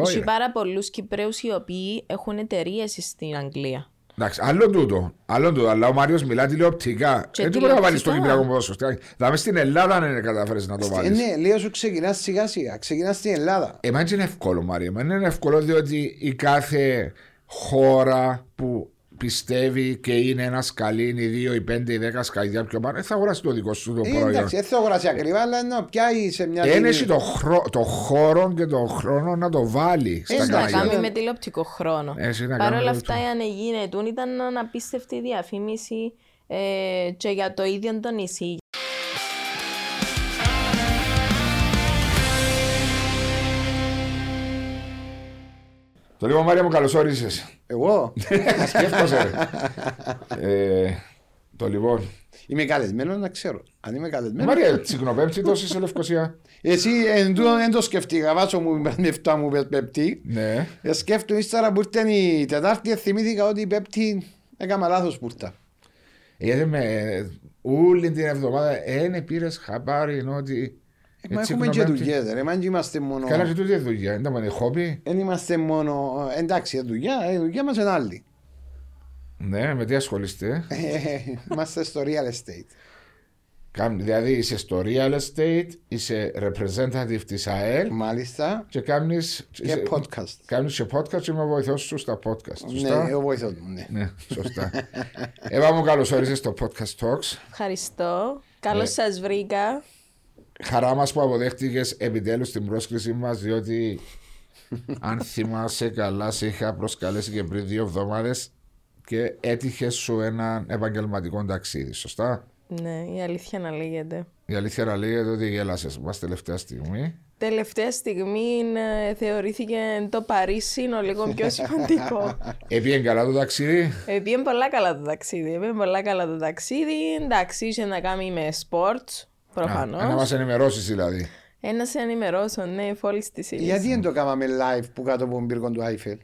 Έχει πάρα πολλούς Κυπρέους οι οποίοι έχουν εταιρείες στην Αγγλία. Εντάξει, άλλο τούτο. Άλλο τούτο. Αλλά ο Μάριος μιλά τηλεοπτικά. Δεν του μπορεί να βάλεις στο Κυπριακό ποδόσφαιρο. Θα στην Ελλάδα αν καταφέρει να το βάλεις. Ναι, λέω σου ξεκινάς σιγά σιγά. Ξεκινάς στην Ελλάδα. Εμένα είναι εύκολο, Μάριο. Εμένα είναι εύκολο διότι η κάθε χώρα που πιστεύει και είναι ένας καλή, είναι οι δύο, οι πέντε, οι δέκα σκαλιά πιο πάνω, θα αγοράσει το δικό σου το ε, προϊόν. Εντάξει, δεν θα αγοράσει ακριβά, αλλά ενώ πιάει σε μια. Ένεση το, χρο... το χώρο και το χρόνο να το βάλει. Έτσι να κάνει με τηλεοπτικό χρόνο. Παρ' όλα αυτά, αν γίνεται, ήταν αναπίστευτη διαφήμιση ε, και για το ίδιο το νησί. Το λίγο Μάρια μου καλώς όρισες. Εγώ. Σκέφτομαι. ε, το λοιπόν. Είμαι καλεσμένος να ξέρω. Αν είμαι καλεσμένο. Μάρια, τσικνοπέμπτη τόση σε Λευκοσία. Εσύ δεν το σκεφτήκα. Βάσο μου με 7 μου πέπτη. Ναι. Ε, σκέφτομαι ύστερα που ήρθε η Τετάρτη θυμήθηκα ότι η πέπτη έκανα λάθος που ήρθα. Γιατί με όλη την εβδομάδα δεν πήρες χαμπάρι ότι Μα έχουμε και δουλειές, ρε, μα είμαστε μόνο... Καλά και τούτη δουλειά, δεν είναι χόμπι. Δεν είμαστε μόνο... Εντάξει, η δουλειά, η δουλειά μας είναι άλλη. Ναι, με τι ασχολείστε; Είμαστε στο real estate. Δηλαδή είσαι στο real estate, είσαι representative της ΑΕΛ. Μάλιστα. Και κάνεις... Και podcast. Κάνεις και podcast και είμαι βοηθός σου στα podcast. Σωστά; Ναι, ο βοηθός μου, ναι. Ναι, σωστά. Εύα μου καλώς όρισες στο podcast talks. Ευχαριστώ. Καλώς σας βρήκα χαρά μας που αποδέχτηκες επιτέλους την πρόσκλησή μας, διότι αν θυμάσαι καλά, σε είχα προσκαλέσει και πριν δύο εβδομάδες και έτυχε σου ένα επαγγελματικό ταξίδι, σωστά; Ναι, η αλήθεια να λέγεται. Η αλήθεια να λέγεται ότι εγέλασες μας τελευταία στιγμή. Τελευταία στιγμή ε, θεωρήθηκε το Παρίσι ο λίγο πιο σημαντικό. Επήεν καλά το ταξίδι. Επήεν πολλά καλά το ταξίδι. Επήεν πολλά καλά το ταξίδι. Εντάξει, είχε να κάνει με sports. Προφανώς. Να μας ενημερώσεις δηλαδή. Ένας ε, σε ενημερώσω, ναι, φόλη τη ύλη. Γιατί δεν το κάναμε live που κάτω από τον πύργο του Άιφελ;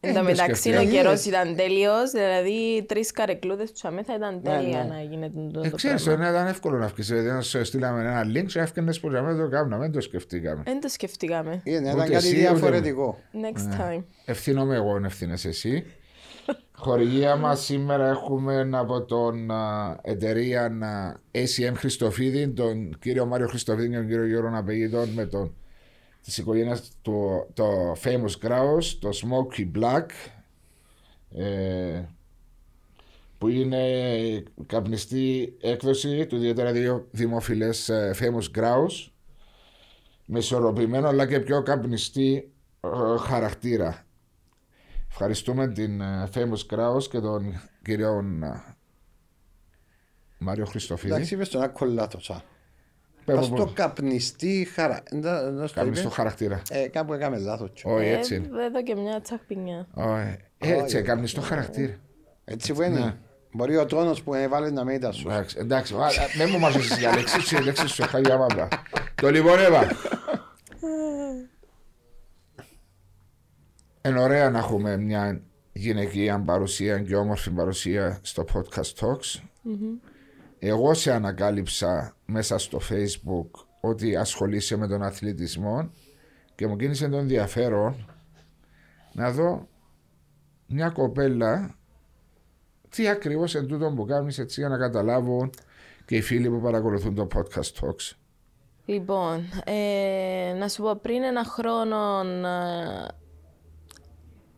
Εν τω μεταξύ ο καιρός ήταν τέλειος, δηλαδή τρεις καρεκλούδες του αμέ θα ήταν ναι, τέλεια ναι. να γίνεται το, ε, Ξέρεις, πράγμα. ήταν εύκολο να βγει. Δηλαδή, να σου στείλαμε ένα link, σου έφυγε που δεν το κάναμε, δεν το σκεφτήκαμε. Δεν το σκεφτήκαμε. Είναι, ήταν κάτι διαφορετικό. Next ναι. time. Ευθύνομαι εγώ, ευθύνε εσύ. Χορηγία μας σήμερα έχουμε από τον εταιρεία ACM Χριστοφίδη, τον κύριο Μάριο Χριστοφίδη και τον κύριο Γιώργο Ναπεγίδων με τον της οικογένειας του το Famous Grouse, το Smoky Black, ε, που είναι καπνιστή έκδοση του ιδιαίτερα δύο δημοφιλές ε, Famous Grouse με ισορροπημένο αλλά και πιο καπνιστή ε, χαρακτήρα. Ευχαριστούμε την ε, Famous Kraus και τον κύριο ε, Μάριο Χριστοφίδη. Εντάξει, είπες τον άκολα το σα. Πας το καπνιστή χαρα... Καπνιστό χαρακτήρα. Ε, κάπου έκαμε λάθος. Όχι, έτσι είναι. Εδώ και μια τσακπινιά. Όχι, έτσι, καπνιστό χαρακτήρα. Έτσι που είναι. Ναι. Μπορεί ο τόνος που έβαλε να μην σου. Εντάξει, δεν μου μάζεσαι για λέξεις, οι λέξεις σου χαλιά μαύρα. Το λοιπόν, Εύα. Είναι ωραία να έχουμε μια γυναικεία παρουσία και όμορφη παρουσία στο podcast talks. Mm-hmm. Εγώ σε ανακάλυψα μέσα στο facebook ότι ασχολείσαι με τον αθλητισμό και μου κίνησε το ενδιαφέρον να δω μια κοπέλα τι ακριβώς εν τούτο που κάνεις έτσι για να καταλάβουν και οι φίλοι που παρακολουθούν το podcast talks. Λοιπόν, ε, να σου πω πριν ένα χρόνο ε,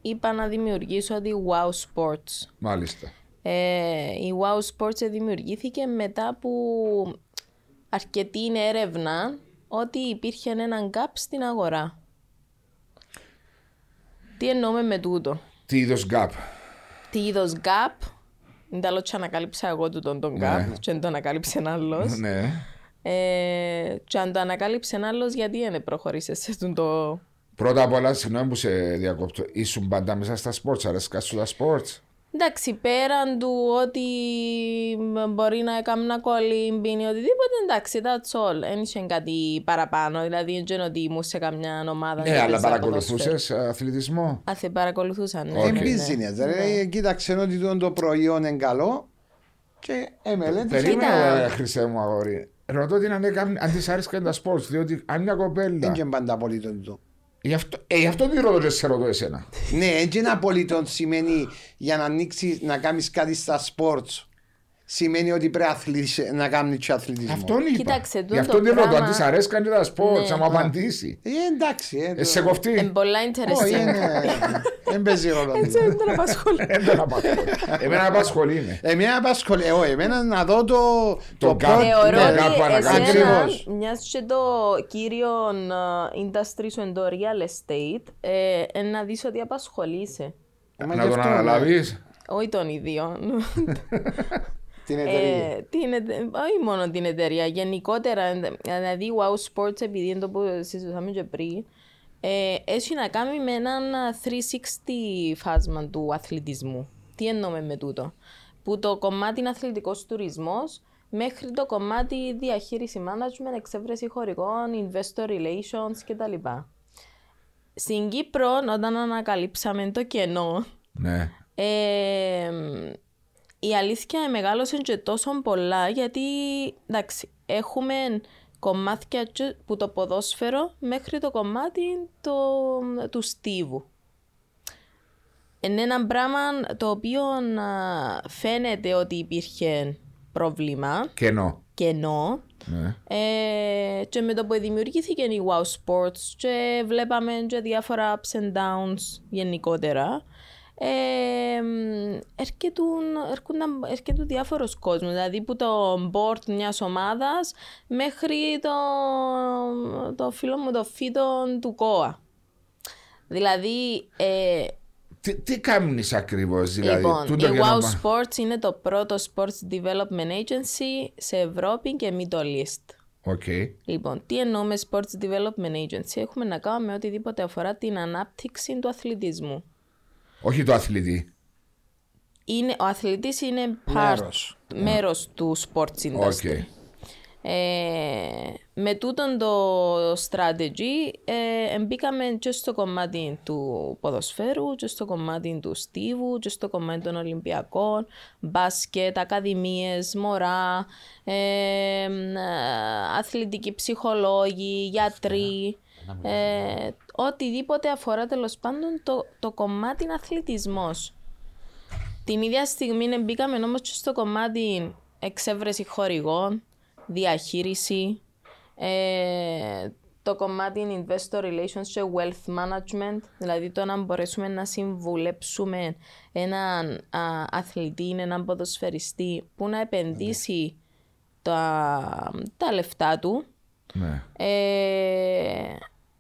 είπα να δημιουργήσω τη Wow Sports. Μάλιστα. Ε, η Wow Sports δημιουργήθηκε μετά από αρκετή έρευνα ότι υπήρχε έναν gap στην αγορά. Τι εννοούμε με τούτο; Τι είδος gap; Τι είδος gap; Δεν τα λέω ανακάλυψα εγώ του τον, τον gap ναι. και δεν το ανακάλυψε ένα άλλος. Ναι. Ε, και αν το ανακάλυψε ένα άλλος γιατί δεν προχωρήσες σε το Πρώτα απ' όλα, συγγνώμη που σε διακόπτω, ήσουν πάντα μέσα στα sports, αρέσκαν σου τα sports. Εντάξει, πέραν του ότι μπορεί να έκανε ένα κολύμπι ή οτιδήποτε, εντάξει, that's all. Δεν είχε κάτι παραπάνω. Δηλαδή, δεν ότι ήμουν σε καμιά ομάδα. Ναι, αλλά παρακολουθούσες αθλητισμό; Αθλη παρακολουθούσα, ναι. Okay. Business, δηλαδή, κοίταξε ότι το προϊόν είναι καλό και εμελέτησε. Περίμενε, χρυσέ μου αγόρι. Ρωτώ την αν, αν της άρεσε τα σπορτ, διότι αν μια κοπέλα. Δεν και πάντα πολύ το Γι' αυτό, ε, γι' αυτό τη ρωτώ και σε ρωτώ εσένα. Ναι, έτσι είναι απολύτως σημαίνει για να ανοίξει να κάνεις κάτι στα sports. Σημαίνει ότι πρέπει αθλητισ- να κάνει και αθλητισμό. Αυτόν είπα. Κοίταξε, τούτο Γι' αυτό τη ρωτώ. Αν πράγμα- της αρέσει κάνει τα σπορτ, Ναι. να μου απαντήσει. Ε, εντάξει. Ε, Ε, σε κοφτεί. Είναι πολλά Όχι, interesting. είναι- δεν παίζει ρόλο. Έτσι δεν τον απασχολεί. Δεν τον απασχολεί. Εμένα απασχολεί με. Εμένα απασχολεί, εγώ, εμένα να δω το, Το πρώτο- gap. Θεωρώ Ναι, ότι κάπου ανακάτω. εσένα, Ακριβώς. μιας και το κύριο ε, industry σου είναι το real estate, ε, ε, να δεις ότι απασχολείσαι. Μα Να γι' τον αυτό, ναι. αναλάβει. Όχι των ιδίων. Την εταιρεία. Ε, την ετε- όχι μόνο την εταιρεία, γενικότερα. ε, Δηλαδή, Wow Sports, επειδή είναι το που συζητούσαμε και πριν, ε, έχει να κάνει με έναν 360 φάσμα του αθλητισμού. Τι εννοούμε με τούτο; Που το κομμάτι είναι αθλητικός τουρισμός μέχρι το κομμάτι διαχείριση management, εξέβρεση χωρικών, investor relations κτλ. Στην Κύπρο, όταν ανακαλύψαμε το κενό, Ναι. ε, η αλήθεια μεγάλωσε και τόσο πολλά γιατί εντάξει, έχουμε κομμάτια και που το ποδόσφαιρο μέχρι το κομμάτι το, του στίβου. Είναι ένα πράγμα το οποίο α, φαίνεται ότι υπήρχε πρόβλημα, Κενό. κενό, Ναι. ε, και με το που δημιουργήθηκε η Wow Sports και βλέπαμε και διάφορα ups and downs γενικότερα, ε, έρχετουν, έρχονταν, έρχεται διάφορος κόσμος, δηλαδή που το board μιας ομάδας μέχρι το, το φίλο μου το φίτο του ΚΟΑ. Δηλαδή, ε, Τι, τι κάνεις ακριβώς δηλαδή. λοιπόν, τούτο η για να Wow πά- Sports είναι το πρώτο sports development agency σε Ευρώπη και Middle East. Οκ. Λοιπόν, τι εννοούμε Sports Development Agency; Έχουμε να κάνουμε οτιδήποτε αφορά την ανάπτυξη του αθλητισμού. Όχι το αθλητή. Είναι, ο αθλητής είναι part, Μέρος. μέρος του sports industry. Οκ. Ε, με τούτον το strategy ε, μπήκαμε και στο κομμάτι του ποδοσφαίρου και στο κομμάτι του στίβου και στο κομμάτι των Ολυμπιακών, μπάσκετ, ακαδημίες, μωρά, ε, ε, αθλητικοί ψυχολόγοι, γιατροί, ε, οτιδήποτε αφορά τέλος πάντων το, το κομμάτι είναι αθλητισμός. Την ίδια στιγμή μπήκαμε όμως και στο κομμάτι εξέβρεση χορηγών, διαχείριση, ε, το κομμάτι investor relations και wealth management, δηλαδή το να μπορέσουμε να συμβουλέψουμε έναν α, αθλητή, έναν ποδοσφαιριστή που να επενδύσει τα, τα λεφτά του Ναι. ε,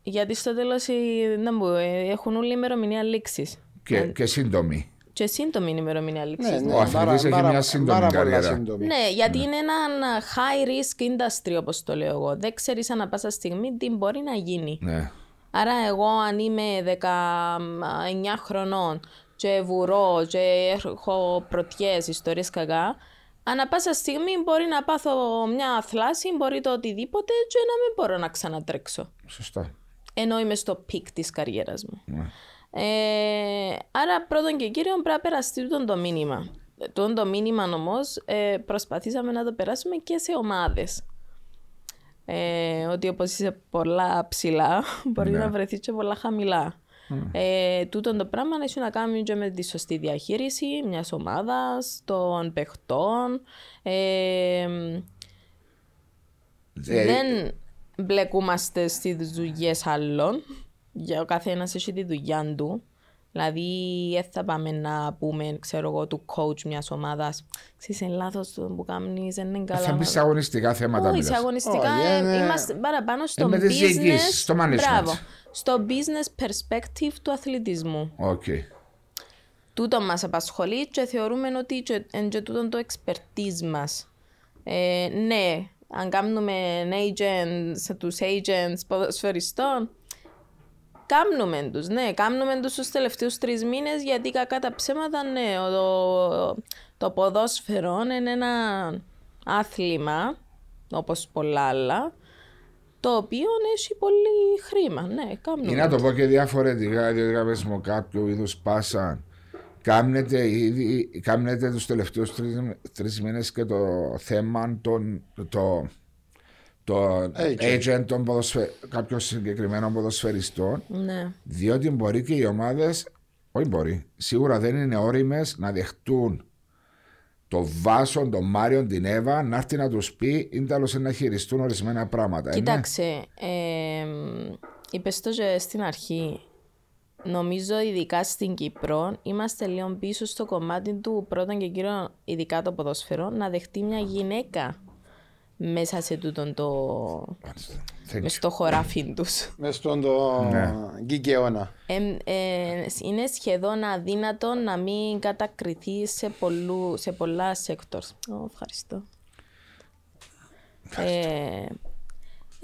γιατί στο τέλος οι- να μπω, ε, έχουν όλη ημερομηνία λήξης. Και, και σύντομη. Και σύντομη είναι η ημερομηνία λήξης. Ναι, ναι, Ο αθλητής πάρα- έχει πάρα- μια σύντομη πάρα πολλά καριέρα. σύντομη. Ναι, γιατί είναι ένα high risk industry όπως το λέω εγώ. Δεν ξέρεις ανά πάσα στιγμή τι μπορεί να γίνει. Ναι. Άρα εγώ αν είμαι 19 χρονών και βουρώ και έχω πρωτιές, ιστορίες κακά, ανά πάσα στιγμή μπορεί να πάθω μια θλάση, μπορεί το οτιδήποτε και να μην μπορώ να ξανατρέξω. Σωστά. Ενώ είμαι στο peak της καριέρας μου. Ναι. Ε, άρα πρώτον και κύριον πρέπει να περαστεί τούτο το μήνυμα. Τούτο το μήνυμα όμως ε, προσπαθήσαμε να το περάσουμε και σε ομάδες. Ε, ότι όπως είσαι πολλά ψηλά μπορεί Ναι. να βρεθείς και πολλά χαμηλά. Ε, τούτο το πράγμα έχει να κάνει και με τη σωστή διαχείριση μιας ομάδας, των παιχτών. Ε, Ε, δεν μπλεκούμαστε στις δουλειές άλλων. Για ο καθένας έχει τη δουλειά του. Δηλαδή, δεν θα πάμε να πούμε, ξέρω εγώ, του coach μιας ομάδας. Ξέρεις, είναι λάθος το που κάνεις, δεν είναι καλά. Θα μπεις σε αγωνιστικά θέματα. Όχι, σε μιλάς. αγωνιστικά Όχι, ε, είναι- είμαστε παραπάνω στο με τις business. διοικήσεις, στο management. Μπράβο. Στο business perspective του αθλητισμού. Οκ. Τούτο μας απασχολεί και θεωρούμε ότι και- εν και τούτο το expertise μας. Ε, ναι, αν κάνουμε agents, τους agents ποδοσφαιριστών, κάνουμε τους, ναι, κάνουμε τους τους τελευταίους τρεις μήνες γιατί κακά τα ψέματα, ναι, ο- το, το ποδόσφαιρο είναι ένα άθλημα, όπως πολλά άλλα, το οποίο έχει πολύ χρήμα, ναι, κάνουμε. Ή να το πω και διαφορετικά, διότι κάποιος μου κάποιο είδους πάσα. Κάμνετε ήδη, κάμνετε τους τελευταίους τρεις, τρεις μήνες και το θέμα των, το, των Agent. agent των ποδοσφαι... κάποιων συγκεκριμένων ποδοσφαιριστών, Ναι. διότι μπορεί και οι ομάδες, όχι μπορεί, σίγουρα δεν είναι όριμες να δεχτούν το Βάσο, τον Μάριον, την Εύα να έρθει να τους πει ή τέλος να χειριστούν ορισμένα πράγματα. ε, ναι. Κοίταξε, ε, είπες το και στην αρχή. Νομίζω ειδικά στην Κύπρο είμαστε λίγο πίσω στο κομμάτι του πρώτον και κύριο ειδικά το ποδόσφαιρο να δεχτεί μια γυναίκα μέσα σε τούτον το... Thank μες you. στο χωράφι τους. Μες στον το Ναι. γκικαιώνα. Ε, ε, είναι σχεδόν αδύνατο να μην κατακριθεί σε, πολλού, σε πολλά sectors. Ω, ευχαριστώ. Ε, ε,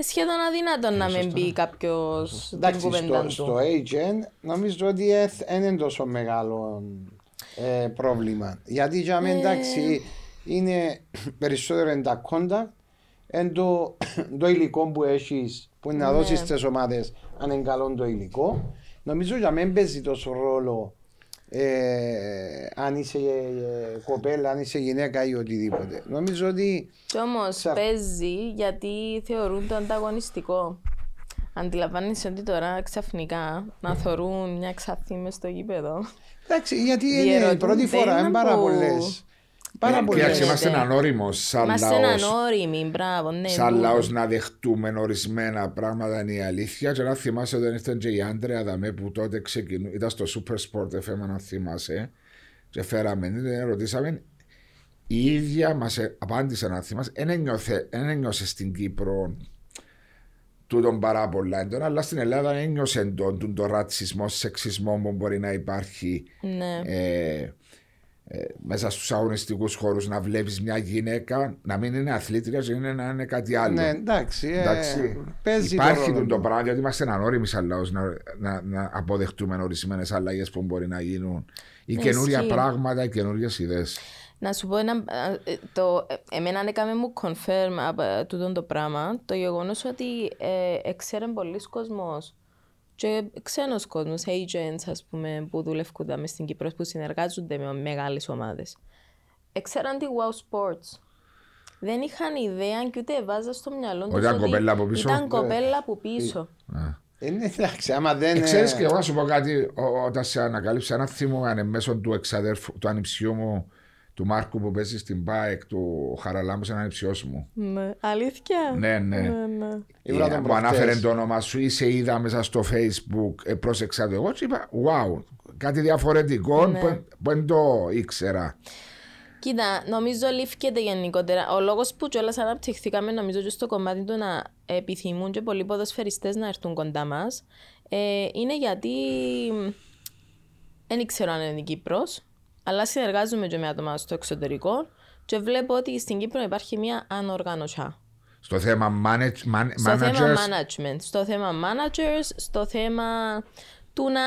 σχεδόν αδύνατο να μην μπει κάποιος την Εντάξει, κουβέντα στο, του. στο agent νομίζω ότι δεν είναι τόσο μεγάλο ε, πρόβλημα. Γιατί για μένα εντάξει είναι περισσότερο είναι τα contact, είναι το, το υλικό που έχεις που είναι να Ναι. δώσεις στις ομάδες αν είναι καλό το υλικό. Νομίζω για μένα παίζει τόσο ρόλο ε, αν είσαι ε, κοπέλα, αν είσαι γυναίκα ή οτιδήποτε. Νομίζω ότι Κι όμως Σα- παίζει γιατί θεωρούν το ανταγωνιστικό. Αντιλαμβάνεσαι ότι τώρα ξαφνικά να θεωρούν μια ξαθή μες στο γήπεδο. εντάξει, γιατί είναι η Διερωτούνται, πρώτη φορά, είναι είναι πάρα που- πολλές. Πάρα Ε, πολλέ. Κοίταξε, είμαστε Ναι. ανώριμο σαν Είμαστε λαός. ανώριμοι, μπράβο, ναι. Σαν τούτο. λαός να δεχτούμε ορισμένα πράγματα είναι η αλήθεια. Και να θυμάσαι όταν ήρθε και η Άντρεα Δαμέ που τότε ξεκινού, ήταν στο Super Sport FM, αν θυμάσαι. Και φέραμε, την ρωτήσαμε. Η ίδια μας απάντησε να θυμάσαι. Δεν ένιωθε, εν ένιωσες στην Κύπρο τούτον πάρα πολλά έντονα, αλλά στην Ελλάδα ένιωσε τον, τον, το ρατσισμό, σεξισμό που μπορεί να υπάρχει Ναι. ε, ε, μέσα στους αγωνιστικούς χώρους να βλέπεις μια γυναίκα να μην είναι αθλήτριας και είναι να είναι κάτι άλλο. Ναι, εντάξει. ε, Εντάξει. παίζει Υπάρχει ρόλο τον το του. πράγμα γιατί είμαστε ανώριμοι σαν λαός να, να, να αποδεχτούμε ορισμένες αλλαγές που μπορεί να γίνουν. Ή Ναι, καινούρια ισχύει. πράγματα, ή καινούριες ιδέες. Να σου πω ένα. α, ε, Το, ε, εμένα έκαμε μου confirm από ε, τούτο το πράγμα το γεγονός ότι ε, εξέρε πολλοί κόσμος και ξένος κόσμος, agents ας πούμε, που δουλεύουν μες στην Κύπρο, που συνεργάζονται με μεγάλες ομάδες. Εξέραν τη Wow Sports. Δεν είχαν ιδέα και ούτε βάζα στο μυαλό τους Ήταν ότι κοπέλα από πίσω. Ήταν κοπέλα από πίσω. Είναι εντάξει, άμα δεν. Ε, ε, ξέρεις και εγώ να σου πω κάτι, ό- όταν σε ανακάλυψα ένα θύμο αν μέσω του εξαδέρφου, του ανιψιού μου, του Μάρκου που παίζει στην ΠΑΕΚ, του Χαραλάμπου, ένα ανιψιό μου. Ναι. Αλήθεια; Ναι, ναι. ναι. Ήβρα τον που προχτές. ανάφερε το όνομα σου ή σε είδα μέσα στο facebook, ε, πρόσεξα το εγώ και είπα wow, κάτι διαφορετικό Ναι. που, που δεν το ήξερα. Κοίτα, νομίζω λήφκεται γενικότερα. Ο λόγος που κιόλας αναπτυχθήκαμε, νομίζω, και στο κομμάτι του να επιθυμούν και πολλοί ποδοσφαιριστές να έρθουν κοντά μας, ε, είναι γιατί δεν ξέρω αν είναι η Κύπρος, αλλά συνεργάζομαι και με άτομα στο εξωτερικό και βλέπω ότι στην Κύπρο υπάρχει μια ανοργάνωσια. Στο θέμα manage, man, Στο θέμα managers, management, στο θέμα managers, στο θέμα του να.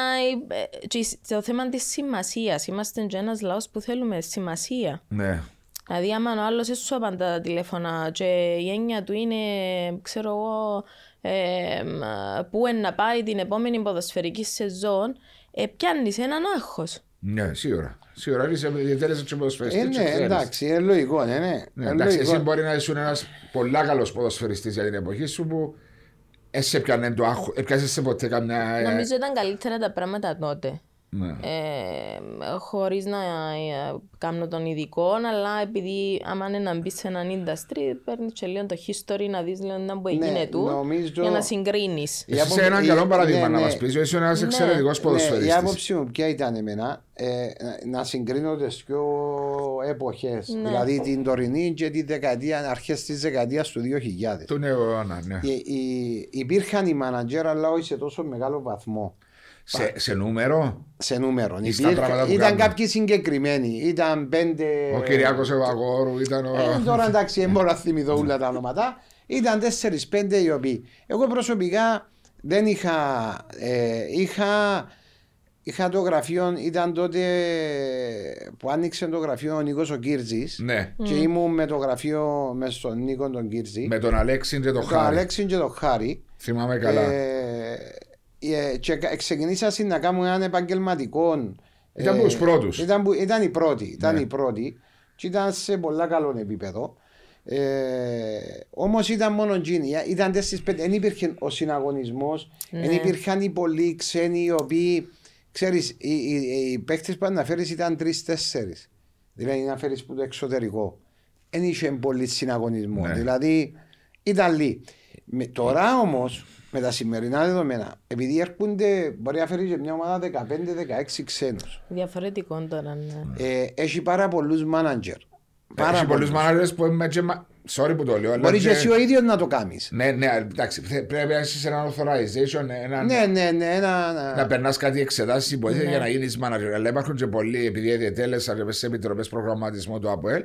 ε, και στο θέμα της σημασίας. Είμαστε και ένας λαός που θέλουμε σημασία. ναι. Δηλαδή, άμα ο άλλος δεν σου απαντά τα τηλέφωνα και η έννοια του είναι, ξέρω εγώ, ε, μ, πού είναι να πάει την επόμενη ποδοσφαιρική σεζόν, ε, πιάνεις έναν άγχος. ναι, σίγουρα. Σίγουρα είσαι ιδιαίτερες και Ε, ποδοσφαιριστής και ναι, ξέρεις. εντάξει, είναι λογικό, ναι, ναι. Ναι, Είναι εντάξει, λογικό. εσύ μπορεί να είσαι ένας πολλά καλός ποδοσφαιριστής για την εποχή σου που εσύ έπιανε το άγχος, έπιασες σε ποτέ καμιά... ε, Νομίζω ήταν καλύτερα τα πράγματα τότε. Ναι. Ε, Χωρίς να ε, κάνω τον ειδικό, αλλά επειδή άμα είναι να μπεις σε έναν industry, παίρνεις και λίγο το history να δεις λίγο να μπορεί Ναι, έγινε του νομίζω- για να συγκρίνεις. Η Εσύ είσαι άποψη- ένα η- καλό παράδειγμα ναι, να ναι. μας πεις, είσαι ένας εξαιρετικός Ναι, η ποδοσφαιριστής. άποψη μου ποια ήταν εμένα, ε, να συγκρίνω τις πιο εποχές, Ναι. δηλαδή την τωρινή και τη δεκαετία, αρχές της δεκαετίας του 2000. Του νέου αιώνα, ναι. Ε, οι- υπήρχαν οι μάνατζερ αλλά όχι σε τόσο μεγάλο βαθμό Σε, σε νούμερο, σε νούμερο. Ή στα Υπήρχαν- πράγματα που ήταν κάνουν. κάποιοι συγκεκριμένοι, ήταν πέντε... ο Κυριάκος Ευαγόρου ήταν ο... Ε, τώρα εντάξει, δεν μπορώ να θυμηθώ όλα τα ονόματα. Ήταν 4-5 οι οποίοι. Εγώ προσωπικά δεν είχα. Ε, είχα, είχα το γραφείο, ήταν τότε που άνοιξε το γραφείο ο Νίκος ο Κύρτζης Ναι, και ήμουν με το γραφείο μες στον Νίκο τον Κύρτζη. με τον Αλέξη και τον τον Χάρη. Αλέξη και τον Χάρη. Θυμάμαι καλά. Ε, ε, και κα- ξεκινήσα να κάνω έναν επαγγελματικό. Ήταν ε, από τους πρώτους. Ήταν, που- ήταν η πρώτη. Ήταν Ναι. η πρώτη και ήταν σε πολλά καλό επίπεδο. Ε, Όμως ήταν μόνο τζίνι. Ήταν 4-5. Δεν υπήρχε ο συναγωνισμός. Δεν Ναι. υπήρχαν οι πολλοί ξένοι οι οποίοι. Ξέρεις, οι, οι, οι παίκτες που αναφέρεις ήταν τρεις-τέσσερις. Δηλαδή να φέρεις που το εξωτερικό. Δεν είχε πολύ συναγωνισμό. Ναι. Δηλαδή ήταν λίγοι. Με, τώρα όμως, με τα σημερινά δεδομένα, επειδή έρχονται, μπορεί να φέρει και μια ομάδα 15-16 ξένους. Διαφορετικό τώρα, ναι. Ε, έχει πάρα πολλούς μάνατζερ. Πάρα Έχει πολλούς πολλούς. μάνατζερς που είμαι και... μα- Sorry που το λέω, αλλά Μπορείς και και- εσύ ο ίδιος να το κάνεις. Ναι, ναι, εντάξει, θε- πρέπει να είσαι σε ένα authorization, ένα, Ναι, ναι, ναι. Ένα, να περνάς κάτι εξετάσεις υποτίθεται Ναι. για να γίνεις manager. Αλλά υπάρχουν και πολλοί, επειδή διετέλεσα και μες σε επιτροπές προγραμματισμού του ΑΠΟΕΛ,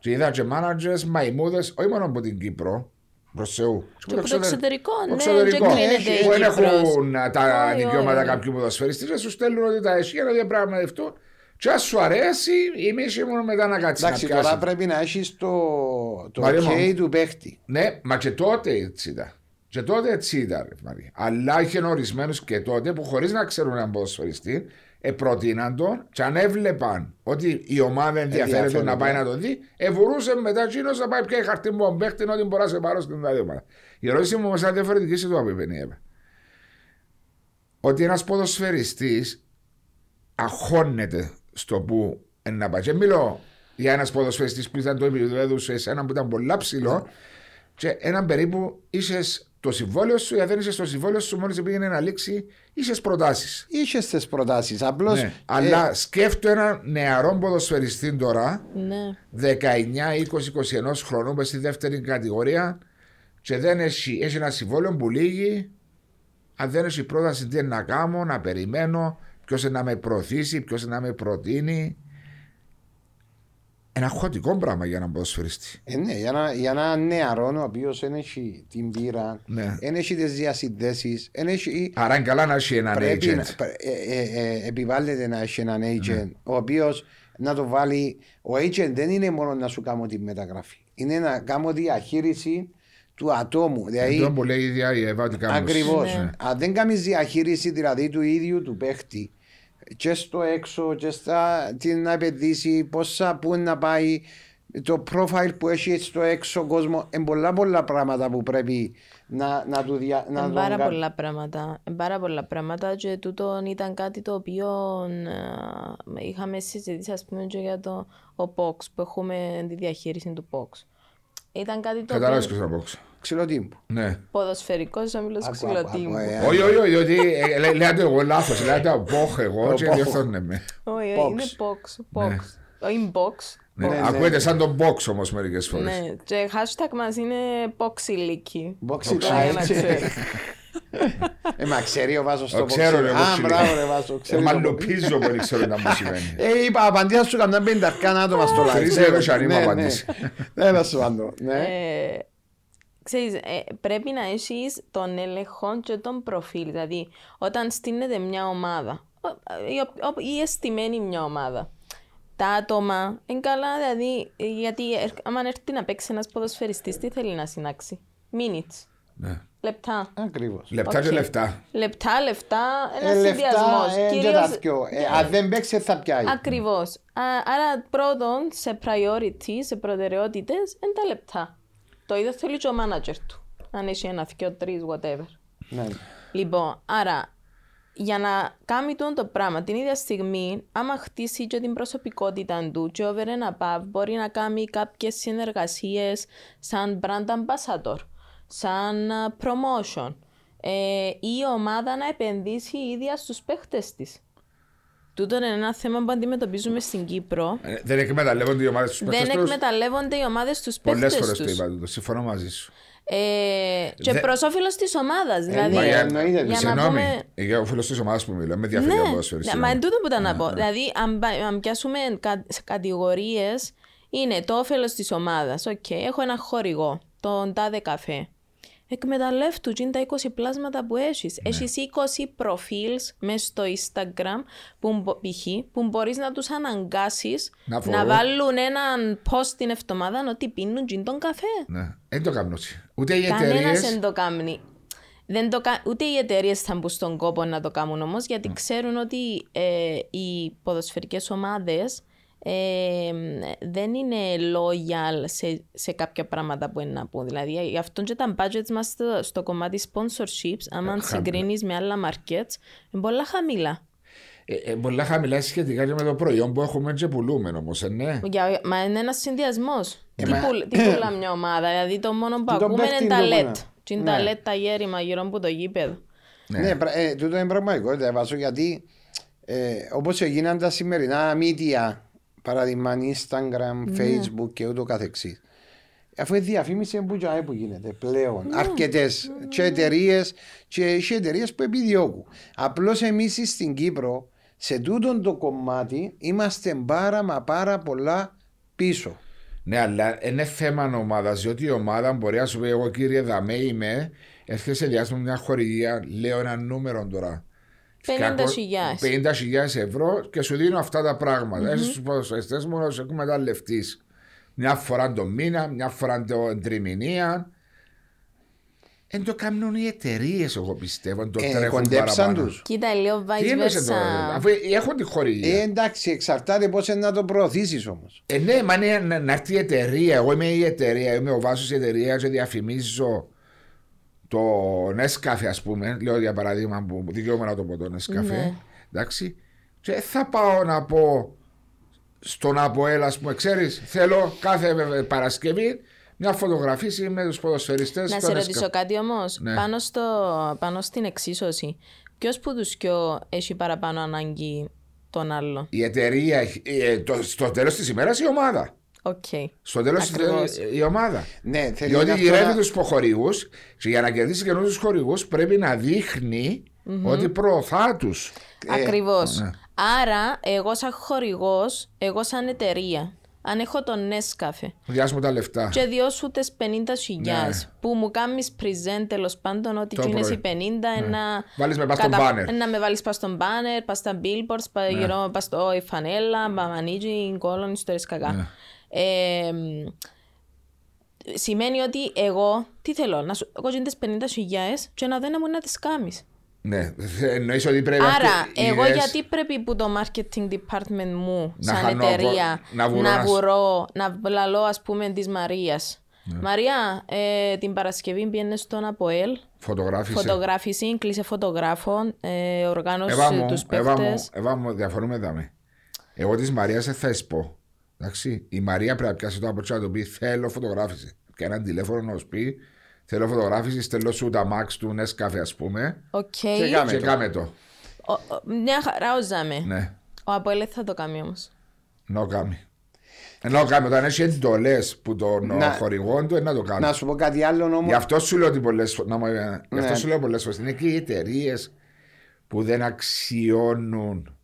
και είδα και managers μαϊμούδες, όχι μόνο από την Κύπρο, προς Θεού. Και από το εξωτερικό, Το ναι, εξωτερικό. δεν κρίνεται η Που δεν Κύπρος. έχουν τα Όχι, δικαιώματα όχι. κάποιου ποδοσφαιριστή, και σου στέλνουν ότι τα έχει για να διαπραγματευτούν. Και αν σου αρέσει, εμείς ήμουν μετά να κάτσεις να Εντάξει, τώρα πιάσεις. πρέπει να έχεις το, το Μαρία OK μου. του παίχτη. Ναι, μα και τότε έτσι ήταν. Και τότε έτσι ήταν, ρε Μαρία. Αλλά είχε ορισμένους και τότε που χωρίς να ξέρουν έναν ποδοσφαιριστή, ε, προτείναν τον και αν έβλεπαν ότι η ομάδα ενδιαφέρεται Ενδιαφέρεται. να πάει να τον δει, ευουρούσε μετά εκείνο να πάει πια χαρτί μου παίχτη ότι μπορεί να σε πάρω στην άλλη ομάδα. Η ερώτηση μου όμως ήταν διαφορετική σε το απεπενίευε. Ότι ένας ποδοσφαιριστής αγχώνεται στο που είναι να πάει. Και μιλώ για ένας ποδοσφαιριστής που ήταν το επίπεδο σε εσένα που ήταν πολλά ψηλό και έναν περίπου είσαι το συμβόλαιο σου, ή αν δεν είσαι στο συμβόλαιο σου, μόλις πήγαινε να λήξει, είσαι προτάσεις. Είχες τις προτάσεις. Απλώς. Ναι. Αλλά σκέφτομαι έναν νεαρό ποδοσφαιριστή τώρα, Ναι. 19, 20, 21 χρονών, που στη δεύτερη κατηγορία και δεν έχει, έχει ένα συμβόλαιο που λύγει. Αν δεν έχει πρόταση, τι είναι να κάνω, να περιμένω, ποιος να με προωθήσει, ποιος να με προτείνει. Ένα χωτικό πράγμα για έναν ποδοσφαιριστή. Ε, ναι, για, ένα, για ένα νεαρό ο οποίος δεν έχει την πείρα, Ναι. δεν έχει τις διασυνδέσεις, δεν έχει. Άρα είναι καλά να έχει έναν Πρέπει να, agent. πρέ- ε, ε, ε, επιβάλλεται να έχει έναν agent Ναι. ο οποίος να το βάλει. Ο agent δεν είναι μόνο να σου κάνω τη μεταγραφή. Είναι να κάνω διαχείριση του ατόμου. Δηλαδή, Αυτό που λέει η ίδια η Εύα ότι κάνουν. Ακριβώς. Ναι. Αν δεν κάνεις διαχείριση δηλαδή του ίδιου του παίχτη και στο έξω, και στα, τι να επενδύσει, πόσα πού να πάει, το profile που έχει στο έξω κόσμο, είναι πολλά πολλά πράγματα που πρέπει να, να του δια, να Είναι τον πάρα κα- πολλά πράγματα. Εν πάρα πολλά πράγματα και τούτο ήταν κάτι το οποίο ε, είχαμε συζητήσει ας πούμε και για το ο POX που έχουμε τη διαχείριση του POX. Ήταν κάτι το Κατάλαβες οποίο ποιος θα πω. Ξυλοτύμπου. Ναι. ποδοσφαιρικός όμιλος Άκου, ξυλοτύμπου. άκου, άκου, ε. Όχι, όχι, όχι, ότι ε, λέ- λέτε εγώ λάθος. Λέτε μπόχ εγώ Ο και Μπόχ. διορθώνε με. Όχι, Box. είναι POX. POX. Όχι box. Ναι, Ναι, ναι. Ακούγεται σαν τον box όμως μερικές φορές. Ναι, και hashtag μας είναι POXiliki. Boxy Απλά για να Light. ξέρεις. Ε, μα ξέρει ο Βάσος Το το ξέρω, boxy. ρε, Α, boxy μπράβο Light. ρε Βάσο. ξέρει το boxy. Μαλλοπίζω που δεν ξέρω να μου σημαίνει. Ε, είπα, απαντήσα σου καμιά πενταρκά άτομα στο live. Τρεις ευρώ και αν είμαι Ναι, ναι. απαντήσει. Τέλος πάντων, ναι. Ε, ξέρεις, ε, πρέπει να έχεις τον έλεγχο και τον προφίλ. Δηλαδή, όταν στήνεται μια ομάδα ο- η ο- ο- ή στημένη μια ομάδα, τα άτομα είναι καλά, δηλαδή, ε, γιατί ε, άμα έρθει να παίξει ένας ποδοσφαιριστής, τι θέλει να συνάξει; Minutes, Ναι. λεπτά. Ακριβώς. Λεπτά και Οκ. λεφτά. Λεπτά, λεφτά, ένα Ε, συνδυασμός. λεφτά, ε, και τα δυο. Ε, Αν δεν παίξει θα πιάει. Ακριβώς. Άρα, πρώτον, σε priority, σε προτεραιότητες, είναι τα λεπτά. Το ίδιο θέλει και ο manager του. Αν έχει ένα, δυο, τρεις, whatever. Ναι. Λοιπόν, άρα, για να κάνει τούτο το πράγμα την ίδια στιγμή, άμα χτίσει και την προσωπικότητα του και over and above, μπορεί να κάνει κάποιες συνεργασίες σαν brand ambassador, σαν α, promotion. Ε, ή η ομάδα να επενδύσει η ίδια στους παίχτες της. Τούτο είναι ένα θέμα που αντιμετωπίζουμε στην Κύπρο. Ε, Δεν εκμεταλλεύονται οι ομάδες τους Δεν παίχτες τους. εκμεταλλεύονται οι ομάδες τους Πολλές παίχτες φορές το τους. είπα τούτο. Συμφωνώ μαζί σου. Ε, και Δε- προς όφελος της ομάδας. Δηλαδή, μα, για- εννοείται, για να Συγγνώμη, πούμε... για ο φίλο της ομάδας που μιλώ, με διαφορετικά Ναι, ποδοσφαιριστή. μα εν τούτο που ήταν να πω. Δηλαδή, αν, πα- αν πιάσουμε κα, κατηγορίες, είναι το όφελος της ομάδας. Οκ, έχω ένα χορηγό, τον τάδε καφέ. Εκμεταλλεύτου τι είναι τα 20 πλάσματα που έχεις. Ναι. Έχεις 20 προφίλς μέσα στο Instagram που, μπο- π.χ. που μπορείς να τους αναγκάσεις Να να, φορούν. βάλουν έναν post την εβδομάδα ότι πίνουν τζιν τον καφέ. Ναι, δεν το κάνω έτσι. Ούτε οι Κανένας εταιρείε. δεν το κάνει. Δεν το, κα- ούτε οι εταιρείες θα μπουν στον κόπο να το κάνουν όμως, γιατί ξέρουν ότι ε, οι ποδοσφαιρικές ομάδες ε, δεν είναι loyal σε, σε κάποια πράγματα που είναι να πούν. Δηλαδή, γι' αυτό και τα budgets μας στο, στο κομμάτι sponsorships, άμα Ε, συγκρίνεις με άλλα markets, είναι πολλά χαμηλά. Ε, ε, πολλά χαμηλά σχετικά και με το προϊόν που έχουμε και πουλούμε όμως, ε, ναι. Για, μα είναι ένας συνδυασμός. τι, μα- πουλ, τι πουλά μια ομάδα, δηλαδή το μόνο που Τι τον ακούμε παίχτη είναι τα είναι το LED. πουλά. Τι είναι τα Ναι. LED τα γέρημα γύρω από το γήπεδο. Ναι, πρα- ε, τούτο είναι πραγματικότητα, Βάσο, γιατί ε, όπως έγιναν τα σημερινά media, παράδειγμα Instagram, Facebook και ούτω καθεξής. Αφού η διαφήμιση που, τζάι που γίνεται πλέον. Αρκετές και εταιρείες και οι εταιρείες που επιδιώκουν. Απλώς εμείς στην Κύπρο, σε τούτον το κομμάτι, είμαστε πάρα μα πάρα πολλά πίσω. Ναι, αλλά είναι θέμα ομάδας, διότι η ομάδα μπορεί να σου πει: Εγώ κύριε Δαμέ είμαι, έρχεσαι σε διάστημα μια χορηγία, λέω ένα νούμερο τώρα. 50.000. 50.000 ευρώ και σου δίνω αυτά τα πράγματα. Εσύ στους ποδοσφαιριστές μου να σε εκμεταλλευτεί. Μια φορά το μήνα, μια φορά το τριμηνία. Εν το κάνουν οι εταιρείες, εγώ πιστεύω. εν Το Ε, τρέχουν κοντέψαν παραπάνω. τους. Κοίτα, λίγο Τι vice εννοείς εδώ, versa. αφού έχουν τη χορηγία. Ε, εντάξει, εξαρτάται πώς είναι να το προωθήσεις όμως. Ε, ναι, μα είναι να, να έρθει η εταιρεία. Εγώ είμαι η εταιρεία, είμαι ο βάσος της εταιρείας και διαφημίζω το Nescafe, ας πούμε. Λέω για παράδειγμα που δικαιούμαι να το πω το Nescafe. Ναι. Εντάξει. Και θα πάω να πω στον Αποέλ, ας πούμε, ξέρεις, θέλω κάθε Παρασκευή μια φωτογραφίση με τους ποδοσφαιριστές. Να σε ρωτήσω κάτι όμως. Ναι. Πάνω, στο, πάνω στην εξίσωση, ποιος που τους δυο έχει παραπάνω ανάγκη τον άλλο; Η εταιρεία, ε, το, στο τέλος της ημέρας η ομάδα. Οκ. Στο τέλος της Ακριβώς. η ομάδα. Ναι, θέλει Διότι αυτό γυρεύει να- τους χορηγού και για να κερδίσει καινούριους χορηγού πρέπει να δειχνει ότι προωθά τους. Ακριβώς. ναι. Άρα, εγώ σαν χορηγός, εγώ σαν εταιρεία, αν έχω τον Nescafe Διάσουμε τα λεφτά. και διώσου τι 50.000 που μου κάνεις present τέλος πάντων ότι Ναι. Το εκείνες πρωί. Ναι. οι 50 ένα. Βάλεις με πας στον banner. Να με βάλεις πας στον banner, πας στα billboards, πας Ναι. γύρω, πας στο η φανέλα, πα μανίτζι, κόλλον, ιστορίε Ναι. κακά. Ε, σημαίνει ότι εγώ τι θέλω, να σου, εγώ γίνει τις 50.000 και να δεν μου να τις κάνεις. Ναι, εννοείς ότι πρέπει Άρα, αυτοί οι εγώ ιδέες- γιατί πρέπει που το marketing department μου, Να σαν χανώ εταιρεία, από- να βουρώ να να- βουρώ, να λαλώ ας πούμε της Μαρίας. Ναι. Μαρία, ε, την Παρασκευή πιένε στον ΑΠΟΕΛ, Φωτογράφησε. φωτογράφηση, κλείσε φωτογράφων, ε, οργάνωσε Εβά μου, τους Εβά μου, παίκτες. Εβά μου, διαφορούμε δάμε. Εγώ της Μαρία δεν θα εσπώ. Εντάξει, η Μαρία πρέπει να πιάσει το από τσά να του πει θέλω φωτογράφηση. Και έναν τηλέφωνο να σου πει θέλω φωτογράφηση, στέλνω σου τα max του Nescafe ας πούμε Οκ. Και κάμε και το. κάμε το. Ο- ο- Μια χαρά όζαμε. Ναι, Ο ΑΠΟΕΛ δεν θα το κάνει όμως. να κάνει. Ενώ κάνει, όταν έχει εντολές που των Να- χορηγών του, ε, να το κάνει. Να σου πω κάτι άλλο όμως. Γι' αυτό σου λέω ότι πολλές φο- να μου- Γι' αυτό Ναι. σου λέω πολλές φορές. Είναι και οι εταιρείες που δεν αξιώνουν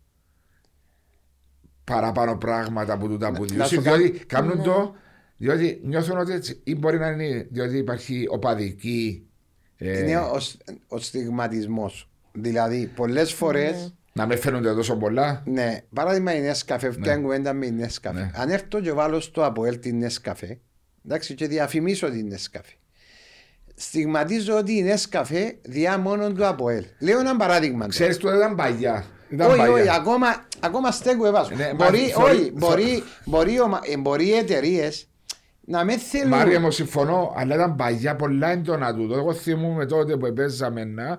παραπάνω πράγματα που του τα που να διούσουν. σου κάνω- Διότι κάνουν το. Διότι νιώθουν ότι έτσι. ή μπορεί να είναι διότι υπάρχει οπαδική. ε, Είναι ο, ο στιγματισμός. Δηλαδή, πολλές φορέ. να με φαίνονται τόσο πολλά. Ναι, παράδειγμα η Νέσκαφε, φτιάχνει κουβέντα με η Νέσκαφε. Ναι. Αν έρθω και βάλω στο Αποέλ την Νέσκαφε, εντάξει, και διαφημίσω την Νέσκαφε. Στιγματίζω ότι η Νέσκαφε διά μόνο του Αποέλ. Λέω ένα παράδειγμα. τώρα. Ξέρεις του ήταν παλιά. Ήταν όχι, παλιά. όχι, ακόμα, ακόμα στέκω εβάζω. Ναι, μπορεί, μα θεωρεί- όχι, μπορεί, μπορεί, ομα- ε, μπορεί οι εταιρείες να με θέλουν. Μάρια μου συμφωνώ, αλλά ήταν παλιά πολλά έντονα τούτο. Εγώ θυμούμαι τότε που παίζαμε να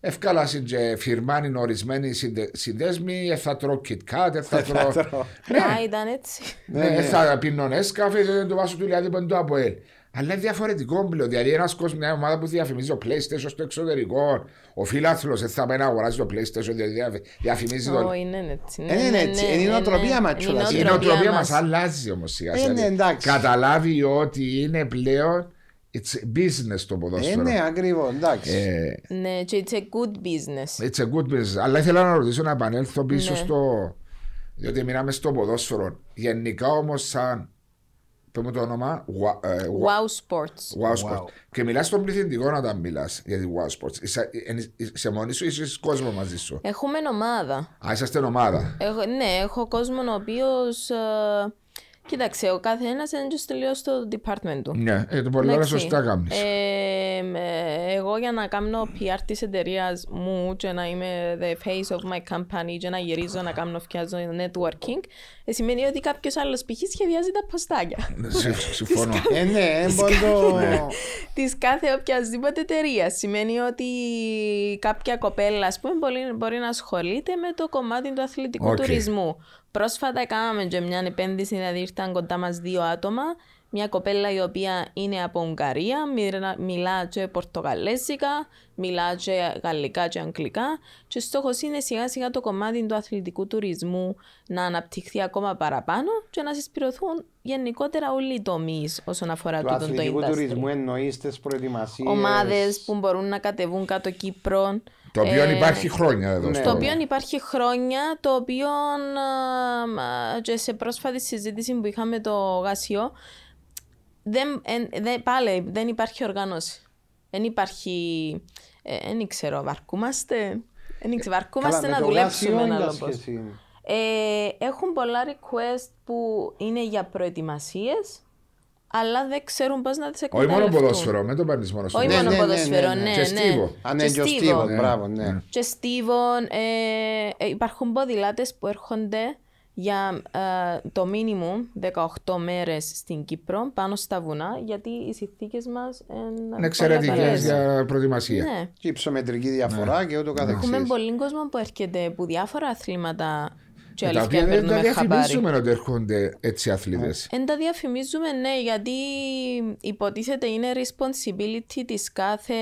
ευκάλασαν και φυρμάνοι ορισμένοι συνδε- συνδέσμοι, ε, θα τρώω KitKat, ε, θα τρώω... τρώω. Α, ήταν έτσι. Ναι, ε, θα πίνω Nescafe, δεν το βάσω του δηλαδή που είναι το ΑΠΟΕΛ. Αλλά είναι διαφορετικό πλέον. Δηλαδή, ένας κόσμος, μια ομάδα που διαφημίζει το PlayStation στο εξωτερικό, ο φίλαθλο δεν θα πάει να αγοράσει το PlayStation, διότι διαφ- διαφημίζει το. Όχι, είναι έτσι. Ε, είναι έτσι. Είναι η νοοτροπία μας κιόλας. Η νοοτροπία μας αλλάζει όμως σιγά Ε, σιγά. ναι, εντάξει. Καταλάβει ότι είναι πλέον it's business το Ε, ποδόσφαιρο. ναι, ακριβώς, εντάξει. Ε, Ναι, και it's a good business. It's a good business. Αλλά ήθελα να ρωτήσω να επανέλθω πίσω Ναι. στο. Διότι μείναμε στο ποδόσφαιρο. Γενικά όμως, σαν. Πες μου το όνομα. Wa- ε, wa- Wow Sports. Wow Sports. Wow. Και μιλάς στον πληθυντικό όταν μιλάς για τη Wow Sports. Είσαι, ε, είσαι μόνη σου ή είσαι κόσμο μαζί σου. Έχουμε ομάδα. Α, είσαστε ομάδα. Έχω, ναι, έχω κόσμο ο οποίος Κοίταξε, ο καθένας είναι και τελείως στο department του. Ναι, ε, το πολύ ώρα Εντάξει. σωστά κάνεις. Ε, ε, εγώ για να κάνω PR της εταιρείας μου και να είμαι the face of my company και να γυρίζω να κάνω φτιάζω networking ε, σημαίνει ότι κάποιος άλλος π.χ. σχεδιάζει τα ποστάκια Ναι, συμ- Συμφωνώ. Ε, ναι, ε, πόντο... της κάθε οποιασδήποτε εταιρείας. Σημαίνει ότι κάποια κοπέλα ας πούμε, μπορεί, μπορεί να ασχολείται με το κομμάτι του αθλητικού Οκ. τουρισμού. Πρόσφατα κάναμε και μια επένδυση, δηλαδή ήρθαν κοντά μας δύο άτομα. Μια κοπέλα η οποία είναι από Ουγγαρία, μιλά- μιλά και πορτογαλέζικα, μιλά και γαλλικά και αγγλικά και στόχος είναι σιγά σιγά το κομμάτι του αθλητικού τουρισμού να αναπτυχθεί ακόμα παραπάνω και να συσπειρωθούν γενικότερα όλοι οι τομείς όσον αφορά Του τούτον το αθλητικού industry τουρισμού εννοείς στις προετοιμασίες; ομάδες που μπορούν να κατεβούν κάτω Κύπρο. Το οποίο Ε, υπάρχει χρόνια εδώ ναι. στο Το οποίο υπάρχει χρόνια, το οποίο α, και σε πρόσφατη συζήτηση που είχαμε το Γάσιο, δεν, εν- δεν- πάλι δεν υπάρχει οργάνωση. Δεν υπάρχει, ε, δεν ξέρω, βαρκούμαστε. Δεν ξέρω, βαρκούμαστε Καλά, να με το δουλέψουμε γάσιο ένα είναι άλλο πώς. σχέση. Ε, έχουν πολλά request που είναι για προετοιμασίες, αλλά δεν ξέρουν πώς να τις Όχι εκμεταλλευτούν. μόνο ποδόσφαιρο, με το παίρνεις μόνο στο Όχι Ναι, μόνο ναι, ναι, ποδοσφαιρό, ναι, ναι, ναι. ναι. Και στίβο. Α, ναι, και ο στίβο. Στίβο, Ναι. μπράβο, ναι. Και στίβων, ε, ε, υπάρχουν ποδηλάτες που έρχονται για ε, το μίνιμουμ 18 μέρες στην Κύπρο πάνω στα βουνά γιατί οι συνθήκες μας Είναι εξαιρετικές για προετοιμασία. Ναι. Και υψομετρική διαφορά και ούτω Έχουμε καθεξής. πολύ κόσμο που έρχεται από διάφορα αθλήματα και Ε, Τα αλήθεια οποία δεν τα παίρνουμε χαμπάρι. διαφημίζουμε ότι έρχονται έτσι αθλητές. Εν τα διαφημίζουμε, ναι, γιατί υποτίθεται είναι responsibility της κάθε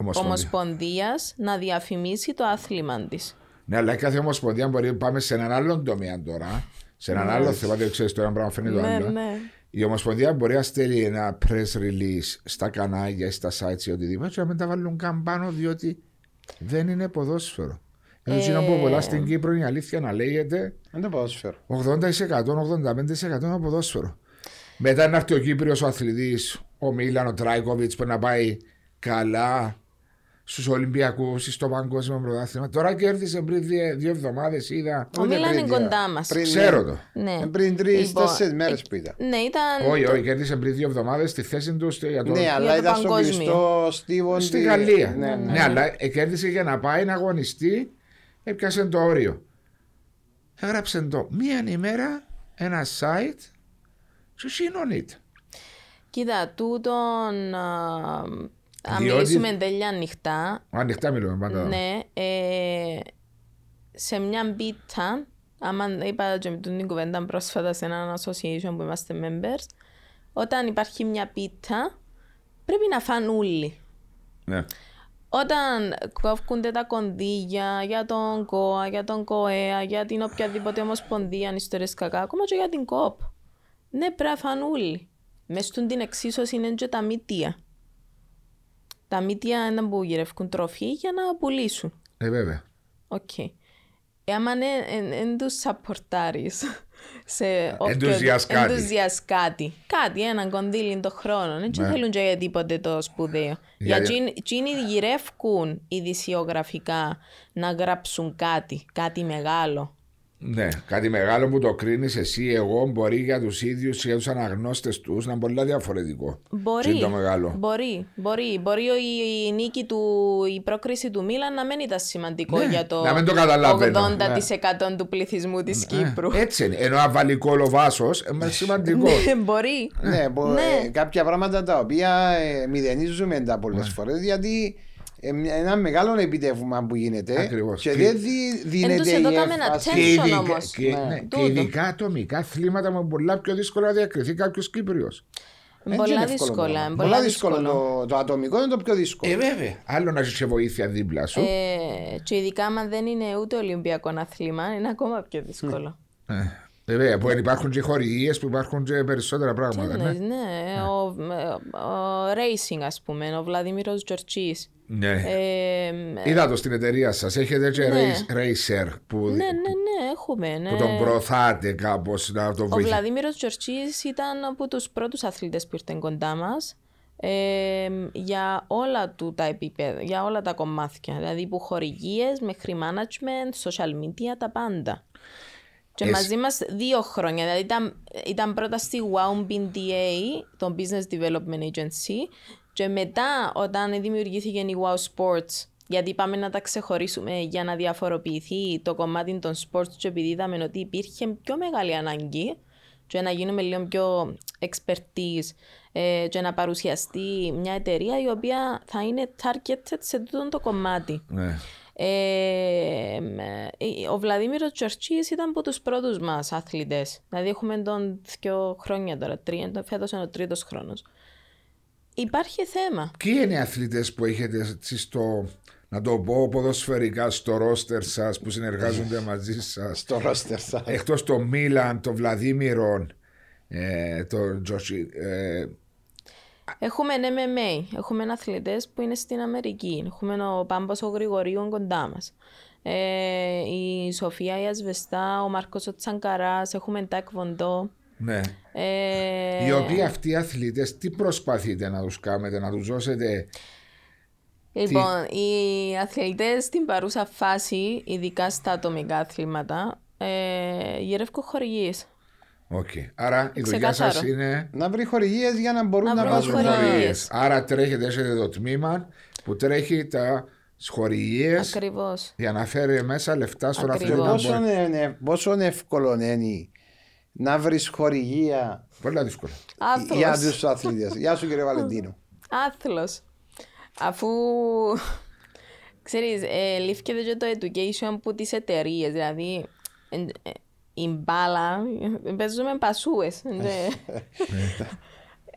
Ομοσπονδία. ομοσπονδίας να διαφημίσει το άθλημα της. Ναι, αλλά κάθε ομοσπονδία μπορεί να πάμε σε έναν άλλον τομέα τώρα. Σε έναν άλλο θέμα, δεν ξέρει το ένα πράγμα φαίνεται το Ναι, άλλο. ναι. Η Ομοσπονδία μπορεί να στέλνει ένα press release στα κανάλια ή στα sites ή οτιδήποτε και να μην τα βάλουν καν πάνω διότι δεν είναι ποδόσφαιρο. Ε, Έτσι είναι που πολλά στην Κύπρο η αλήθεια να λέγεται Είναι το ποδόσφαιρο. 80%-85% είναι ποδόσφαιρο. Μετά να έρθει ο Κύπριος ο αθλητής, ο Μίλαν, ο Τράικοβιτ που να πάει καλά στους Ολυμπιακούς ή στο Παγκόσμιο Πρωτάθλημα. Τώρα κέρδισε πριν δύο, δύο εβδομάδες, είδα. Ο Ούτε Μίλαν πριν είναι δύο; κοντά μας. Πριν- Ξέρω το. Ναι. Ε, Πριν τρει-τέσσερι Λοιπόν, μέρες ε, που ήταν. Ναι, ήταν. Όχι, όχι, κέρδισε πριν δύο εβδομάδες στη θέση του στο- για το. Ναι, αλλά το ήταν στο παγκόσμιο. κλειστό στίβο. Στη τη- Γαλλία. Ναι, Ναι, ναι. αλλά ε, κέρδισε για να πάει να αγωνιστεί, έπιασε το όριο. Έγραψε το μία ημέρα ένα site και συνονείται. Κοίτα, τούτον. Α, Αν Διότι- μιλήσουμε τέλεια ανοιχτά, Ανοιχτά μιλούμε πάντα. ναι, ε, σε μια πίτα, άμα είπα και με την κουβέντα πρόσφατα σε έναν association που είμαστε members, όταν υπάρχει μια πίτα, πρέπει να φάνε όλοι. Ναι. Όταν κόβκονται τα κονδύλια για τον ΚΟΑ, για τον ΚΟΕΑ, για την οποιαδήποτε ομοσπονδία, ιστορίες κακά, ακόμα και για την ΚΟΠ. Ναι, πρέπει να φάνε όλοι. Μες στην την εξίσωση είναι και τα μύτια. Τα μύτια είναι που γυρεύκουν τροφή για να πουλήσουν. Ε, βέβαια. Οκ. Ε, άμα δεν τους σαπορτάρεις σε Εντουζιάς κάτι. εντουζιάς κάτι. Κάτι, έναν κονδύλι το χρόνο. Δεν Ναι. θέλουν και για τίποτε το σπουδαίο. Για- Για εκείνοι γυρεύκουν ειδησιογραφικά να γράψουν κάτι, κάτι μεγάλο. Ναι, κάτι μεγάλο που το κρίνεις εσύ, εγώ, μπορεί για τους ίδιους και για τους αναγνώστες τους να είναι πολύ διαφορετικό. Μπορεί, Τι είναι το μεγάλο. μπορεί, μπορεί. Μπορεί η, η νίκη του, η πρόκριση του Μίλαν να μην ήταν σημαντικό Ναι, για το να μην το καταλαβαίνω. 80% του πληθυσμού της Κύπρου. Ε, έτσι είναι. Ενώ αβαλικό λοβάσος είναι σημαντικό. Ναι, μπορεί. Ναι, μπο- Ναι. ε, κάποια πράγματα τα οποία ε, μηδενίζουμε τα πολλές Ναι. φορές γιατί ε, μια- ένα μεγάλο επιτεύγμα που γίνεται Ακριβώς. και Και- δεν δι- δίνεται τους η εδώ κάμε έμφαση. ένα και, Tension ειδικά, όμως. και, Ναι. ναι, και Τούτο. ειδικά ατομικά αθλήματα με πολλά πιο δύσκολο να διακριθεί κάποιος Κύπριος. Δεν Πολλά είναι εύκολο δύσκολα. πράγμα. είναι Πολλά Πολλά δύσκολο. δύσκολο. Το, το ατομικό είναι το πιο δύσκολο. Ε, βέβαια. Άλλο να είσαι βοήθεια δίπλα σου. Ε, και ειδικά άμα δεν είναι ούτε Ολυμπιακό αθλήμα, είναι ακόμα πιο δύσκολο. Ε, ε, βέβαια, που υπάρχουν και χορηγίες που υπάρχουν και περισσότερα πράγματα. Ναι, Ναι. ναι, ο, ο Racing ας πούμε, ο Βλαδίμηρος Τζορτσής. ναι. Ε, Είδα το στην εταιρεία σας. Έχετε και Ναι. race- racer που, ναι, ναι, ναι, έχουμε. Ναι. που τον προωθάτε κάπως να το Ο βοηθήσετε. Βλαδίμηρος Τζορτσής ήταν από τους πρώτους αθλητές που ήρθαν κοντά μας ε, για όλα του τα επίπεδα, για όλα τα κομμάτια. Δηλαδή που χορηγίες, μέχρι management, social media, τα πάντα. Και Εσύ- μαζί μας δύο χρόνια. Δηλαδή ήταν, ήταν πρώτα στη WOW BDA, το Business Development Agency, και μετά όταν δημιουργήθηκε η WOW Sports, γιατί πάμε να τα ξεχωρίσουμε για να διαφοροποιηθεί το κομμάτι των sports και επειδή είδαμε ότι υπήρχε πιο μεγάλη ανάγκη και να γίνουμε λίγο πιο expertise ε, και να παρουσιαστεί μια εταιρεία η οποία θα είναι targeted σε τούτο το κομμάτι. Ναι. Ε, ε, ο Βλαδίμηρος Τζορτσίης ήταν από τους πρώτους μας αθλητές. Δηλαδή έχουμε τον δύο χρόνια τώρα, τρία, το- φέτος είναι ο τρίτος χρόνος. Υπάρχει θέμα. Ποιοι είναι οι αθλητές που έχετε έτσι στο, να το πω ποδοσφαιρικά, στο ρόστερ σας που συνεργάζονται μαζί σας; Στο ρόστερ σας. Εκτός το Μίλαν, το Βλαδίμηρο, ε, το Τζορτζι, ε, Έχουμε MMA, έχουμε αθλητές που είναι στην Αμερική. Έχουμε ο Πάμπος ο Γρηγορίου κοντά μας. Ε, η Σοφία η Ασβεστά, ο Μάρκος ο Τσανκαράς, έχουμε τάκβοντο. ναι. Ε, Οι οποίοι αυτοί οι αθλητές τι προσπαθείτε να τους κάνετε, να τους δώσετε Λοιπόν, οι αθλητές στην παρούσα φάση, ειδικά στα ατομικά αθλήματα, ε, γυρεύκουν χορηγίες. Οκ. Άρα η δουλειά Ξεκάθαρο. σας είναι Να βρει χορηγίες για να μπορούν Να να, βρουν βάζουν χορηγίες. χορηγίες. χορηγίες. Άρα τρέχετε, έχετε το τμήμα που τρέχει τα χορηγίες Ακριβώς. για να φέρει μέσα λεφτά στον Ακριβώς. αθλητή. να Πόσο, μπορεί- είναι, πόσο εύκολο είναι να βρεις χορηγία Πολύ δύσκολο. για Άθλος. τους αθλητές. Γεια σου κύριε Βαλεντίνο. Άθλος. Αφού, ξέρεις, ε, λήφθηκε και το education από τις εταιρείες, δηλαδή ε, ε, η μπάλα, ε, παίζουμε πασούες. ε.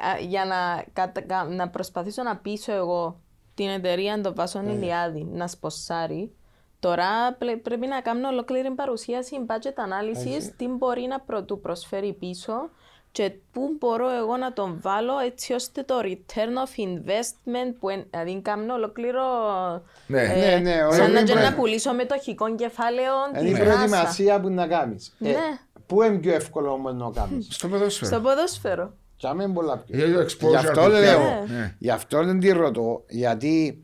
Α, για να, κατα- κα- να προσπαθήσω να πείσω εγώ την εταιρεία το Βάσον Ηλιάδη να σποσάρει, τώρα πλε- πρέπει να κάνω ολόκληρη παρουσίαση budget analysis, τι μπορεί να προ, του προσφέρει πίσω και πού μπορώ εγώ να τον βάλω έτσι ώστε το return of investment που εν, δηλαδή κάνω ολόκληρο Ναι. ε, Ναι, ναι, σαν ολόκληρη να, και προ- να πουλήσω μετοχικό κεφάλαιο Είναι η της NASA. προετοιμασία που να κάνεις. Ναι. Πού είναι πιο εύκολο όμως να κάνεις; Στο ποδόσφαιρο. Στο ποδόσφαιρο. Τσάμε πολλά πιο. Για το exposure Γι' αυτό του λέω, πιάνου. Ναι. γι' αυτό δεν τη ρωτώ, γιατί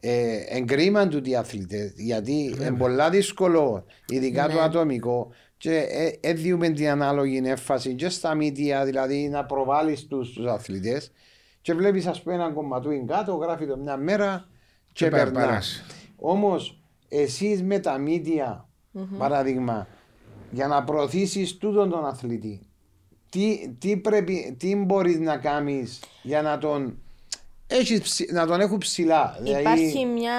ε, εγκρίμαν του οι αθλητές, γιατί είναι πολλά δύσκολο, ειδικά Ναι. το ατομικό, και ε, ε, διούμε την ανάλογη έμφαση και στα μύτια, δηλαδή να προβάλλεις τους, τους αθλητές και βλέπεις ας πούμε έναν κομματούιν κάτω, γράφει το μια μέρα και, Και πα- περνάς. περάσει. Όμως εσείς με τα μύτια, παράδειγμα, για να προωθήσεις τούτον τον αθλητή, τι, τι, πρέπει, τι μπορείς να κάνεις για να τον, έχεις, ψη- να τον έχουν ψηλά. Δηλαδή, Υπάρχει μια,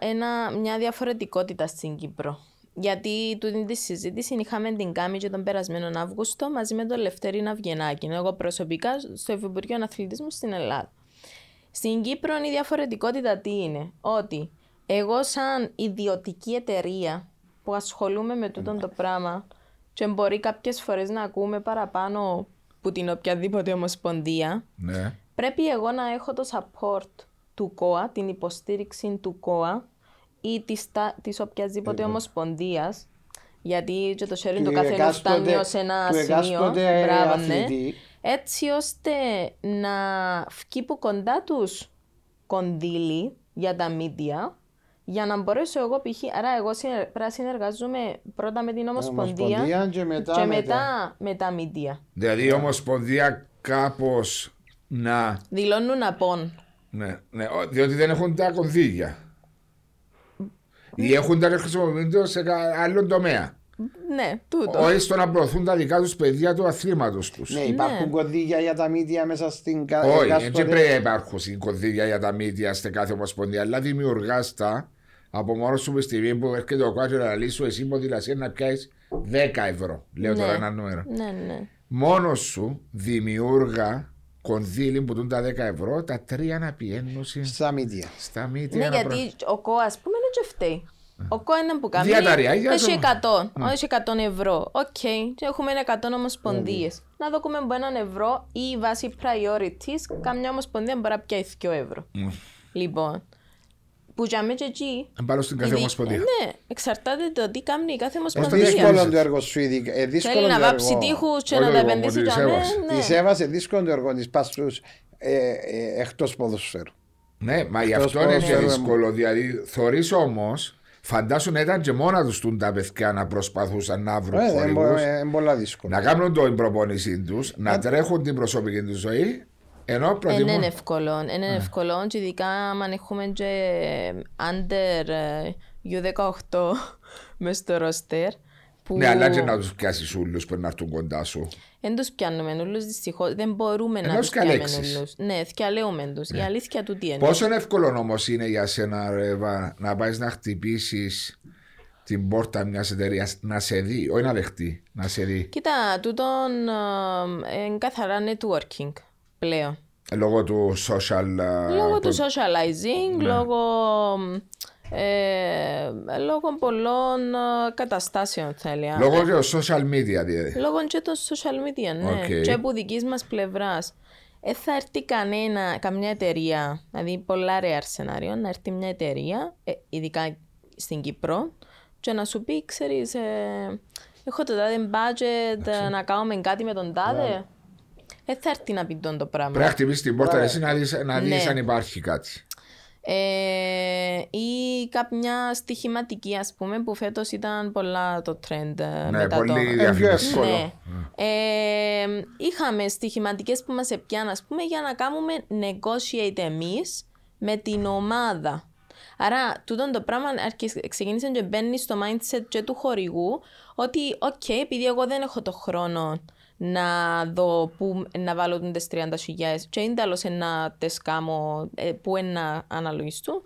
ένα, μια διαφορετικότητα στην Κύπρο. Γιατί τούτη τη συζήτηση είχαμε την κάνει και τον περασμένο Αύγουστο μαζί με τον Λευτέρη Ναυγενάκη. Εγώ προσωπικά στο Υφυπουργείο Αθλητισμού στην Ελλάδα. Στην Κύπρο η διαφορετικότητα τι είναι; Ότι εγώ σαν ιδιωτική εταιρεία που ασχολούμαι με τούτο το πράγμα και μπορεί κάποιες φορές να ακούμε παραπάνω που την οποιαδήποτε ομοσπονδία, Ναι. Πρέπει εγώ να έχω το support του ΚΟΑ, την υποστήριξη του ΚΟΑ ή της, τα- της οποιασδήποτε ομοσπονδίας, γιατί και το sharing το Του καθένα εκάστοτε- φτάνει σε ένα του σημείο. εκάστοτε Μπράβο, ναι. αθλητή. Έτσι ώστε να βγει που κοντά τους κονδύλι για τα media, για να μπορέσω εγώ π.χ. Άρα εγώ συνε- πρέπει να συνεργάζομαι πρώτα με την Ομοσπονδία, Ομοσπονδία και μετά και με μετά με τα media. Δηλαδή η Ομοσπονδία κάπως να... Δηλώνουν απόν. Ναι, ναι, ο- διότι δεν έχουν τα κονδύλια. Ή έχουν τα και χρησιμοποιούνται σε κα- άλλο τομέα. Ναι, τούτο. Όχι στο να προωθούν τα δικά τους παιδιά του αθλήματος τους. Ναι, υπάρχουν κονδύλια για τα μύτια μέσα στην κα- Όχι, εκάστοτε- δεν πρέπει να υπάρχουν κονδύλια για τα μύτια σε κάθε ομοσπονδία. Αλλά δημιουργάς τα από μόνος σου με τη στιγμή που έρχεται ο κάτσο να λύσει σου εσύ ποδηλασία να πιάσεις 10 ευρώ. Λέω τώρα Ναι. ένα νούμερο. Ναι, ναι. Μόνος σου δημιούργα κονδύλι που δουν τα 10 ευρώ, τα τρία να πηγαίνουν σε- Στα μύτια. στα μύτια. Ναι, να προ- γιατί ο ΚΟ, ας πούμε, είναι και φταίει. Ο ΚΟ είναι που κάνει. Διαταρία, για Έχει το- 100, έχει 100 ευρώ. Οκ, και έχουμε 100 ομοσπονδίες. Να δούμε από έναν ευρώ ή βάσει priorities, καμιά ομοσπονδία μπορεί να πιάσει 2 ευρώ. Λοιπόν, που για μένα και εκεί. Να πάρω στην κάθε ειδι- ομοσπονδία. Ναι, εξαρτάται το τι κάνει η κάθε Είναι ομοσπονδία. δύσκολο το έργο σου, ειδικά- ε, δύσκολο Θέλει να το βάψει έργο. τείχους και Όχι, να τα εγώ, επενδύσει μόλις για μένα. έβασε. ναι. Τη έβασε δύσκολο το έργο της πας στους ε, ε, εκτός ποδοσφαίρου. Ναι, μα γι' Εκτός αυτό είναι πιο ποδοσφαίρου, δύσκολο. Δηλαδή, θωρείς όμως Φαντάσου να ήταν και μόνα τους τούν τα παιδιά να προσπαθούσαν να βρουν Ε, Είναι χορηγούς, πολλά δύσκολο. να κάνουν την προπόνησή τους, να τρέχουν την προσωπική τους ζωή, ενώ Δεν προτιμούν. είναι εύκολο. Δεν Ναι. είναι εύκολο και ειδικά αν έχουμε και under ε, U18 μες στο roster που Ναι, αλλά και να τους πιάσεις ούλους που να έρθουν κοντά σου. δεν τους πιάνουμε όλους δυστυχώς. Δεν μπορούμε να Ενώ τους και πιάνουμε λέξεις. όλους. Ναι, θυκαλέουμε τους. Η αλήθεια του τι είναι. Πόσο εύκολο όμως είναι για σένα, Ρεβα, να πάεις να χτυπήσεις την πόρτα μιας εταιρείας να σε δει, όχι να δεχτεί, να σε δει. Κοίτα, τούτον ε, είναι καθαρά networking πλέον. Λόγω του social. ε, Λόγω του που- socializing, Ναι. λόγω, ε, λόγω πολλών ε, καταστάσεων θα έλεγα. Λόγω και του social media. δηλαδή. Λόγω και των social media, ναι. Οκ. Και από δικής μας πλευράς. Δεν θα έρθει κανένα, καμιά εταιρεία, δηλαδή πολλά rare σενάριο, να έρθει μια εταιρεία, ε, ειδικά στην Κύπρο, και να σου πει, ξέρεις, ε, έχω το τάδε budget ε, να κάνουμε κάτι με τον τάδε. Δεν θα έρθει να πει τον το πράγμα. Πρέπει να χτυπήσει την πόρτα εσύ να δει να δεις Ναι. αν υπάρχει κάτι. Ε, ή κάποια στοιχηματική, ας πούμε, που φέτος ήταν πολλά το trend. ε, Ναι, μετά πολύ το... διαφήμιση. εύκολο. Ναι. Ε, είχαμε στοιχηματικές που μας έπιαν, ας πούμε, για να κάνουμε negotiate εμείς με την ομάδα. Άρα, τούτο το πράγμα αρχι- ξεκίνησε και μπαίνει στο mindset και του χορηγού ότι, οκ, επειδή εγώ δεν έχω το χρόνο να δω που να βάλω τις 30 χιλιάδες και είναι τέλος να τες κάνω ε, που είναι να αναλογιστούν,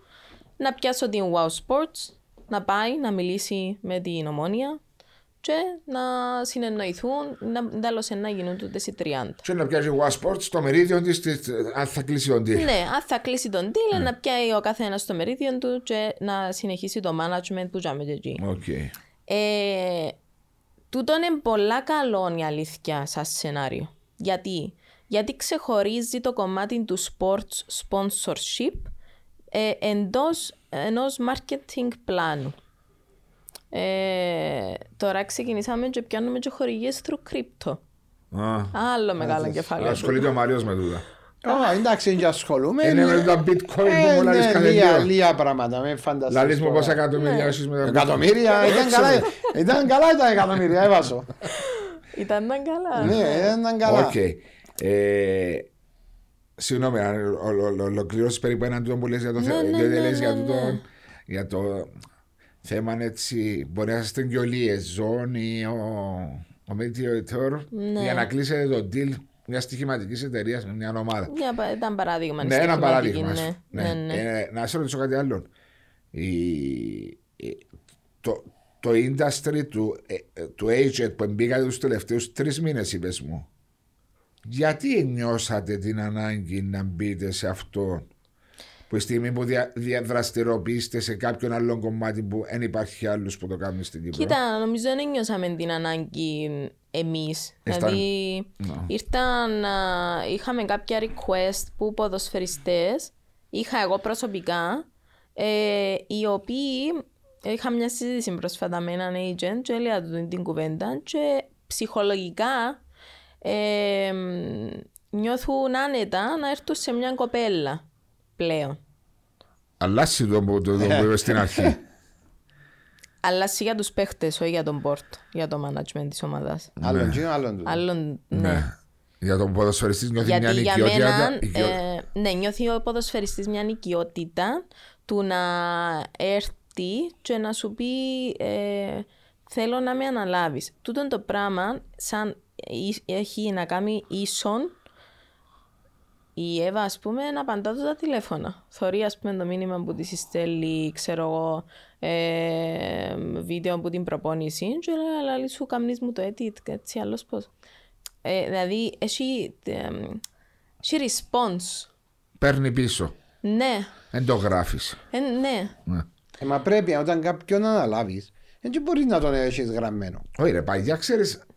να πιάσω την Wow Sports, να πάει να μιλήσει με την Ομόνοια και να συνεννοηθούν, να τέλος να γίνουν τούτες οι 30. Και να πιάσει Wow Sports το μερίδιο της, αν θα κλείσει τον deal. Ναι, αν θα κλείσει τον deal, να πιάει ο καθένας το μερίδιο του και να συνεχίσει το management που τζιαμέ και εκεί. Οκ. Ε, τούτο είναι πολλά καλό η αλήθεια σαν σενάριο. Γιατί; Γιατί ξεχωρίζει το κομμάτι του sports sponsorship ε, εντός ενός marketing πλάνου. Ε, τώρα ξεκινήσαμε και πιάνουμε και χορηγίες through crypto. Α, Άλλο μεγάλο κεφάλαιο. Ασχολείται ο Μάριος με τούτα. Ω, εντάξει, δεν και ασχολούμαι. Είναι με τα bitcoin που μου λαλείς ναι, κάθε λίγα, δύο. λίγα πράγματα, με φανταστείς Λαλείς μου τώρα. πόσα εκατομμύρια έχεις με τα bitcoin. Εκατομμύρια, ήταν καλά, ήταν καλά τα εκατομμύρια, έβασο. Ήταν να καλά. Ναι, ήταν καλά. Οκ. Ε, Συγγνώμη, αν ο- ο- ο- ολοκληρώσεις περίπου έναν τούτο που λες για το Ναι, θέμα. ναι, Διότι ναι, λες για ναι, τούτο- ναι. για το θέμα έτσι. Μπορεί να είστε και όλοι εζών ή ο, ο mediator Ναι. για να κλείσετε το deal μια στοιχηματικής εταιρείας με μια ομάδα. Μια, πα- ήταν παράδειγμα. Ναι, ένα στοιχηματική, παράδειγμα. Ναι, ας πούμε. ναι, ναι. Ε, να σε ρωτήσω κάτι άλλο. Η- η- το, το industry του, ε, του agent που μπήκατε τους τελευταίους τρεις μήνες είπες μου γιατί νιώσατε την ανάγκη να μπείτε σε αυτό που η στιγμή που δια, διαδραστηριοποιήσετε σε κάποιον άλλον κομμάτι που δεν υπάρχει άλλους που το κάνουν στην Κύπρο; Κοίτα, νομίζω δεν νιώσαμε την ανάγκη εμείς. Ήρθαν- Δηλαδή, Ναι. ήρθαν, α, είχαμε κάποια request που ποδοσφαιριστές, είχα εγώ προσωπικά, ε, οι οποίοι, είχα μια συζήτηση πρόσφατα με έναν agent και έλεγα του την κουβέντα και ψυχολογικά ε, νιώθουν άνετα να έρθουν σε μια κοπέλα πλέον. Αλλάσει το που το, το, που είπες στην αρχή. Αλλά για τους παίχτες, όχι για τον board, για το management της ομάδας. Άλλον και άλλον του. Άλλον, ναι. ναι. Για τον ποδοσφαιριστή νιώθει μια Γιατί για νοικιότητα. μένα, οικιο- ε, ναι, νιώθει ο ποδοσφαιριστής μια νοικιότητα του να έρθει και να σου πει ε, θέλω να με αναλάβεις. Τούτο το πράγμα σαν εί- έχει να κάνει ίσον η Εύα, ας πούμε, να απαντά του τα τηλέφωνα. Θωρεί, ας πούμε, το μήνυμα που της στέλνει, ξέρω εγώ, ε, βίντεο από την προπόνηση και λέει, αλλά σου καμνείς μου το edit, και έτσι άλλος πώς. Ε, δηλαδή, έχει, ε, έχει response. Παίρνει πίσω. Ναι, Δεν το γράφεις. ε, ναι. Ναι. Ε, μα πρέπει όταν κάποιον αναλάβεις, δεν μπορείς να τον έχεις γραμμένο. Όχι ρε παγιά, ξέρεις, Ε, παιδιά,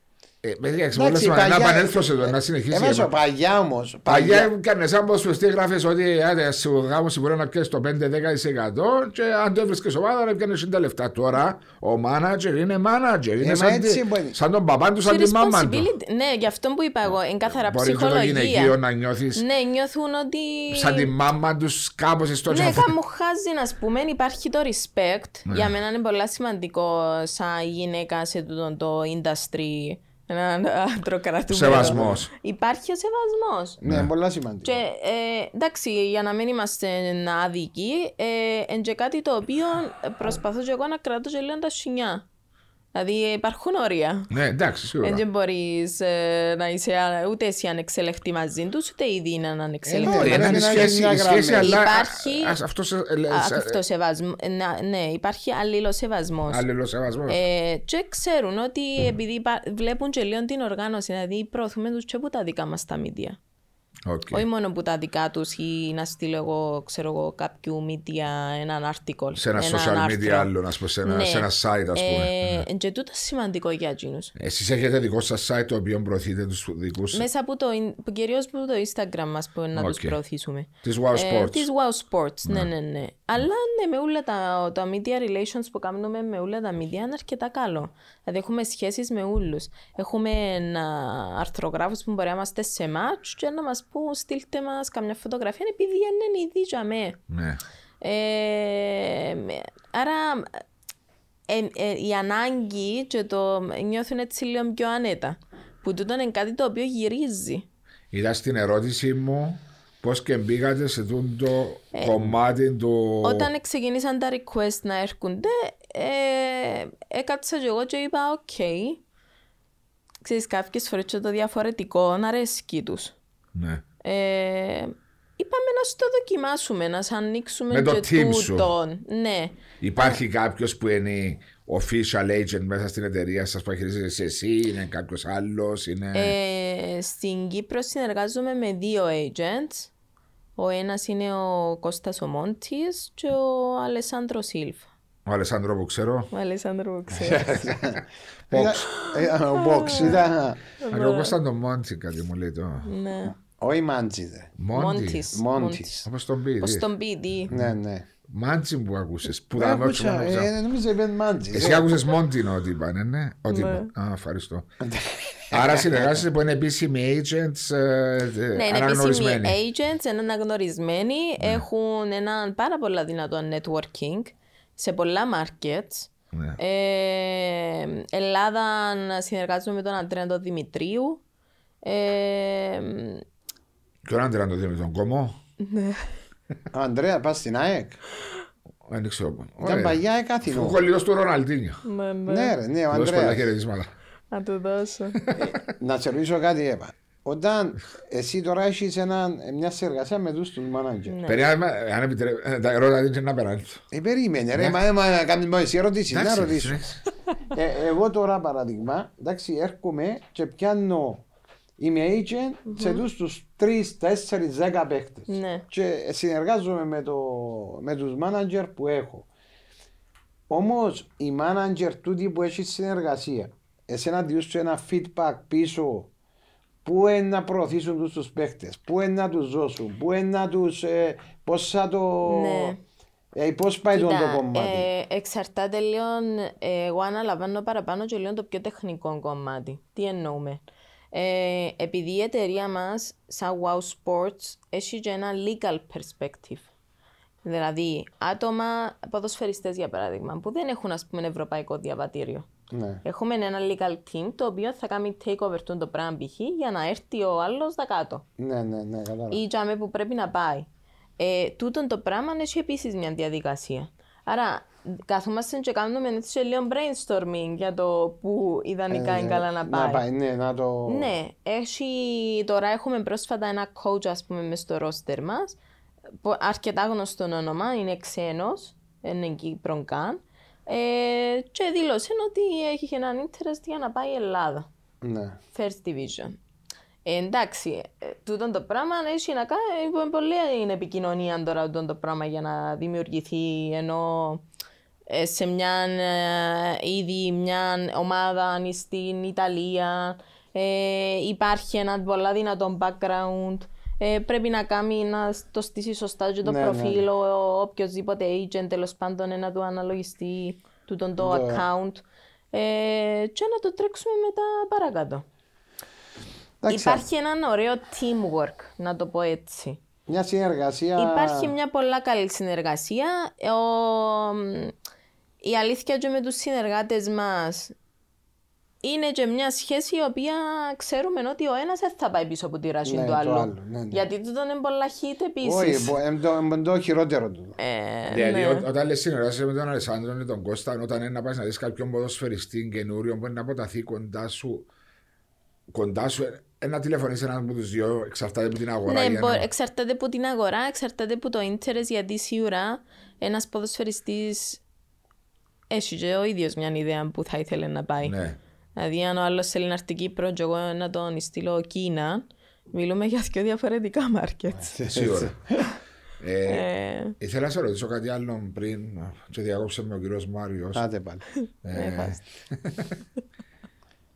Εντάξει, εξυπόλυσα να παγιά- επανέλθω σε το, να συνεχίσει. Έβαζω Ε, παγιά όμως. Παγιά έκανε σαν πως σου γράφες ότι άντε, σου γάμο μπορεί να πιέσεις το 5-10% και αν το έβρισκες ομάδα να πιάνεις τα λεφτά. Τώρα ο μάνατζερ είναι μάνατζερ. Είναι μα σαν, έτσι τη- μπορεί. σαν τον παπά του, σαν Και τη μάμα του. responsibility- Ναι, γι' αυτό που είπα εγώ, είναι καθαρά Μπορεί και το γυναικείο ψυχολογία. να νιώθεις Ναι, νιώθουν ότι. σαν τη μάμα τους κάπως στο Ναι, τσαφ- κάμου χάζει, ας πούμε, υπάρχει το respect. Ναι. Για μένα είναι πολύ σημαντικό σαν γυναίκα σε τούτο το industry. Έναν άντροκρατούμενο. Σεβασμός. Υπάρχει ο σεβασμός. Ναι, πολύ σημαντικό. Και ε, εντάξει, για να μην είμαστε άδικοι, ε, είναι και κάτι το οποίο προσπαθώ και εγώ να κρατώ και λίγο τα σουνιά. Δηλαδή υπάρχουν όρια. Ναι, εντάξει, σίγουρα. Δεν μπορείς να είσαι α- ούτε εσύ ανεξελεκτή μαζί τους, ούτε ήδη είναι ανεξελεκτή. Ε, Όχι, πρέπει είναι να σχέση, γίνει μια σχέση, γραμμή. αλλά Υπάρχει- α- αυτός, ε, λε- Α, σε- Αυτοσεβασμ- να- Ναι, υπάρχει αλληλοσεβασμός. αλληλοσεβασμός. Ε, και ξέρουν ότι επειδή υπά- βλέπουν και λίγο την οργάνωση, δηλαδή προωθούμε τους και από τα δικά μας τα media. Οκ. Όχι μόνο από τα δικά τους ή να στείλω εγώ, ξέρω εγώ, κάποιου media έναν article. Σε ένα έναν social media άρθρο. άλλο, να σου πω, σε ένα, Ναι. σε ένα site, ας πούμε. Ε, είναι και τούτο σημαντικό για εκείνους. Εσείς έχετε δικό σας site το οποίο προωθείτε τους δικούς; Μέσα από το, in- κυρίως από το Instagram μας που να τους Οκ. προωθήσουμε. της Wow Ε, Sports. της Wow Sports, ναι, ναι, ναι. Αλλά ναι, με όλα τα, τα media relations που κάνουμε με όλα τα media είναι αρκετά καλό. Δηλαδή έχουμε σχέσεις με όλους. Έχουμε ένα αρθρογράφους που μπορεί να είμαστε σε match και να μας πούν στείλτε μας καμιά φωτογραφία επειδή είναι ήδη για μέ. Ναι. Ε, άρα ε, ε, η ανάγκη και το νιώθουν έτσι λίγο πιο άνετα. Που τούτο είναι κάτι το οποίο γυρίζει. Είδα στην ερώτηση μου πώς και μπήκατε σε αυτό το κομμάτι του... Ε, Όταν ξεκίνησαν τα request να έρχονται, ε, έκατσα και εγώ και είπα οκ. Ξέρεις, κάποιες φορές και το διαφορετικό να αρέσκει τους. Ναι. Ε, είπαμε να στο δοκιμάσουμε, να σε ανοίξουμε Με το και team σου. τούτον. Ναι. Υπάρχει κάποιος που είναι official agent μέσα στην εταιρεία σας που χειρίζεσαι εσύ, είναι κάποιος άλλος, είναι... Ε, στην Κύπρο συνεργάζομαι με δύο agents. Ο ένας είναι ο Κώστας ο Μόντις και ο Αλεσάντρο Σίλβα. Ο Αλεσάνδρο που ξέρω. Ο Αλεσάνδρο που ξέρω. Ήταν- ε, Ο Box ήταν. Αλλά εγώ σαν τον Μόντι κάτι μου λέει το... ναι. Όχι Μάντζιδε. Μόντι. Μόντις. Μόντις. Όπως τον πει. Πώς τον πει, Ναι, ναι. Μάντσι που ακούσες. Που Δεν δάμε όχι άκουσα, μόνο ε, Νομίζω είπε Μάντζιδε. Εσύ άκουσες Μόντι ότι είπανε, ναι. Ότι Ναι. είπαν. Α, ευχαριστώ. Άρα συνεργάζεσαι που είναι επίσημοι agents ε, ε, Ναι, είναι επίσημοι αναγνωρισμένοι. agents, είναι αναγνωρισμένοι, έχουν ένα πάρα πολύ δυνατό networking σε πολλά markets. Ναι. Ε, Ελλάδα να συνεργάζομαι με τον Αντρέα τον Δημητρίου. Ε, Ποιον άντρα το δει με τον κόμμα. Ο Ανδρέα, πας στην ΑΕΚ. Δεν ξέρω. Ήταν παλιά ΑΕΚ Αθηνό. Φουκολίος του Ροναλντίνιο. ναι, ναι. Ναι, ρε, ναι, ο Δώσ' πολλά Ανδρέας. χαιρετίσματα. Να του δώσω. Να σε ρωτήσω κάτι, Εύα. Όταν εσύ τώρα έχεις έναν- μια συνεργασία με τους τους μάνατζερ. Ναι. Περιμένουμε, αν επιτρέπετε, τα ερώτα δεν είναι να περάσω. Ε, περίμενε ρε, μα, μα να κάνεις μόνο εσύ ερωτήσεις, να Εντάξει, ρωτήσω. συνέχισε. Ε, εγώ τώρα παράδειγμα, εντάξει, έρχομαι και πιάνω, είμαι agent σε τους τους 3, 4, 10 παίχτες. Ναι. Και συνεργάζομαι με, το, με τους manager που έχω. Όμως οι manager τούτοι που έχει συνεργασία, εσένα διούς σου ένα feedback πίσω πού είναι να προωθήσουν τους τους παίχτες, πού είναι να τους δώσουν, πού είναι να τους, ε, πώς θα το... Ναι. Ε, πώς πάει το, το κομμάτι; ε, εξαρτάται λίγο, ε, εγώ αναλαμβάνω παραπάνω και λίγο το πιο τεχνικό κομμάτι. Τι εννοούμε; Ε, επειδή η εταιρεία μας, σαν Wow Sports, έχει και ένα legal perspective. Δηλαδή, άτομα, ποδοσφαιριστές για παράδειγμα, που δεν έχουν ας πούμε ευρωπαϊκό διαβατήριο. Ναι. Έχουμε ένα legal team το οποίο θα κάνει takeover του το πράγμα π.χ. για να έρθει ο άλλος τα κάτω ναι, ναι, ναι, κατάλαβα. ή τζάμε που πρέπει να πάει. Ε, τούτον το πράγμα έχει επίσης μια διαδικασία. Άρα, καθόμαστε και κάνουμε έτσι και λίγο brainstorming για το που ιδανικά είναι καλά να πάει. Ε, Να πάει, ναι, να το... Ναι, έχει, τώρα έχουμε πρόσφατα ένα coach ας πούμε μες στο roster μας, που- αρκετά γνωστό όνομα, είναι ξένος, δεν είναι Κύπρον καν, ε, και δήλωσε ότι έχει έναν interest για να πάει η Ελλάδα. ναι. First Division. Ε, εντάξει, ε, τούτο το πράγμα έχει να κάνει, ε, πολύ είναι επικοινωνία τώρα τούτο το πράγμα για να δημιουργηθεί, ενώ ε, σε μια ε, ήδη μια ομάδα στην Ιταλία. Ε, υπάρχει ένα πολλά δυνατό background. Ε, πρέπει να κάνει να το στήσει σωστά και το Ναι, ναι. προφίλ ο οποιοδήποτε agent τέλος πάντων να του αναλογιστεί τούτον το Το- account ε, και να το τρέξουμε μετά παρακάτω. Εντάξει, Υπάρχει ένα ωραίο teamwork, να το πω έτσι. Μια συνεργασία. Υπάρχει μια πολλά καλή συνεργασία. Ο, η αλήθεια και με τους συνεργάτες μας είναι και μια σχέση η οποία ξέρουμε ότι ο ένας δεν θα πάει πίσω από τη ράση Ναι, του το άλλου. άλλο, ναι, ναι. Γιατί τούτο είναι πολλά hit επίσης. Όχι, μπο- εμ το- εμ το χειρότερο του. Ε, Δηλαδή, ναι. ό- όταν λες συνεργάσαι με τον Αλεσάνδρο ή τον Κώστα, όταν είναι να πας να δεις κάποιον ποδοσφαιριστή καινούριο που είναι να αποταθεί κοντά σου, κοντά σου, ε, ένα τηλεφωνήσει έναν από τους δύο, εξαρτάται από την αγορά. Ναι, για μπο- να- εξαρτάται από την αγορά, εξαρτάται από το interest, γιατί σίγουρα ένας ποδοσφαιριστής έχει και ο ίδιος μια ιδέα που θα ήθελε να πάει. Ναι. Δηλαδή, αν ο άλλος θέλει να έρθει Κύπρο και εγώ να τον στείλω Κίνα, μιλούμε για δύο διαφορετικά markets. Σίγουρα. ε, Ε, ήθελα να σε ρωτήσω κάτι άλλο πριν και διάκοψε με ο κύριος Μάριος. Άντε πάλι.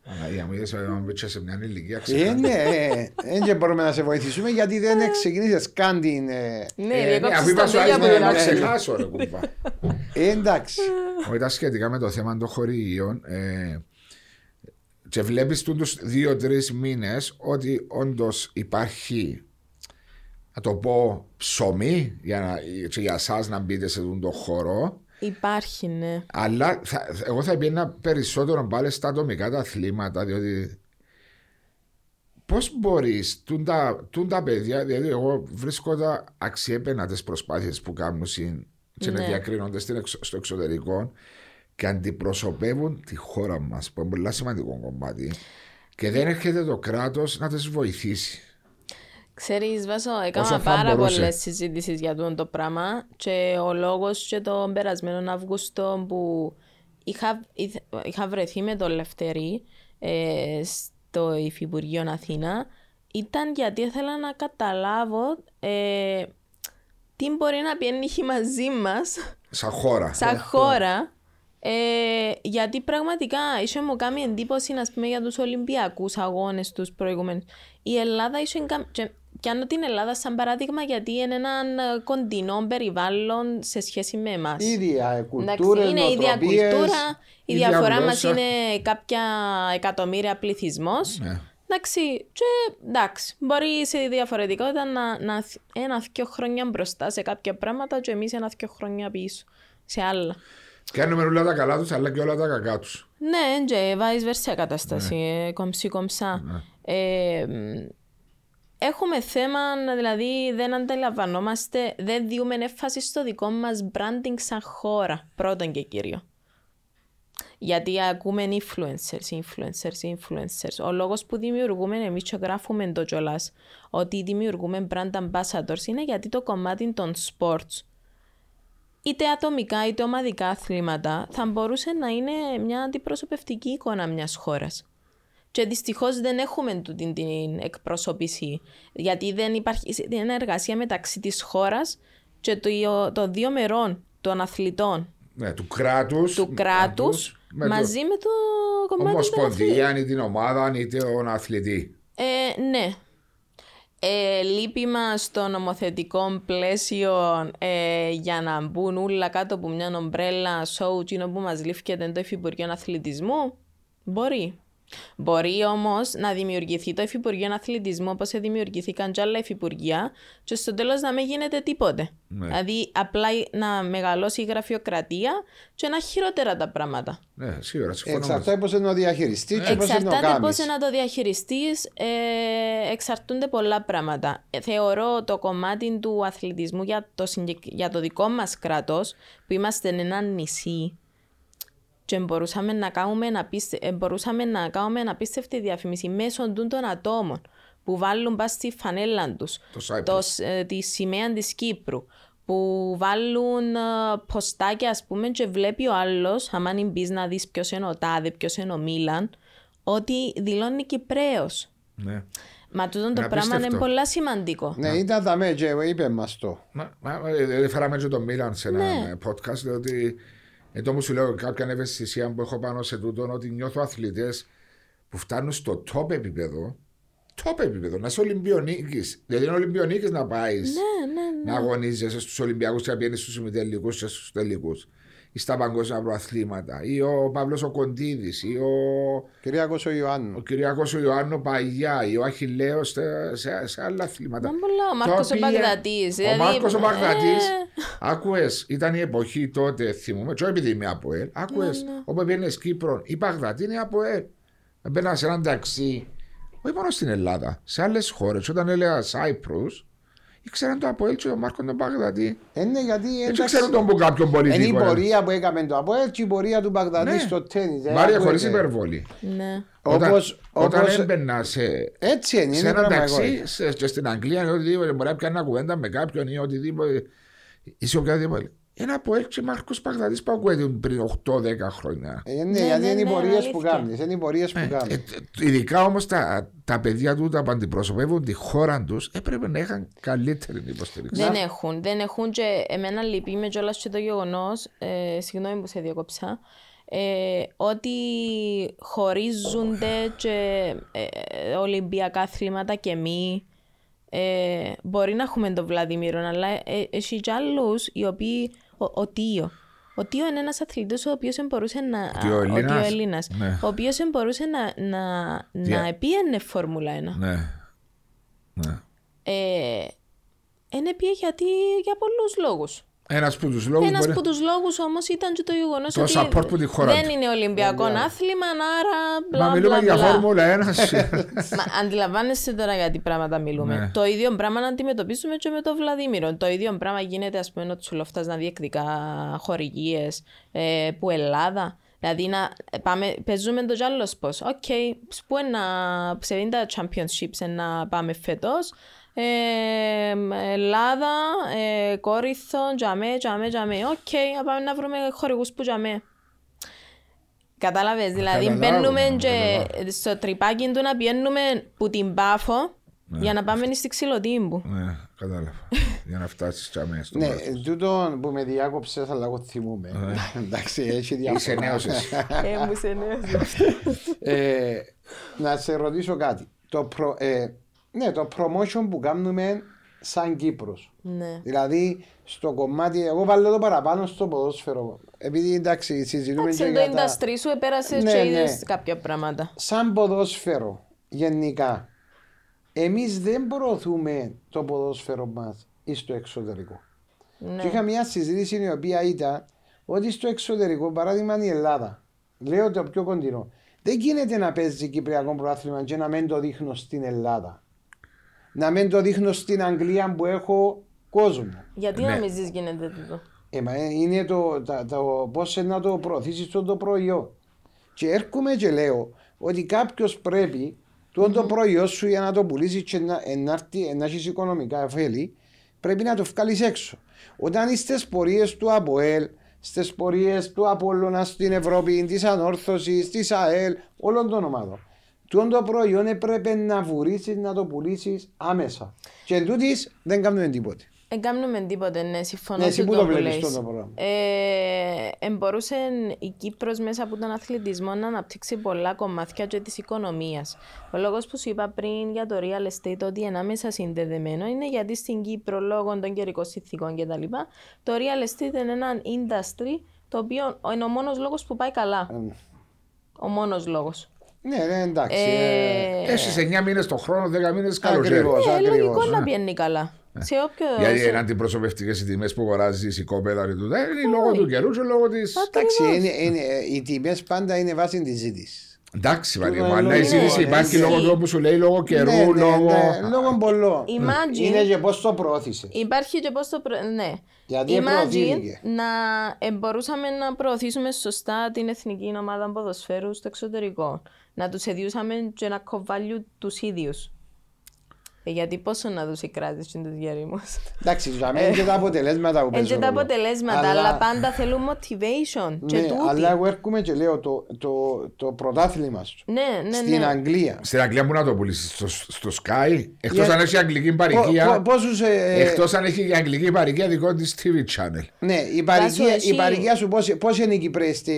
Ε, Αναγία μου, είδες ότι μου πέτσε σε μια ηλικία Ε, ξεχάσει. ναι, ε, δεν και μπορούμε να σε βοηθήσουμε γιατί δεν ξεκινήσεις καν την. ε, ναι, Ε, ναι, διακόψεις αφού είπα τον σου ίδιο άρεσε από την να αρχή. ξεχάσω ρε κουμπά. ε, εντάξει. Μου ήταν σχετικά με το θέμα των χορηγίων ε, και βλέπεις τους δύο-τρεις μήνες ότι όντως υπάρχει να το πω ψωμί για, να, και για εσάς να μπείτε σε αυτόν τον χώρο Υπάρχει, ναι. αλλά θα, εγώ θα πήγαινα περισσότερο πάλι στα ατομικά τα αθλήματα διότι πώς μπορείς τούν τα, τούν τα παιδιά δηλαδή εγώ βρίσκω τα αξιέπαινα τις προσπάθειες που κάνουν συν- και να Ναι. διακρίνονται στην εξω- στο εξωτερικό και αντιπροσωπεύουν τη χώρα μας που είναι πολύ σημαντικό κομμάτι και δεν έρχεται το κράτος να τις βοηθήσει Ξέρεις, Βάσο, Όσο έκανα θα πάρα μπορούσε. πολλές συζητήσεις για αυτό το πράγμα και ο λόγος και τον περασμένο Αύγουστο που είχα, ήθε- είχα βρεθεί με τον Λευτερή ε, στο Υφυπουργείο Αθήνα ήταν γιατί ήθελα να καταλάβω ε, τι μπορεί να πιένει μαζί μας σαν χώρα σαν χώρα. Ε, γιατί πραγματικά είχε μου κάνει εντύπωση να πούμε, για τους Ολυμπιακούς αγώνες τους προηγούμενους. Η Ελλάδα είχε κα- και πιάνω την Ελλάδα σαν παράδειγμα γιατί είναι έναν ε, κοντινό περιβάλλον σε σχέση με εμάς. ίδια Εντάξει, κουλτούρε, είναι η ίδια κουλτούρα, η ίδια διαφορά μας γλώσσα. είναι κάποια εκατομμύρια πληθυσμός. Ναι. Εντάξει, και εντάξει, μπορεί σε διαφορετικότητα να, να ένα-δυο χρόνια μπροστά σε κάποια πράγματα και εμείς ένα-δυο χρόνια πίσω σε άλλα. Κάνουμε όλα τα καλά τους αλλά και όλα τα κακά τους Ναι, και vice versa κατάσταση, ε, κομψή κομψά. Ε, μ, έχουμε θέμα, δηλαδή δεν αντιλαμβανόμαστε, δεν διούμε έμφαση στο δικό μας branding σαν χώρα, πρώτον και κύριο. Γιατί ακούμε influencers, influencers, influencers. Ο λόγος που δημιουργούμε εμείς και γράφουμε το κιόλας ότι δημιουργούμε brand ambassadors είναι γιατί το κομμάτι των sports είτε ατομικά είτε ομαδικά αθλήματα θα μπορούσε να είναι μια αντιπροσωπευτική εικόνα μιας χώρας. Και δυστυχώς δεν έχουμε τούτη την εκπροσώπηση, γιατί δεν υπάρχει συνεργασία μεταξύ της χώρας και το- των δύο μερών των αθλητών ναι, του κράτους του κράτους με το- μαζί με το κομμάτι των αθλητών. Ομοσπονδία, ή την ομάδα, είτε τον αθλητή. Ε, ναι. Ε, λείπει μας στο νομοθετικό πλαίσιο ε, για να μπουν όλα κάτω από μια ομπρέλα σοου τσίνο που μας λήφκεται το Υφυπουργείο Αθλητισμού. Μπορεί. Μπορεί όμως να δημιουργηθεί το Υφυπουργείο Αθλητισμού όπως δημιουργηθήκαν και άλλα υφυπουργεία, και στο τέλος να μην γίνεται τίποτε. Ναι. Δηλαδή, απλά να μεγαλώσει η γραφειοκρατία και να χειρότερα τα πράγματα. Ναι, σίγουρα συμφωνώ. μαζί. Εξαρτάται πώς είναι ο διαχειριστής και πώς είναι ο Εξαρτάται κάμι. πώς να το διαχειριστείς, ε, εξαρτούνται πολλά πράγματα. Ε, θεωρώ το κομμάτι του αθλητισμού για το, συγκεκ- για το δικό μας κράτος, που είμαστε ένα νησί, και μπορούσαμε να κάνουμε, απίστε... ε, μπορούσαμε να κάνουμε απίστευτη διαφήμιση μέσω τούν των ατόμων που βάλουν πας στη φανέλα τους Το Cyprus. το, σ- ε, τη σημαία της Κύπρου που βάλουν ε, ποστάκια ας πούμε και βλέπει ο άλλος άμα είναι μπεις να δεις ποιος είναι ο Τάδε, ποιος είναι ο Μίλαν ότι δηλώνει Κυπρέος. Ναι. Μα τούτο το Είναι πράγμα είναι απίστευτο. πολύ σημαντικό. Ναι, ήταν τα μέτια, είπε μας το. Μα, μα, ε, ε, φέραμε και τον Μίλαν σε ένα Ναι. ε, podcast διότι Εδώ μου σου λέω κάποια ευαισθησία που έχω πάνω σε τούτο ότι νιώθω αθλητές που φτάνουν στο top επίπεδο. Top επίπεδο, να είσαι Ολυμπιονίκης. Δηλαδή είναι Ολυμπιονίκης να πάεις Ναι, ναι, ναι. να αγωνίζεσαι στους Ολυμπιακούς και να πηγαίνεις στους ημιτελικούς και στους τελικούς. Ή στα παγκόσμια προαθλήματα. Ή ο Παύλος ο Κοντίδης. Ή ο, Κυριάκος ο ο Ιωάννου. Κυριακός ο Ιωάννου Παγιά. Ή ο Αχηλαίο σε, σε, σε άλλα αθλήματα. Μα πολλά, ο Μάρκος ο Τα οποία- Μπαγδατής, Ο δηλαδή, Μάρκος ο Μπαγδατή. ε. Άκουες, ήταν η εποχή τότε, θυμούμαι, και όχι επειδή είμαι από ελ. Άκουες, Ναι, ναι. όπου πήγαινε Κύπρο, η Παγδατή είναι από ελ. Μπαίνα σε έναν ταξί, όχι μόνο στην Ελλάδα, σε άλλες χώρες. Όταν έλεγα Σάιπρους, ήξεραν το από ελ και ο Μάρκο τον Παγδατή. Είναι γιατί Δεν εντάξει, ξέρουν τον που κάποιον είναι η πολιτικό. ε. πορεία που έκαμε το Αποέλ και η πορεία του Μπαγδατή Ναι. στο τέννις. ε, Μάρια ακούετε. χωρίς υπερβολή. Ναι. Όταν, Όπως- όταν όπως- έμπαινα σε, Έτσι είναι, σε είναι ένα πραγματικό. ταξί σε, και στην Αγγλία ή οτιδήποτε, μπορεί να πιάνει ένα κουβέντα με κάποιον ή οτιδήποτε. Είσαι οποιαδήποτε. Ένα από έτσι Μάρκος Παγδατή που ακούγεται πριν 8-10 χρόνια. Ε, ναι, Ναι, γιατί ναι, είναι οι ναι, πορείες που αλήθεια. κάνεις, είναι οι πορείες που Ε, κάνεις. ε, ειδικά όμως τα, τα παιδιά του που αντιπροσωπεύουν τη χώρα τους έπρεπε να είχαν καλύτερη υποστήριξη. Δεν έχουν, δεν έχουν και εμένα λυπεί με κιόλας και το γεγονός, ε, συγγνώμη που σε διακόψα, ε, ότι χωρίζονται και ε, ε, Ολυμπιακά αθλήματα και μη. Ε, μπορεί να έχουμε τον Βλαδίμηρο, αλλά ε, έχει κι άλλους οι οποίοι, ο, ο Τίο. Ο Τίο είναι ένας αθλητής ο οποίος μπορούσε να... Τίο ο Έλληνας. Τίο Έλληνας, Ναι. ο οποίος μπορούσε να, να, να Yeah. επίενε Φόρμουλα 1. Ναι. ναι. Ε, είναι πήγε γιατί για πολλούς λόγους. Ένας από τους λόγους. Ένας μπορεί... από τους λόγους όμως ήταν και το γεγονός Το ότι support που τη χώρα δεν τους. είναι Ολυμπιακό άθλημα, άρα. Μπλα, Μα μιλούμε μπλα, για μπλα. Φόρμουλα 1. Μα αντιλαμβάνεσαι τώρα για τι πράγματα μιλούμε. Ναι. Το ίδιο πράγμα να αντιμετωπίσουμε και με τον Βλαδίμηρο. Το ίδιο πράγμα γίνεται, ας πούμε, ο Τσουλόφτα να διεκδικά χορηγίες ε, που Ελλάδα. Δηλαδή να πάμε, παίζουμε το κι άλλο πώς. Οκ, πού είναι να σε 50 championships να πάμε φέτος. Ε, Ελλάδα, ε, Κόρινθο, τζαμέ, τζαμέ, τζαμέ. Οκ, να πάμε να βρούμε χορηγούς που τζαμέ. Κατάλαβες, δηλαδή Καταλάβω, μπαίνουμε και καταλάβω. στο τριπάκι του να πηαίννουμε που την πάφο για να πάμε στη ξυλοτύμπου. ναι, κατάλαβα. Για να φτάσεις τζαμέ στο Ναι, ναι, τούτο που με διάκοψες αλλά εγώ θυμούμαι. Εντάξει, έχει Ναι. Είσαι διαφορά. νέο εσύ. Ε, μου σε νέος. Ε, να σε ρωτήσω κάτι. Το προ, ε, ναι, το promotion που κάνουμε σαν Κύπρος. Ναι. Δηλαδή, στο κομμάτι, εγώ βάλω το παραπάνω στο ποδόσφαιρο. Επειδή εντάξει, συζητούμε Εντάξει, και το για τα... industry σου επέρασες Ναι, και ναι. είδες κάποια πράγματα. Σαν ποδόσφαιρο, γενικά, εμείς δεν προωθούμε το ποδόσφαιρο μας εις στο εξωτερικό. Ναι. Και είχα μια συζήτηση η οποία ήταν ότι στο εξωτερικό, παράδειγμα η Ελλάδα, λέω το πιο κοντινό, δεν γίνεται να παίζει Κυπριακό πρωτάθλημα και να μην το δείχνω στην Ελλάδα. Να μην το δείχνω στην Αγγλία που έχω κόσμο. Γιατί Ναι. νομίζεις γίνεται τούτο; Ε, μα, ε, είναι το, τα, το, πώς να το προωθήσεις το, το προϊόν. Και έρχομαι και λέω ότι κάποιος πρέπει το, το προϊόν σου για να το πουλήσεις και να, ε, να, έρθει- ε, να έχεις οικονομικά ωφέλη, πρέπει να το βγάλεις έξω. Όταν είστε στις πορείες του ΑΠΟΕΛ, στις πορείες του Απόλλωνα στην Ευρώπη, της Ανόρθωσης, της ΑΕΛ, όλων των ομάδων. Τούτο το προϊόν έπρεπε να βουρήσει να το πουλήσεις άμεσα. Και εν τούτης δεν κάνουμε τίποτε. Δεν κάνουμε τίποτε, ναι, συμφωνώ Ναι, εσύ σε πού το το που βλέπεις λέεις. αυτό το πρόγραμμα; Ε, εμπορούσε η Κύπρος μέσα από τον αθλητισμό να αναπτύξει πολλά κομμάτια και της οικονομίας. Ο λόγος που σου είπα πριν για το real estate ότι είναι άμεσα συνδεδεμένο είναι γιατί στην Κύπρο λόγω των καιρικών συνθήκων κτλ. Το real estate είναι ένα industry το οποίο είναι ο μόνος λόγος που πάει καλά. Ε, Ο μόνος λόγος. Ναι, ναι, εντάξει. ε, Ε, Έχει 9 μήνες το χρόνο, 10 μήνες καλοκαίρι. Ακριβώς. ε, ακριβώς, λογικό ναι. να πιένει καλά. Σε όποιο... Γιατί σε- είναι αντιπροσωπευτικές οι τιμές που αγοράζεις η κόπεδα και τούτα. Είναι λόγω του καιρού και λόγω τη. Εντάξει, είναι, είναι, οι τιμές πάντα είναι βάση της ζήτησης. Εντάξει, Βαρύ Τούτο μου, αλλά η είναι ζήτηση λόγο, υπάρχει ναι. λόγω του που σου λέει, λόγω καιρού, ναι, ναι, λόγω. ναι, λόγω πολλών. Imagine- Είναι και πώς το προώθησες. Υπάρχει και πώς το... Προ... Ναι. Γιατί Imagine προωθήθηκε. να ε, μπορούσαμε να προωθήσουμε σωστά την εθνική ομάδα ποδοσφαίρου στο εξωτερικό. Να τους εδιούσαμε και να κοβάλιου τους ίδιους. Ε, γιατί πόσο να δώσει κράτηση στην τους γερήμους. Εντάξει, για μένα είναι και τα αποτελέσματα που Είναι παίζουν. και τα ρόλο. αποτελέσματα, αλλά πάντα θέλουν motivation. Και Ναι, τούτοι. αλλά εγώ έρχομαι και λέω το, το, το πρωτάθλημα σου. Ναι, ναι, Στην ναι. Αγγλία. Στην Αγγλία που να το πουλήσεις στο, στο Sky, εκτός Για- αν έχει αγγλική Πο- παροικία. πο- Πόσους, ε, Εκτός αν έχει αγγλική παροικία δικό της TV channel. Ναι, η παροικία, εσύ- η παροικία σου πώς, πώς είναι οι Κυπρέοι στη...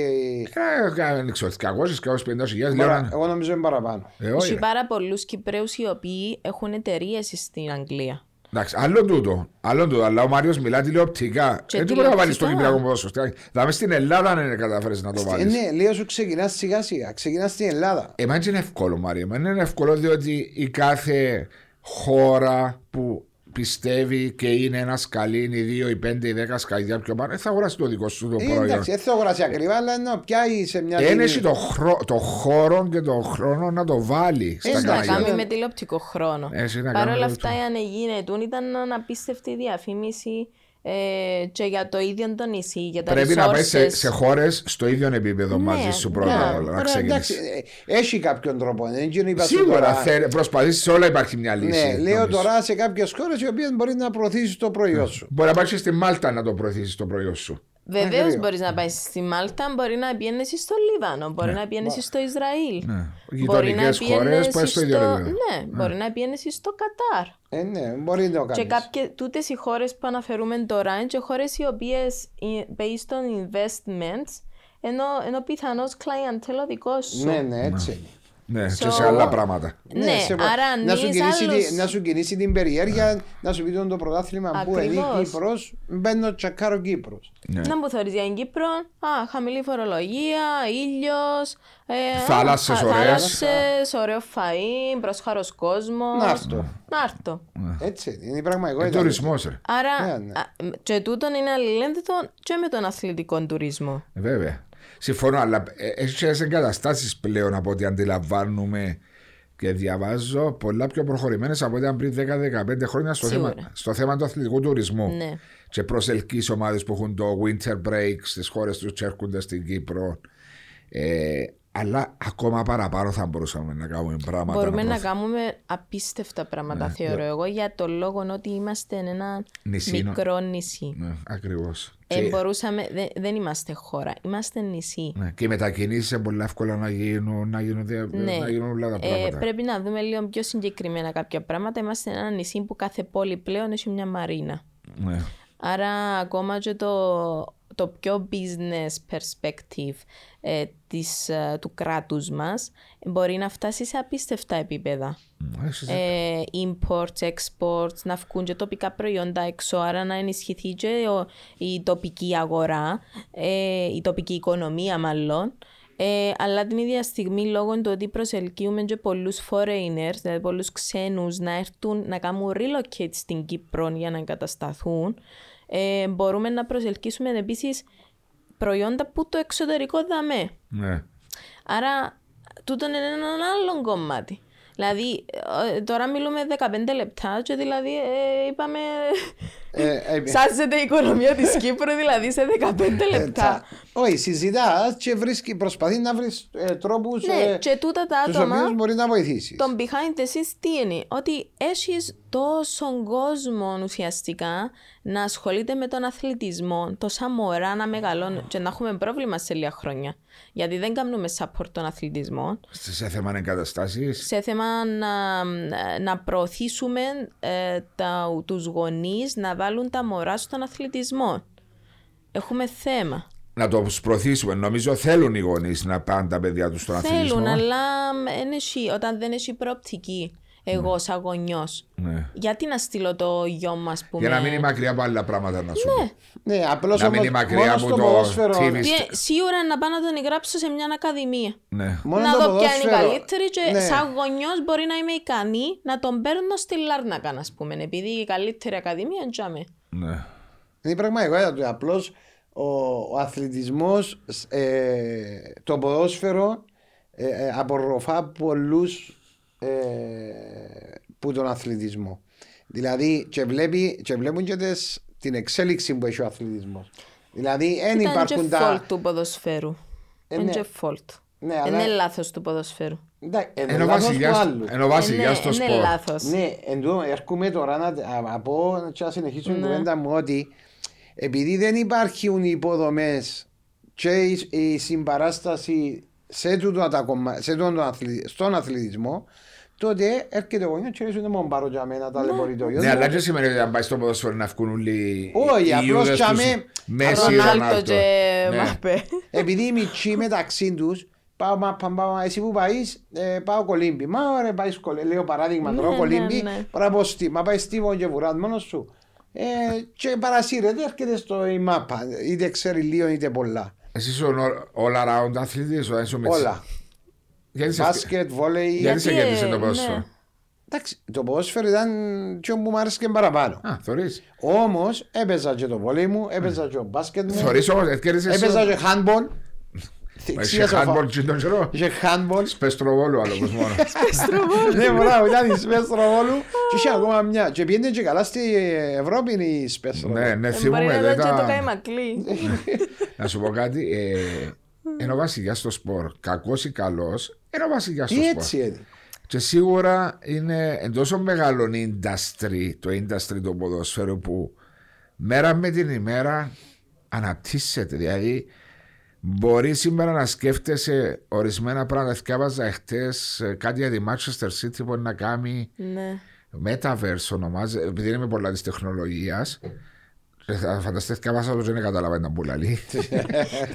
Ε, Δεν ξέρω, 200-250 χιλιάδες λέω. Εγώ νομίζω είναι παραπάνω. Ε, Έχει όχι. ρε. πάρα πολλούς Κυπρέους οι οποίοι έχουν εταιρείες στην Αγγλία. Εντάξει, άλλο τούτο. Άλλο τούτο. Αλλά ο Μάριος μιλά τηλεοπτικά. Και Δεν του μπορεί να βάλεις στο τηλεοπτικά. Κυπριακό ποδόσφαιρο. Δηλαδή στην Ελλάδα δεν κατάφερε να το Ε, βάλεις. ναι, λέω σου ξεκινάς σιγά σιγά. Ξεκινάς στην Ελλάδα. Εμένα είναι εύκολο, Μάρια. Εμένα είναι εύκολο διότι η κάθε χώρα που πιστεύει και είναι ένας σκαλί, είναι οι δύο, οι πέντε, οι δέκα σκαλιά πιο πάνω, ε, θα αγοράσει το δικό σου το Ε, προϊόν. εντάξει, δεν θα αγοράσει ακριβά, αλλά ενώ πιάει σε μια Δεν τιμή. έχει το, χρό- το χώρο και το χρόνο να το βάλει στα Ε, Έχει να εντάξει, κανάλια. κάνει ναι. με τηλεοπτικό χρόνο. Έχει να Παρ' κάνει όλα με αυτά, το- αν γίνεται, ήταν αναπίστευτη διαφήμιση ε, και για το ίδιο το νησί, για τα Πρέπει να πάει σε, resources. σε χώρες στο ίδιο επίπεδο Ναι, μαζί σου ναι. πρώτα απ' όλα. Να Ωραία, εντάξει, ξεκινήσει. ε, έχει κάποιον τρόπο. Δεν είναι είπα σου Σίγουρα τώρα. προσπαθεί σε όλα υπάρχει μια λύση. Ναι, λέω νομίζω. τώρα σε κάποιες χώρες οι οποίες μπορεί να προωθήσεις το προϊόν σου. Μπορεί να πάει και στη Μάλτα να το προωθήσεις το προϊόν σου. Βεβαίως Αγρίο. μπορείς να πάεις στη Μάλτα, μπορεί να πιένει στο Λίβανο, μπορεί να πιένει στο Ισραήλ. Ναι. Μπορεί να Γειτονικές χώρες πιένει πάει στο ίδιο επίπεδο. Ναι, μπορεί να πιένει στο Κατάρ. Ε, ναι, μπορεί να το Και κάνεις. κάποιες, τούτες οι χώρες που αναφερούμε τώρα είναι και χώρες οι οποίες ε, based on investments ενώ, ενώ πιθανώς clientele δικό σου. Ναι, ναι, έτσι. Είναι. Ναι, και So- σε άλλα πράγματα. Ναι, σε- άρα να, σου ανοίγεις κινήσει, άλλους- τη- να σου κινήσει την περιέργεια, να σου πει το πρωτάθλημα που είναι η Ακριβώς. Κύπρος, μπαίνω τσακάρω Κύπρος. Ναι. Να μου θεωρείς για την Κύπρο, α, χαμηλή φορολογία, ήλιος, ε, Θάλασσες α, ωραίες. θάλασσες, ωραίο φαΐ, πρόσχαρος κόσμος. Να έρθω. Να έρθω. Έτσι, είναι η Ε, πραγματικότητα. Τουρισμός, ρε. Άρα, Ναι, ναι. α, και τούτον είναι αλληλένδετο και με τον αθλητικό τουρισμό. Ε, Βέβαια. Συμφωνώ, αλλά ε, έχει εγκαταστάσεις πλέον από ό,τι αντιλαμβάνουμε και διαβάζω πολλά πιο προχωρημένες από ό,τι ήταν πριν 10-15 χρόνια στο Σίγουρα. θέμα, στο θέμα του αθλητικού τουρισμού. Ναι. Και προσελκύεις ομάδες που έχουν το winter break στις χώρες τους και έρχονται στην Κύπρο. Ε, αλλά ακόμα παραπάνω θα μπορούσαμε να κάνουμε πράγματα. Μπορούμε να προωθ- κάνουμε απίστευτα πράγματα, θεωρώ εγώ, για το λόγο ότι είμαστε ένα Νησί, νο- μικρό νησί. Ναι, ακριβώς. Ε, μπορούσαμε, δεν, δεν είμαστε χώρα, είμαστε νησί. ναι, και οι μετακινήσεις είναι πολύ εύκολα να γίνουν, να γίνουν, δια- Ναι. να γίνουν όλα τα Ε, πράγματα. πρέπει να δούμε λίγο πιο συγκεκριμένα κάποια πράγματα. Είμαστε ένα νησί που κάθε πόλη πλέον έχει μια μαρίνα. Ναι. Άρα ακόμα και το, το πιο business perspective ε, της, ε, του κράτους μας μπορεί να φτάσει σε απίστευτα επίπεδα. Έχεις- Ε, imports, exports, να βγουν και τοπικά προϊόντα έξω, άρα να ενισχυθεί και ο- η τοπική αγορά, ε, η τοπική οικονομία μάλλον. Ε, αλλά την ίδια στιγμή λόγω του ότι προσελκύουμε και πολλούς foreigners, δηλαδή πολλούς ξένους να έρθουν να κάνουν relocate στην Κύπρο για να εγκατασταθούν, ε, μπορούμε να προσελκύσουμε επίσης προϊόντα που το εξωτερικό δαμέ. ναι. Άρα, τούτο είναι ένα άλλο κομμάτι. Δηλαδή, ε, τώρα μιλούμε 15 λεπτά και δηλαδή ε, είπαμε Ε, ε, σάζεται η οικονομία της Κύπρου δηλαδή σε 15 ε, λεπτά. θα- Όχι, συζητάς και βρίσκει, προσπαθεί να βρεις ε, τρόπους Ναι, και τούτα τα τους άτομα, οποίους μπορεί να βοηθήσεις. τον behind the scenes τι είναι, ότι έχεις τόσον κόσμο ουσιαστικά να ασχολείται με τον αθλητισμό, τόσα μωρά να μεγαλώνουν και να έχουμε πρόβλημα σε λίγα χρόνια. Γιατί δεν κάνουμε support τον αθλητισμό. Σε θέμα εγκαταστάσεις. σε θέμα να, να προωθήσουμε ε, τα, τους γονείς να βάλουν τα μωρά στον αθλητισμό. Έχουμε θέμα. Να το προωθήσουμε. Νομίζω θέλουν οι γονείς να πάνε τα παιδιά τους στον αθλητισμό. Θέλουν, αλλά εν έχει- όταν δεν έχει προοπτική, εγώ σαν γονιός, Ναι. γιατί να στείλω το γιο μου, ας πούμε. Για να μην είναι μακριά από άλλα πράγματα να σου πω. Ναι, απλώς Να μην όμως είναι μακριά μόνος από στο το ποδόσφαιρο. TV. Τι- σίγουρα να πάω να τον εγγράψω σε μια ακαδημία. Ναι. μόνος να το δω ποια είναι η ποδόσφαιρο- καλύτερη και Ναι. σαν γονιός μπορεί να είμαι ικανή να τον παίρνω στη Λάρνακα, ας πούμε, επειδή η καλύτερη ακαδημία είναι τζάμε. ναι. Είναι η πραγματικότητα του. Απλώς ο, ο αθλητισμός, το ποδόσφαιρο ε, ε, απορροφά πολλούς ε, που τον αθλητισμό. Δηλαδή, και, βλέπει, και βλέπουν και τις, την εξέλιξη που έχει ο αθλητισμός. Δηλαδή, δεν Ήταν και υπάρχουν fault τα. του ποδοσφαίρου. Ε, Είναι ναι. και fault. Ναι, Είναι αλλά- λάθος του ποδοσφαίρου. Εντάξει, είναι Ενώ λάθος του βασιλιάς- άλλου. ενώ ο βασιλιάς στο είναι σπορ. λάθος. Ναι, εν τω έρχομαι τώρα να α- να πω και να συνεχίσω την Ναι. κουβέντα μου ότι επειδή δεν υπάρχουν οι υποδομές και η, η συμπαράσταση σε τούτο τα κομμα- σε τούτο το αθλη- στον αθλητισμό, τότε έρχεται ο γονιός και λέει σου δεν μου πάρω για μένα τα λεπορεί το γιος Ναι, μου». αλλά δεν σημαίνει ότι αν πάει στο ποδόσφαιρο να βγουν όλοι Όχι, οι απλώς Ιούδες για τους με- Μέση, Ρονάλτο Ρονάλτο. και Ναι. Μαπέ. Επειδή οι μητσοί μεταξύ τους, πάω, μα, πάω, πάω, εσύ που πάεις, ε, πάω κολύμπι. Μα ωραία, πάεις κολύμπι. Λέω παράδειγμα τώρα, Ναι, κολύμπι. ναι, ναι. Πρέπει να πω στη, μα πάει στίβο και βουράς μόνος σου. Ε, και παρασύρεται, έρχεται στο η μάπα. Είτε ξέρει λίγο είτε πολλά. Εσύ είσαι ο all around αθλητής, ο Ένσο Μιτσί. Όλα. Γιατί σε- Μπάσκετ, βόλεϊ. Γιατί σε Γιατί, κέρδισε το ε, ποδόσφαιρο. ναι. Εντάξει, το ποδόσφαιρο ήταν και που μου άρεσε και παραπάνω. Α, θωρείς. Όμως έπαιζα και το βόλεϊ μου, έπαιζα και το μπάσκετ μου, Θωρείς όμως, ε, κέρδισες έπαιζα στο- και handball. Είσαι Θεξίας ο φα- handball και τον καιρό. Είχε handball. Πεστροβόλου άλλο πως μόνο. Ναι, μπράβο, ήταν η Σπέστροβόλου και είχε ακόμα μια. Και πήγαινε και καλά στη Ευρώπη η Σπέστροβόλου. Ναι, ναι, Ε, Μπορεί θυμούμαι. να δεν ήταν και το τα- καημακλή. Να σου πω κάτι. ε, Είναι ο βασιλιάς στο σπορ. Κακός ή καλός, είναι ο βασιλιά στο Τι σπορ. έτσι έτσι. Και σίγουρα είναι εντός μεγάλο industry, το industry του ποδοσφαίρου που μέρα με την ημέρα αναπτύσσεται. Δηλαδή, μπορεί σήμερα να σκέφτεσαι ορισμένα πράγματα. Θυκάβαζα χτε κάτι για τη Manchester City που είναι να κάνει Ναι. Metaverse ονομάζεται, επειδή είμαι πολλά της τεχνολογίας. Φανταστείτε, βάσα το δεν καταλαβαίνω που λέει.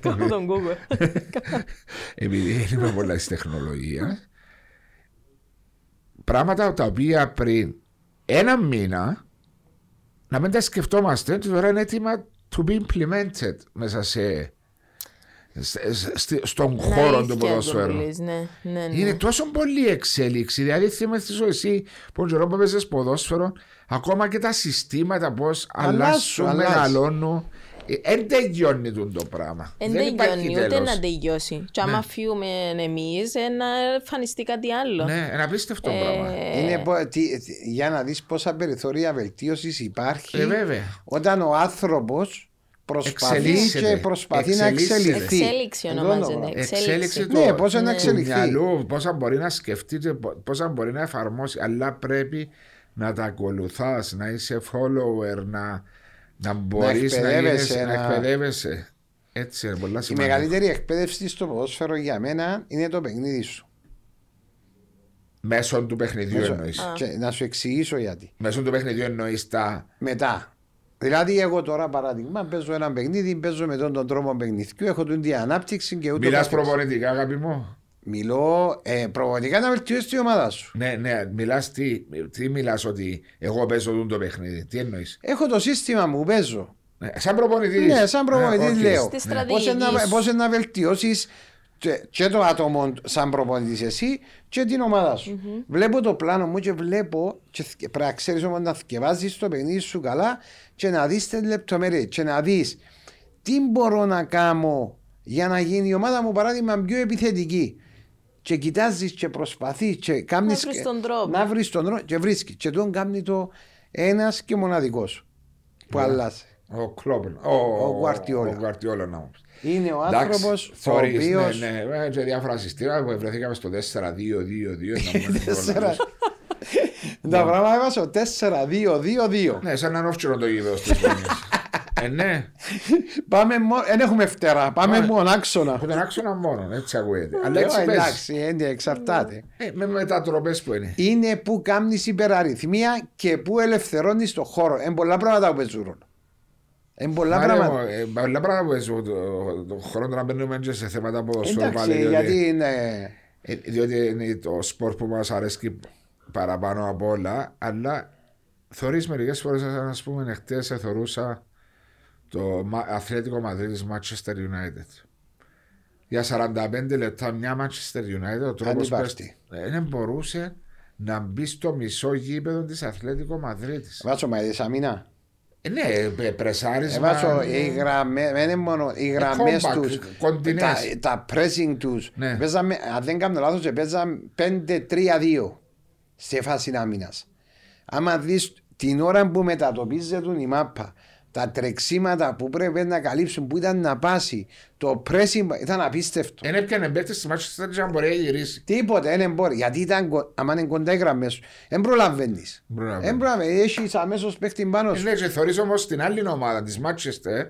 Κάνω τον Google. επειδή είμαι πολλά της τεχνολογίας. Πράγματα τα οποία πριν ένα μήνα να μην τα σκεφτόμαστε και τώρα είναι έτοιμα to be implemented μέσα σε, σε- σε- στον χώρο του Αλήθεια το ποδοσφαίρου. λες, Ναι, ναι, ναι. Είναι τόσο πολύ εξέλιξη. Δηλαδή, θυμάσαι εσύ που καιρό που παίζεις ποδόσφαιρο, ακόμα και τα συστήματα πώς αλλάσουν, αλλάζει. μεγαλώνουν. Δεν τελειώνει τούτο το πράγμα. Εν Δεν υπάρχει τελειώνει, ούτε τέλος. να τελειώσει. Και άμα φύγουμε εμείς, ε, να εμφανιστεί κάτι άλλο. Ναι, ένα απίστευτο Ε, πράγμα. Είναι, πο- τι- τι- για να δεις πόσα περιθώρια βελτίωσης υπάρχει Ε, βέβαια. όταν ο άνθρωπος προσπαθεί Εξελίσσεται. και προσπαθεί να Εξελίσσεται. εξελιχθεί. Εξέλιξη Εδώ ονομάζεται. το- Εξέλιξη Εξέλιξη. του, Ναι, πώς να του εξελιχθεί. μυαλού, πόσα μπορεί να σκεφτεί, και πο- πόσα μπορεί να εφαρμόσει. Αλλά πρέπει να τα ακολουθάς, να είσαι follower, να, να μπορείς να, εκπαιδεύεσαι, γίνεις- να να- εκπαιδεύεσαι. Έτσι είναι πολλά Η σημαντικό. μεγαλύτερη εκπαίδευση στο ποδόσφαιρο για μένα είναι το παιχνίδι σου. Μέσω του παιχνιδιού Μέσω- εννοείς. Και να σου εξηγήσω γιατί. Μέσω του παιχνιδιού εννοείς τα... Μετά. Δηλαδή, εγώ τώρα παράδειγμα παίζω ένα παιχνίδι, παίζω με τον, τον τρόπο παιχνιδιού, έχω την ανάπτυξη και ούτω Μιλάς καθεξής. προπονητικά αγάπη μου; Μιλώ ε, προπονητικά να βελτιώσεις τη ομάδα σου. Ναι, ναι, μιλάς τι, τι μιλάς ότι εγώ παίζω τούτο το παιχνίδι. Τι εννοείς; Έχω το σύστημα μου, παίζω. Ναι, σαν προπονητής. Ναι, σαν προπονητής οκ. λέω. Στη Πώς στρατηγική να, σου. πώς να βελτιώσεις και, και το άτομο σαν προπονητής εσύ και την ομάδα σου. Βλέπω το πλάνο μου και βλέπω. Και θ- πρέπει να ξέρεις όμως να θυκευάζεις το παιχνίδι σου καλά και να δεις τις λεπτομέρειες. Και να δεις τι μπορώ να κάνω για να γίνει η ομάδα μου παράδειγμα πιο επιθετική. Και κοιτάζεις και προσπαθείς και κάνεις, βρεις τον τρόπο. Να βρεις τον τρόπο και βρίσκεις. Και τον κάνει το ένας και μοναδικός που αλλάζει. Ο Κλόπεν. Ο, Ο Γκουαρτιόλα. Ο Γκουαρτιόλα να μου πεις. Είναι ο Εντάξει, άνθρωπος ο θωρείς, οποίο. Ναι, ναι, ε, και διάφορα συστήματα που βρεθήκαμε στο 4-2-2-2. να μην Τέσσερα. προλάβεις. Τα πράγματα έβασα ο 4-2-2-2. Ναι, σαν να όφτσιρο το γήπεδο στις Βόνιες. Ε, ναι, Πάμε μόνο. Δεν έχουμε φτερά. Πάμε Ωραία. μόνο άξονα. από τον άξονα μόνο, έτσι ακούγεται. Αλλά Ε, έτσι παίζει. Εντάξει, είναι, εξαρτάται. Ε, με μετατροπές που είναι. Είναι που κάνει υπεραριθμία και που ελευθερώνεις το χώρο. Είναι πολλά πράγματα που παίζουν ρόλο. Είναι πολλά Μάρια μου, πράγματα. ε, Πολλά πράγματα που παίζουν το- το χρόνο να μπαίνουμε και σε θέματα ποδοσφαίρου Εντάξει, πάλι. διότι- γιατί είναι. Ε, διότι είναι το σπορ που μας αρέσει παραπάνω από όλα, αλλά θωρείς μερικές φορές, ας πούμε, χτες εθωρούσα το Μα- Αθλέτικο Μαδρίτης Manchester United. Για 45 λεπτά μια Manchester United, ο τρόπος που Ανύπαρκτη. ε, δεν μπορούσε να μπει στο μισό γήπεδο της Αθλέτικο Μαδρίτης. Βάζω μα είδες αμήνα; Ε, ναι, ε, πρεσάρισμα. Έβαζω ε, οι γραμμές, δεν είναι μόνο οι γραμμές compact, τους, κοντινές. τα, τα pressing τους. Ναι. Παίζαμε, αν δεν κάνω λάθος, παίζαμε 5-3-2 σε φάση άμυνας. Άμα δεις την ώρα που μετατοπίζεται η μάπα, τα τρεξίματα που πρέπει να καλύψουν, που ήταν να πάσει, το pressing ήταν απίστευτο. Δεν έπιανε παίκτες στη Manchester City να μπορεί να γυρίσει. Τίποτε, δεν μπορεί. Γιατί ήταν, κο- άμα είναι κοντά οι γραμμές σου, δεν προλαβαίνεις. Προλαβαίνεις. Δεν προλαβαίνεις. Έχεις αμέσως παίχτη πάνω σου. Ναι, και θωρείς όμως την άλλη ομάδα της Manchester,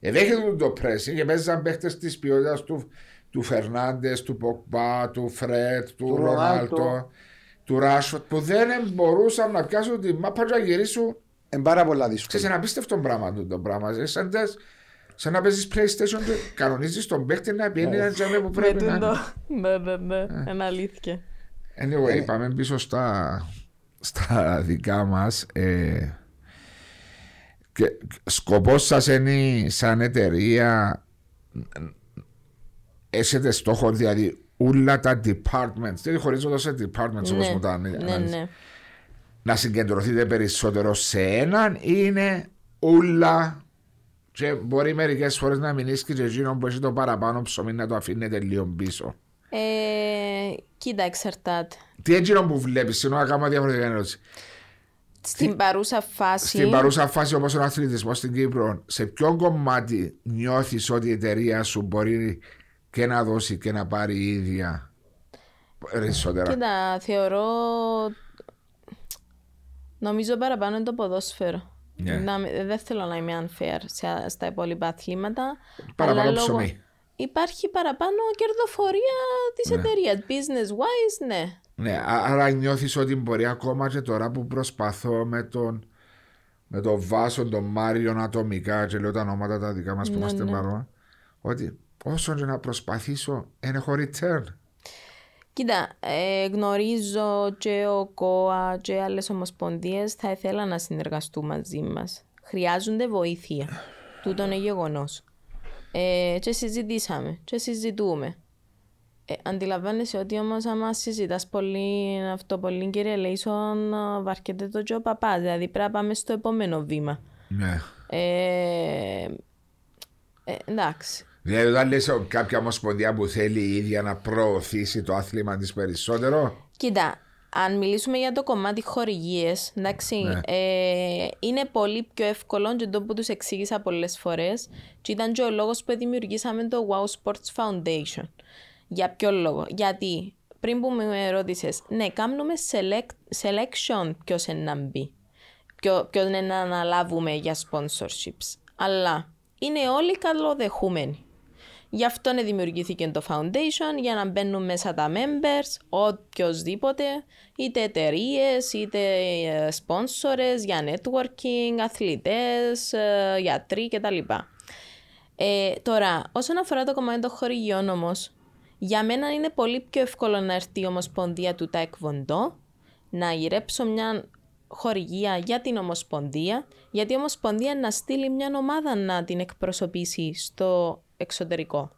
εδέχεται το pressing και παίζαν παίχτες της ποιότητας του, του Φερνάντες, του Ποκμπά, του Φρέτ, του, Του Ρονάλτο, Ρονάλτο. του Ράσφορτ που δεν μπορούσαν να πιάσουν τη μάπα και να γυρίσουν. Είναι πάρα πολλά Ξέρεις, δύσκολο. ένα απίστευτο πράγμα το, το πράγμα. Ε, Σαν, τες- σαν να παίζεις PlayStation και κανονίζεις τον παίχτη να πιένει ένα τζαμί που Με πρέπει να... τούτο. Ναι, ναι, ναι. Είναι αλήθεια. Anyway, πάμε πίσω στα, στα δικά μας. Ε, και σκοπός σας είναι σαν εταιρεία έχετε στόχο δηλαδή όλα τα departments, δεν χωρίζονται σε departments όπως μου τα Ναι, ναι, αναλύσεις. ναι. Να συγκεντρωθείτε περισσότερο σε έναν ή είναι όλα και μπορεί μερικές φορές να μην είσαι και εκείνο που έχει το παραπάνω ψωμί να το αφήνετε λίγο πίσω. Ε, κοίτα, εξαρτάται. Τι εκείνο που βλέπεις, συγγνώμη να κάνω διαφορετικά ερώτηση. Στην παρούσα φάση. Στην παρούσα φάση όπως ο αθλητισμός στην Κύπρο, σε ποιο κομμάτι νιώθεις ότι η εταιρεία σου μπορεί και να δώσει και να πάρει η ίδια περισσότερα; Κοίτα, θεωρώ. Νομίζω παραπάνω είναι το ποδόσφαιρο. Ναι. Να μην- δεν θέλω να είμαι unfair σε- στα υπόλοιπα αθλήματα. Παραπάνω αλλά λόγω- ψωμί. Υπάρχει παραπάνω κερδοφορία της Ναι. εταιρείας. Business wise, ναι. Ναι, α- άρα νιώθεις ότι μπορεί ακόμα και τώρα που προσπαθώ με τον με τον Βάσο, τον Μάριο ατομικά και λέω τα ονόματα τα δικά μας που Ναι, είμαστε ναι. παρόν ότι όσο και να προσπαθήσω δεν έχω return. Κοίτα, ε, γνωρίζω και ο ΚΟΑ και άλλες ομοσπονδίες θα ήθελα να συνεργαστούν μαζί μας. Χρειάζονται βοήθεια. Τούτο είναι γεγονός. Ε, και συζητήσαμε και συζητούμε. Ε, αντιλαμβάνεσαι ότι όμως άμα συζητάς πολύ αυτό πολύ κύριε Λέισον ε, βαρκέται το και ο παπάς. Δηλαδή πρέπει να πάμε στο επόμενο βήμα. Ναι. Ε, ε, εντάξει. Δηλαδή όταν λες ο- κάποια ομοσπονδία που θέλει η ίδια να προωθήσει το άθλημα της περισσότερο Κοίτα, αν μιλήσουμε για το κομμάτι χορηγίες, εντάξει, Ναι. ε, είναι πολύ πιο εύκολο και το που τους εξήγησα πολλές φορές και ήταν και ο λόγος που δημιουργήσαμε το Wow Sports Foundation. Για ποιο λόγο, γιατί πριν που με ρώτησες, ναι, κάνουμε select, selection ποιος είναι να μπει, ποιο, ποιον είναι να αναλάβουμε για sponsorships, αλλά είναι όλοι καλοδεχούμενοι. Γι' αυτό ναι, δημιουργήθηκε το foundation για να μπαίνουν μέσα τα members, οποιοδήποτε, είτε εταιρείες, είτε ε, sponsors για networking, αθλητές, ε, γιατροί κτλ. Ε, τώρα, όσον αφορά το κομμάτι των χορηγιών όμως, για μένα είναι πολύ πιο εύκολο να έρθει η Ομοσπονδία του Taekwondo, να γυρέψω μια χορηγία για την Ομοσπονδία, γιατί η Ομοσπονδία να στείλει μια ομάδα να την εκπροσωπήσει στο εξωτερικό.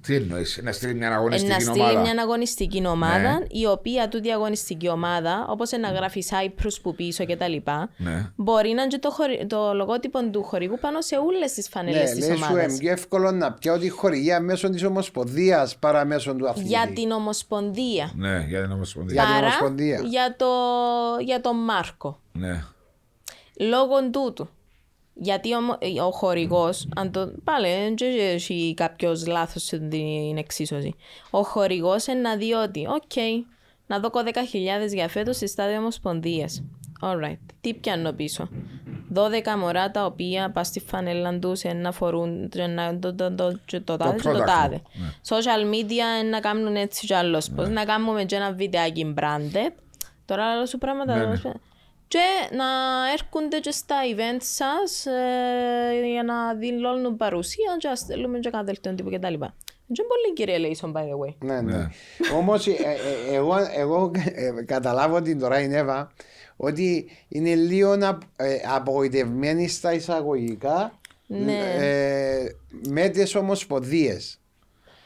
τι εννοείς, να στείλει μια Ε, να αγωνιστική στείλει ομάδα. μια αγωνιστική ομάδα, Ναι. η οποία τούτη αγωνιστική ομάδα, όπως να γράφει Cyprus που πίσω κτλ., Ναι. μπορεί να είναι και το, χωρι... το λογότυπο του χορηγού πάνω σε όλες τις φανέλες Ναι, της λέει σου ομάδας. είναι πιο εύκολο να πιάω τη χορηγία μέσω της Ομοσπονδίας παρά μέσω του αθλητή. Για την Ομοσπονδία. Ναι, για την ομοσπονδία. Για την Παρά Ομοσπονδία. για, το... για τον Μάρκο. Ναι. Λόγω τούτου. Γιατί ο, ο χορηγός, αν το. Πάλι, δεν έχει κάποιος λάθος στην εξίσωση. Ο χορηγός είναι να δει ότι, οκ, να δω 10.000 για φέτος στο στάδιο ομοσπονδίε. Alright. Τι πιάνω πίσω. 12 μωρά τα οποία πας στη φανέλα τους να φορούν και να- το, το, το, και το τάδε και το product, τάδε. ναι. Social media να κάνουν έτσι κι αλλιώς. Πώς να κάνουμε και ένα βιντεάκι branded. Τώρα άλλο σου πράγματα. Ναι, ναι. Και να έρχονται και στα event σας ε, για να δηλώνουν παρουσία και να στέλνουμε και δελτίο τύπου κτλ. Και πολύ κύριε Λέισον, by the way. Ναι, ναι. Ναι. Όμως εγώ, εγώ ε, καταλάβω την τώρα η Εύα ότι είναι λίγο να, ε, απογοητευμένη στα εισαγωγικά Ναι. ε, με τις ομοσπονδίες.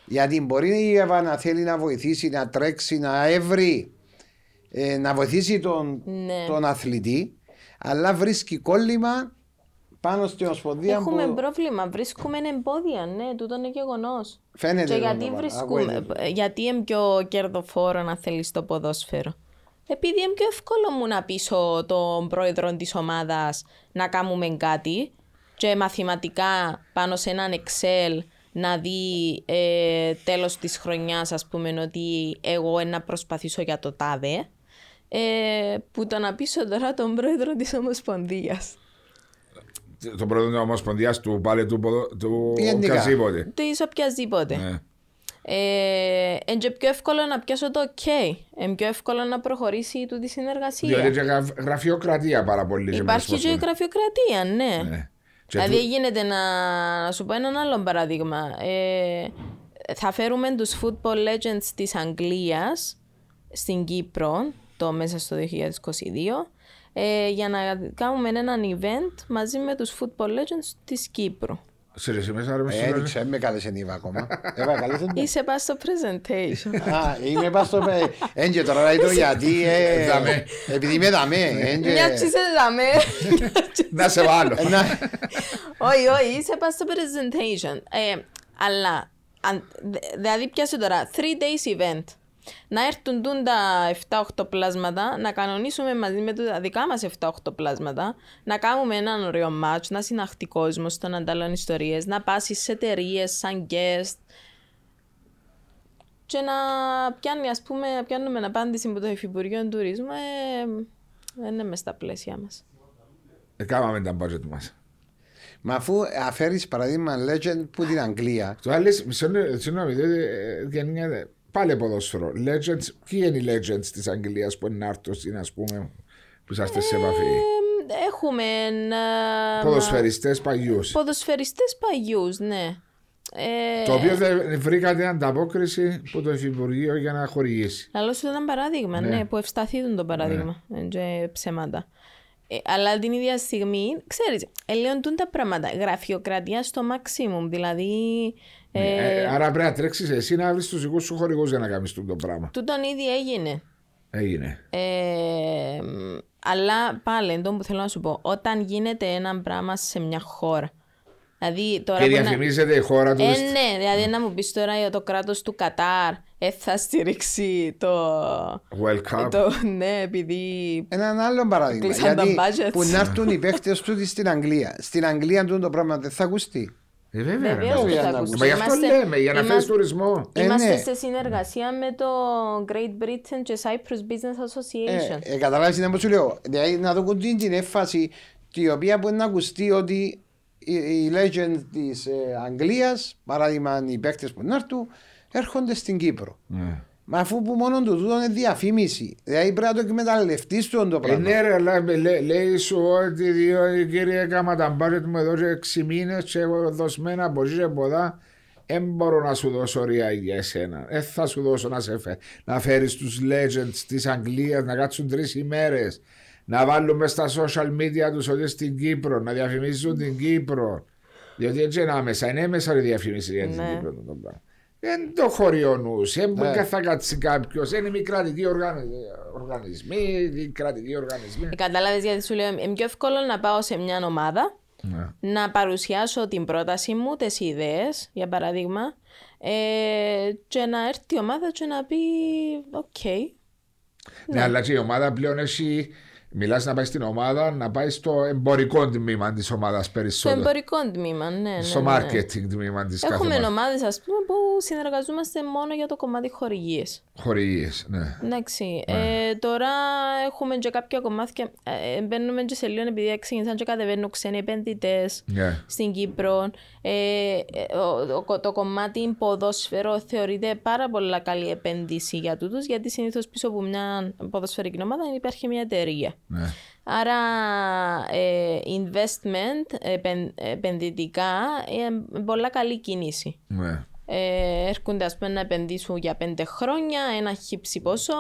Γιατί μπορεί η Εύα να θέλει να βοηθήσει, να τρέξει, να έβρει, ε, να βοηθήσει τον, Ναι. τον αθλητή, αλλά βρίσκει κόλλημα πάνω στην ομοσπονδία Έχουμε που πρόβλημα, βρίσκουμε εμπόδια, ναι, τούτο είναι γεγονός. φαίνεται. Και το γιατί πράγμα. βρισκούμε, Ακούγεται. γιατί είναι πιο κερδοφόρο να θέλεις το ποδόσφαιρο; Επειδή είναι πιο εύκολο μου να πείσω τον πρόεδρο της ομάδας να κάνουμε κάτι και μαθηματικά πάνω σε έναν Excel να δει ε, τέλος της χρονιάς ας πούμε ότι εγώ να προσπαθήσω για το τάδε ε, που το να πείσω τώρα τον πρόεδρο της Ομοσπονδίας. Το πρόεδρο της Ομοσπονδίας του πάλι του, ποδο- του Γενικά. οποιασδήποτε. Της οποιασδήποτε. Ναι. Ε, είναι και πιο εύκολο να πιάσω το OK. Είναι πιο εύκολο να προχωρήσει τούτη συνεργασία. Διότι και γραφ- γραφειοκρατία πάρα πολύ. και Υπάρχει μέσα και η στο- γραφειοκρατία, ναι. Ναι. Και Δηλαδή του- γίνεται να, να σου πω έναν άλλο παράδειγμα. Ε, θα φέρουμε τους football legends της Αγγλίας στην Κύπρο το μέσα στο 2022 ε, για να κάνουμε έναν event μαζί με τους football legends της Κύπρου. Σε ρε, μέσα ρε, μέσα, ρε. Έριξε, με κάλεσε η Ήβα ακόμα. Έβα, κάλεσε με. Είσαι πας στο presentation. Α, είμαι πας στο... Εν και τώρα λέει το γιατί, ε, Δαμέ. επειδή είμαι δαμέ. εν και- Μια τσίσε δαμέ. Να σε βάλω. Ε, να- Όχι, όχι, είσαι πας στο presentation. Ε, αλλά, αν, δε- δηλαδή πιάσε τώρα, 3 days event. Να έρθουν τούν τα 7-8 πλάσματα, να κανονίσουμε μαζί με τα δικά μας 7-8 πλάσματα, να κάνουμε έναν ωραίο match, να συναχτεί κόσμο, να αντάλλον ιστορίες, να πάσει σε εταιρείε σαν guest και να πιάνει, ας πούμε, να πιάνουμε απάντηση από το Υφυπουργείο Τουρισμού, ε, δεν είναι μες στα πλαίσια μας. Ε, Κάμαμε τα budget μας. Μα αφού αφέρεις παραδείγμα legend που την Αγγλία, Το άλλο, συγγνώμη, δεν- ε, γενικά, πάλι ποδόσφαιρο. Legends, ποιοι είναι οι legends της Αγγλίας που είναι να έρθουν στην, ας πούμε, που είσαστε σε επαφή; Ε, έχουμε ε, Ποδοσφαιριστές παγιούς. ποδοσφαιριστές παγιούς, ναι. Ε, Το οποίο δεν βρήκατε ανταπόκριση που το Υφυπουργείο για να χορηγήσει. Λαλό σου ένα παράδειγμα, ναι, που ευσταθείτουν το παράδειγμα. Ναι. Και ψέματα. Ε, αλλά την ίδια στιγμή, ξέρεις, ελαιοντούν τα πράγματα. Γραφειοκρατία στο maximum, δηλαδή... Ε, Ε, άρα πρέπει να τρέξεις εσύ να βρεις τους δικούς σου χορηγούς για να κάνεις το πράγμα. Τούτον ήδη έγινε. Έγινε. Ε, αλλά πάλι, εντό που θέλω να σου πω, όταν γίνεται ένα πράγμα σε μια χώρα, δηλαδή τώρα Και που να- διαφημίζεται η χώρα τους. Ε, ναι, δηλαδή να μου πεις τώρα για το κράτος του Κατάρ ε, θα στηρίξει το... Welcome. το ναι, επειδή... έναν άλλο παράδειγμα. Κλείσαν τα Γιατί budgets. που να έρθουν οι παίχτες του στην Αγγλία. Στην Αγγλία τούτο το πράγμα δεν θα ακουστεί. Ε, βέβαια. Βεβαίως ρε, που για θα να ακουστεί. Μα γι' αυτό Είμαστε- λέμε, για να φέρεις είμαστε- τουρισμό. Ε, Είμαστε ναι. σε συνεργασία με το Great Britain και Cyprus Business Association. Ε, ε, καταλάβεις τι να σου λέω. Δηλαδή να δω την, την έφαση η οποία μπορεί να ακουστεί ότι οι, οι legend της ε, Αγγλίας, παράδειγμα οι παίκτες που να έρθουν, έρχονται στην Κύπρο. Ναι. Μα αφού που μόνο του τούτο είναι διαφήμιση. Δηλαδή πρέπει να το εκμεταλλευτείς του το Ε, πράγμα. ναι, ρε, αλλά λέ- λέει σου ότι δύο κύριε κάμα τα μπάρετ μου εδώ και 6 μήνες και εγώ δοσμένα από εκεί και από εδώ. Δεν μπορώ να σου δώσω ρία για εσένα. Δεν θα σου δώσω να, σε φε... να φέρεις τους legends της Αγγλίας να κάτσουν τρεις ημέρες. Να βάλουμε στα social media τους ότι στην Κύπρο, να διαφημίζουν την Κύπρο. Διότι έτσι είναι άμεσα, είναι έμμεσα η διαφήμιση για την Ναι. Κύπρο. το πράγμα. Δεν το χωριό νους, δεν μπορεί Ναι. θα κάτσει κάποιος. Είναι μη κρατικοί οργανι- οργανισμοί, μη κρατικοί οργανισμοί. Ε, Κατάλαβες γιατί σου λέω, είναι πιο εύκολο να πάω σε μια ομάδα, Ναι. να παρουσιάσω την πρόταση μου, τις ιδέες, για παράδειγμα, ε, και να έρθει η ομάδα και να πει, οκ, Ναι, αλλά και η ομάδα πλέον έχει. Μιλάς να πάει στην ομάδα, να πάει στο εμπορικό τμήμα της ομάδας στο περισσότερο. εμπορικό τμήμα, ναι, ναι, Στο ναι. marketing τμήμα της κάθε Έχουμε ομάδας. ομάδες, ας πούμε, που συνεργαζόμαστε μόνο για το κομμάτι χορηγίες. Χορηγίες, ναι. Εντάξει, ε, τώρα έχουμε και κάποια κομμάτια, ε, μπαίνουμε και σε λίγο επειδή ξεκίνησαν και κατεβαίνουν ξένοι επενδυτές Ναι. στην Κύπρο. Ε, ε, ο- ο- το κομμάτι ποδόσφαιρο θεωρείται πάρα πολλά καλή επένδυση για τούτους γιατί συνήθως πίσω από μια ποδοσφαιρική ομάδα υπάρχει μια εταιρεία. Ναι. Άρα ε, investment, επεν- επενδυτικά, είναι πολλά καλή κίνηση. ναι. Ε, έρχονται ας πούμε να επενδύσουν για πέντε χρόνια, ένα χύψη ποσό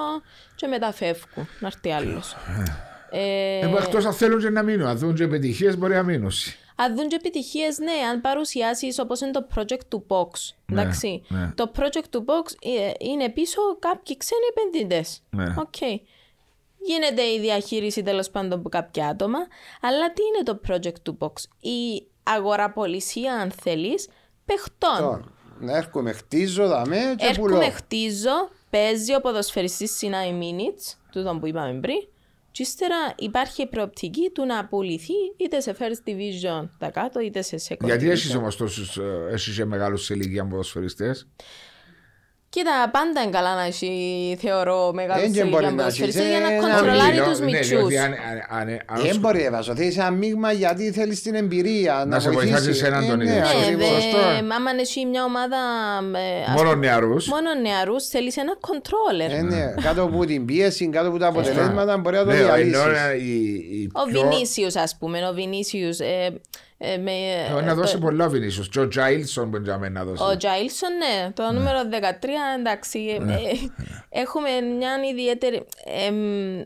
και μετά φεύγουν, να έρθει άλλος. Ε, Ε, Εκτός αν θέλουν και να μείνουν. Αν δουν και επιτυχίες, μπορεί να μείνουν. αν δουν και επιτυχίες, ναι, αν παρουσιάσεις όπως είναι το project του Box. Ναι, εντάξει. ναι. Το project του Box ε, είναι πίσω κάποιοι ξένοι επενδυτές. Ναι. Οκ. Γίνεται η διαχείριση τέλος πάντων από κάποια άτομα, αλλά τι είναι το project του Box; Η αγοραπολισία, αν θέλεις, παιχτών. Τώρα, Να έρχομαι, χτίζω, δαμέ και πουλώ. Έρχομαι, χτίζω, παίζει ο ποδοσφαιριστής συν i minutes, τούτο που είπαμε πριν, και ύστερα υπάρχει η προοπτική του να απολυθεί είτε σε first division τα κάτω είτε σε second Γιατί division. έχεις όμως τόσους, ε, έχεις και μεγάλους σε ηλικία ποδοσφαιριστές; Κοίτα, πάντα είναι καλά να έχει, θεωρώ, μεγάλο Δεν και μπορεί ηλικία να ποδοσφαιριστή έχεις, για να ε, κοντρολάρει Λέω, τους ναι, μητσούς. διότι αν- αν- αν- αν Δεν σου- μπορεί να βάζω. Θέλει ένα μείγμα γιατί θέλεις την εμπειρία. Να, σε βοηθήσεις. βοηθάσει εσέναν τον Ε, ίδιο. ναι, Ναι, Ναι, ακριβώς. δε, σωστό. άμα έχει μια ομάδα ε, ας Μόνο πούμε, νεαρούς. μόνο νεαρούς, θέλεις ένα controller. Ε, ναι, κάτω από την πίεση, κάτω από τα αποτελέσματα μπορεί να το Ναι, ενώ διαλύσεις. ε, η- η Ο πιο- Βινίσιος, ας πούμε, ο Βινίσιος, ε, ε, με, Ε, Να δώσει πολλά ο Βινίσιος. Και ο Τζάιλσον μπορεί να δώσει. Ο Τζάιλσον, ναι, το νούμερο 13, εντάξει. ε, ε, έχουμε μια ιδιαίτερη. εμ,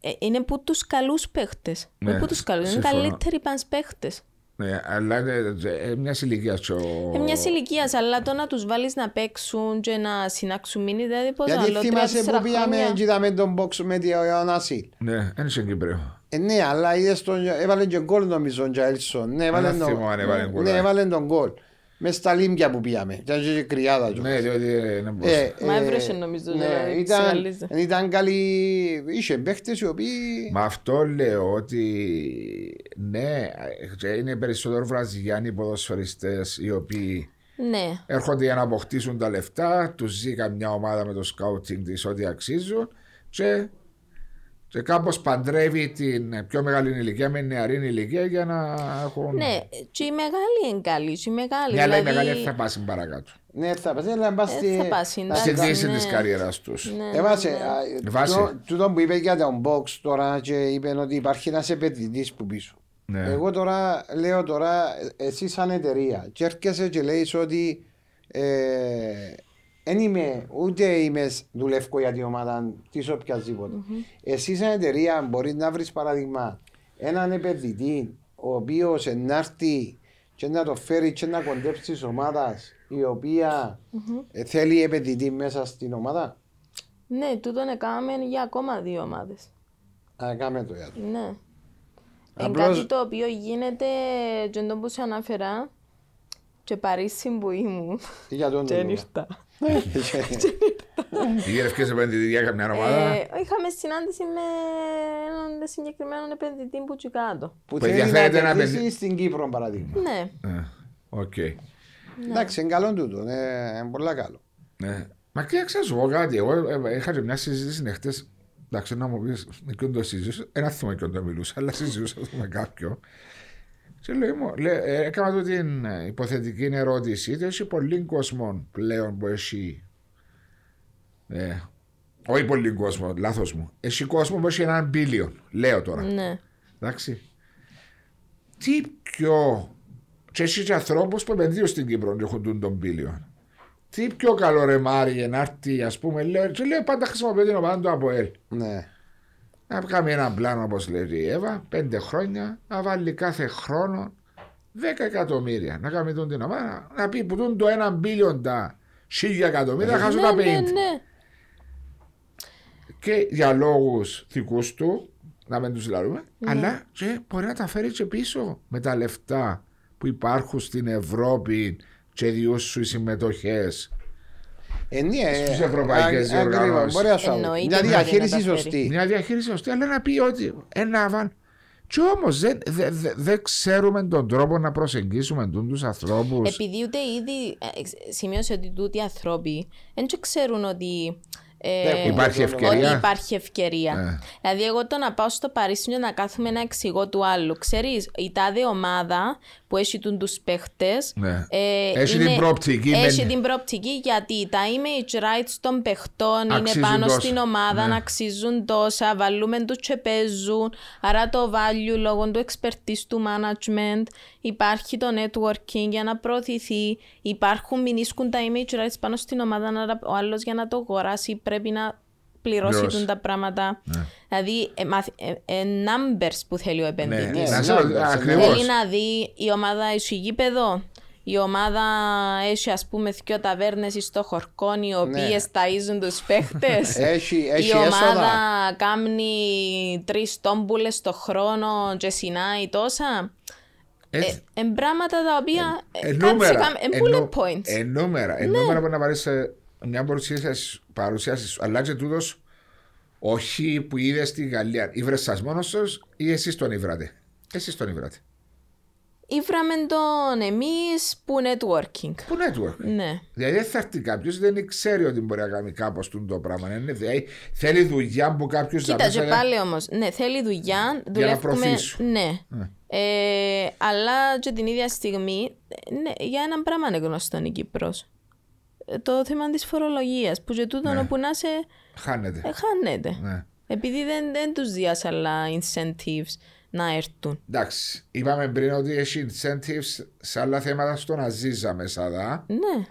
ε, είναι που τους καλούς παίχτες. Ναι, που τους καλούς. Είναι συμφωνώ. καλύτεροι παν παίχτες. Ναι, αλλά είναι ε, μιας ηλικίας. Ε, μιας ηλικίας, αλλά το να τους βάλεις να παίξουν και να συνάξουν μήνυ, δηλαδή πώς Γιατί θυμάσαι που πήγαμε και είδαμε τον box με την Ιωαννάση. Ναι, δεν είσαι Κύπριος. Ε, ναι, αλλά είδες τον, έβαλε και γκολ νομίζω ο Τζαίλσον. Ναι, έβαλε δεν τον, θυμώ αν έβαλε γκολ, ναι, ε. έβαλε τον γκολ. Μες στα λίμια που πήγαμε. Ήταν και κρυάδα του. Ναι, διότι ε, δεν Ε, μπορούσε. Μα ε, έβρεσε, νομίζω, ναι, δηλαδή, ήταν, ξεγαλίζει. ήταν καλή, είχε παίχτες οι οποίοι... Μα αυτό λέω ότι ναι, ε, είναι περισσότερο βραζιλιάνοι ποδοσφαιριστές οι οποίοι Ναι. έρχονται για να αποκτήσουν τα λεφτά, τους ζει καμιά ομάδα με το σκάουτινγκ της ό,τι αξίζουν και, και κάπως παντρεύει την πιο μεγάλη ηλικία με νεαρή ηλικία για να έχουν. Ναι, και η μεγάλη είναι καλή. Και η μεγάλη, Ναι, αλλά η δηλαδή, μεγάλη δεν θα πάσει παρακάτω. Ναι, θα πας, αλλά πας Ε, στη... θα πας, στη- εντάξει. Στη δύση ναι. της καριέρας τους. Ναι, Έβασε, ναι. α, Βάση. το- τούτο που είπε για τον box τώρα και είπε ότι υπάρχει ένας επενδυτής που πίσω. Ναι. Εγώ τώρα λέω τώρα, ε, εσύ σαν εταιρεία και έρχεσαι και λέει ότι δεν είμαι, ούτε είμαι σ- δουλεύω για την ομάδα της οποιασδήποτε. Εσύ σαν εταιρεία μπορείς να βρεις παράδειγμα έναν επενδυτή ο οποίος να έρθει και να το φέρει και να κοντέψει της ομάδας η οποία ε, θέλει επενδυτή μέσα στην ομάδα; Ναι, τούτον έκαναμε για ακόμα δύο ομάδες. Α, κάμε το για το. Ναι. Είναι Απλώς- κάτι το οποίο γίνεται και το που σου αναφέρα και Παρίσι που ήμουν Για τον και λόγο. ήρθα. Γύρευκε επενδυτή για καμιά ομάδα. Ε, είχαμε συνάντηση με έναν συγκεκριμένο επενδυτή που τσι κάτω. Που Που θέλει να ενδιαφέρεται να επενδύσει επενδύσει. στην Κύπρο παράδειγμα. Ναι. Ε, Οκ. Εντάξει, είναι καλό τούτο. Είναι είναι πολύ καλό. Ναι. Μα και να σου πω κάτι. Εγώ ε, είχα και μια συζήτηση χτες. Εντάξει, να μου πεις εκείνο το συζήτηση. Ένα θυμό εκείνο το μιλούσα, αλλά συζητούσα το με κάποιον. Και λέει, μου, λέει, ε, έκανα του την ε, υποθετική ερώτηση. ότι Έχει πολύ κόσμο πλέον που έχει. Ε, όχι πολύ κόσμο, λάθος μου. Έχει κόσμο που έχει έναν μπίλιον. Λέω τώρα. Ναι. Εντάξει. Τι πιο. Και έχει και ανθρώπους που επενδύουν στην Κύπρο και έχουν τον μπίλιον. Τι πιο καλό ρε Μάρι να έρθει, ας πούμε, λέει, και λέει πάντα χρησιμοποιεί την ομάδα του από ελ. Ναι. Να κάνει ένα πλάνο όπως λέει η Εύα, πέντε χρόνια, να βάλει κάθε χρόνο 10 εκατομμύρια. Να κάνει τον την ομάδα, να πει που τούν το ένα μπίλιον τα χίλια εκατομμύρια, χάσουν Ναι, τα ναι, 50. ναι. Και για λόγους δικούς του, να μην τους λαρούμε, αλλά και μπορεί να τα φέρει και πίσω με τα λεφτά που υπάρχουν στην Ευρώπη και διούς σου οι συμμετοχές. Ε, ναι, Στις ε, ευρωπαϊκές α- ακριβώς, διοργανώσεις. Μπορεί να σου Εννοείται Μια μπορεί να διαχείριση τα φέρει. σωστή. Μια διαχείριση σωστή, αλλά να πει ότι ένα βαν. Και όμως δεν δε, δε- δεν ξέρουμε τον τρόπο να προσεγγίσουμε τους ανθρώπους. Επειδή ούτε ήδη ε, εξ- σημείωσε ότι τούτοι οι άνθρωποι δεν και ξέρουν ότι. Ε, Δεν Υπάρχει Ότι ευκαιρία; υπάρχει ευκαιρία. Ε. Δηλαδή, εγώ το να πάω στο Παρίσι και να κάθομαι να εξηγώ του άλλου. Ξέρεις, η τάδε ομάδα που έχει τους παίχτες. Ναι. Έχει την προοπτική με- Έχει την προοπτική γιατί τα image rights των παιχτών είναι Αξίζουν πάνω τόσα. στην ομάδα, Ναι. να αξίζουν τόσα, βάλουμε τους και παίζουν. Άρα το value λόγω του expertise του management, υπάρχει το networking για να προωθηθεί, υπάρχουν μηνίσκουν τα image rights πάνω στην ομάδα, άρα ο άλλος για να το αγοράσει πρέπει να πληρώσει Πληρώσει. τούν τα πράγματα. Δηλαδή, ε, μαθ- ε, ε, numbers που θέλει ο Ναι, επενδυτής. να ναι, σε ναι, ρωτήσω, ναι. ακριβώς. Θέλει να δει η ομάδα έχει γήπεδο. Η ομάδα έχει ας πούμε δυο ταβέρνες στο χορκόν οι οποίες ταΐζουν τους παίχτες. Ναι. Έχει- η έχει ομάδα έσοδα. κάνει τρεις τόμπουλες το χρόνο και συνάει τόσα. Έτσι. Ε, εν πράγματα τα οποία Ε, ε, κάτσε νούμερα. κάμε- εν ε, bullet νου- points. Ναι. ε, νούμερα. Ε, νούμερα που να βάλει σε μια παρουσίαση, παρουσίασης σου, αλλά και τούτος όχι που είδες στη Γαλλία. Ήβρες σας μόνος σας ή εσείς τον ήβρατε; Εσείς τον ήβρατε. Ήβραμε τον εμείς που networking. Που network. Ναι. Δηλαδή δεν θα έρθει κάποιος, δεν ξέρει ότι μπορεί να κάνει κάπως το πράγμα. Είναι, δηλαδή, θέλει δουλειά που κάποιος να Κοίτα, και πάλι όμως. Ναι, θέλει δουλειά. Δουλεύουμε. προφήσου. Ναι. Ε, αλλά και την ίδια στιγμή, ναι, για ένα πράγμα είναι γνωστό η Κύπρος. Το θέμα της φορολογίας. Που και τούτο όπου να σε. Χάνεται. Ε, χάνεται. Ναι. Επειδή δεν, δεν τους δίνει άλλα incentives να έρθουν. Εντάξει, είπαμε πριν ότι έχει incentives σε άλλα θέματα στο να ζήσα μέσα δά. Ναι.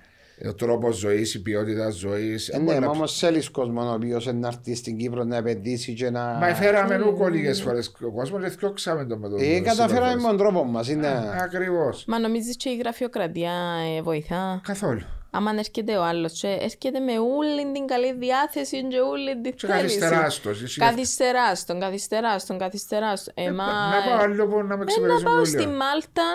Ο τρόπος ζωής, η ποιότητα ζωής. Ε, Ναι, μα όμως θέλεις κόσμο ο οποίος να έρθει στην Κύπρο να επενδύσει και να. Μα φέραμε νούκο λίγε φορές ο κόσμος και θιώξαμε το με τον Ε, καταφέραμε με τον τρόπο μας. Είναι... Ακριβώς. Μα νομίζεις και η γραφειοκρατία ε, βοηθά; Καθόλου. Άμα έρχεται ο άλλος, έρχεται με όλη την καλή διάθεση και όλη την Και θέληση. καθυστεράς το, εσύ. Καθυστεράς τον, καθυστεράς τον, καθυστεράς τον. Ε, μα, Να πάω άλλο που να με ε, να ξεπεράσουν πάω πολύ. στη Μάλτα,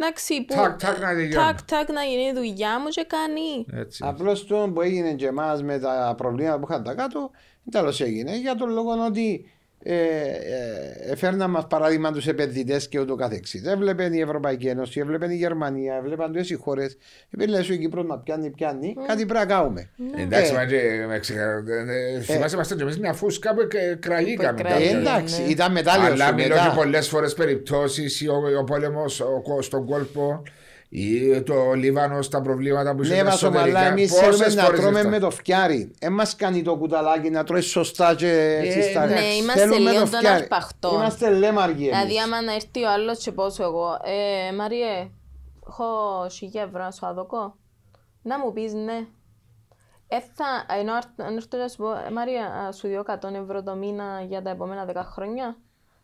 εντάξει, που Τάκ, τάκ, να τελειώνω. τάκ, τάκ, να γίνει η δουλειά μου και κάνει. Έτσι. Απλώς το που έγινε και εμάς με τα προβλήματα που είχαν τα κάτω, τέλος έγινε. Για τον λόγο ότι ε, ε, έφερναν μας παράδειγμα τους επενδυτές και ούτω καθεξής. Έβλεπε η Ευρωπαϊκή Ένωση, έβλεπε η Γερμανία, έβλεπαν τόσες οι χώρες. Επειδή λες ο Κύπρος να πιάνει, πιάνει, κάτι πρέπει να κάνουμε. Εντάξει, Ε, μα και με ξεχα- ε, ε, θυμάσαι είμαστε και εμείς μια φούσκα που ε, κραγήκαμε. Που κάποια. Ε, κραγήκαμε. εντάξει, ναι. ήταν μετάλλιος Αλλά σου μιλώ και μετά. πολλές φορές περιπτώσεις ο, ο πόλεμος στον κόλπο ή το Λίβανος, τα προβλήματα που Ναι, συμβαίνουν Βασομαλά, εσωτερικά. εμείς Πόσες θέλουμε να φορές τρώμε ήρθα. με το φτιάρι. Δεν μας κάνει το κουταλάκι να τρώει σωστά και Ε, συστάρι. ναι, είμαστε Θέλουμε λίγο το των φτιάρι. αρπαχτών. Είμαστε λέμαργοι Δηλαδή, εμείς. άμα να έρθει ο άλλος και πω σου εγώ, ε, Μαριέ, έχω χιλιά ευρώ να σου αδωκώ. Να μου πεις ναι. Ε, θα, ενώ αρ- αν έρθω να σου πω, ε, Μαρία, α, σου διώ 100 ευρώ το μήνα για τα επόμενα 10 χρόνια.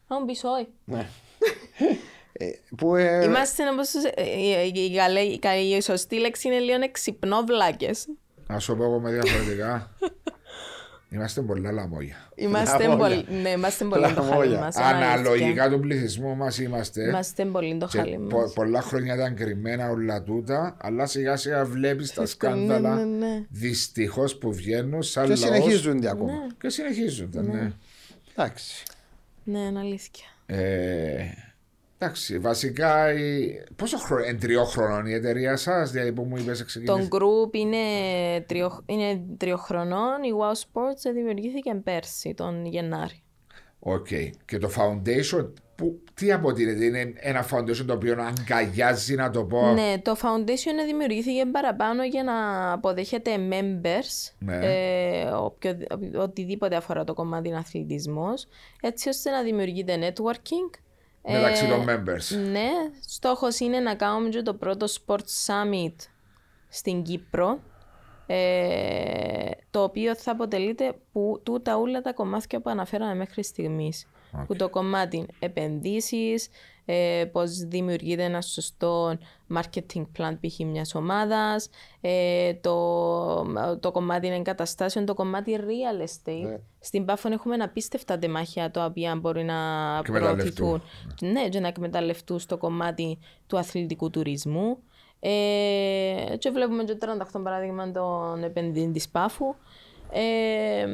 Να μου πεις όχι. Ναι. Ε, Που ε, Είμαστε όπως, ε, η, η, καλή- η, καλή- η σωστή λέξη είναι λίγο εξυπνόβλακες. Να σου πω εγώ με διαφορετικά. Είμαστε πολλά λαμόγια. Είμαστε Λαμόγια. πολύ, ναι, είμαστε πολύ το χάλι Λαμόγια. μας. Αναλογικά του πληθυσμού μας είμαστε. Είμαστε πολύ το Και χάλι πο- μας. πολλά χρόνια ήταν κρυμμένα όλα τούτα, αλλά σιγά σιγά βλέπεις τα Ναι, σκάνδαλα ναι, ναι. δυστυχώς που βγαίνουν σαν και λαός συνεχίζονται ακόμα. Και συνεχίζονται, ναι. Εντάξει. Ναι, είναι αλήθεια. Ε, εντάξει, βασικά η... πόσο χρόνο, είναι τριόχρονο η εταιρεία σας, δηλαδή που μου είπες Το ξεκίνησε. group είναι, τριο, είναι τριοχρονών. Η Wow Sports δημιουργήθηκε πέρσι, τον Γενάρη. Οκ. Και το foundation, που, τι αποτελείται, είναι ένα foundation το οποίο αγκαλιάζει να το πω. Ναι, το Foundation δημιουργήθηκε παραπάνω για να αποδέχεται members, Ναι. ε, οποιο, οτιδήποτε αφορά το κομμάτι αθλητισμός, έτσι ώστε να δημιουργείται networking. Μεταξύ Ε, των members. Ναι, στόχος είναι να κάνουμε και το πρώτο Sports Summit στην Κύπρο, ε, το οποίο θα αποτελείται που τούτα όλα τα κομμάτια που αναφέραμε μέχρι στιγμής. Που το κομμάτι επενδύσεις, ε, πώς δημιουργείται ένα σωστό marketing plan π.χ. μιας ομάδας, ε, το, το κομμάτι εγκαταστάσεων, το κομμάτι real estate. Ναι. Στην Πάφων έχουμε απίστευτα τεμάχια τα οποία μπορεί να Εκμεταλλευτούν. προωθηθούν ναι, και να εκμεταλλευτούν στο κομμάτι του αθλητικού τουρισμού. Ε, και βλέπουμε και 38 παράδειγμα των επενδύων της Πάφου. Ε,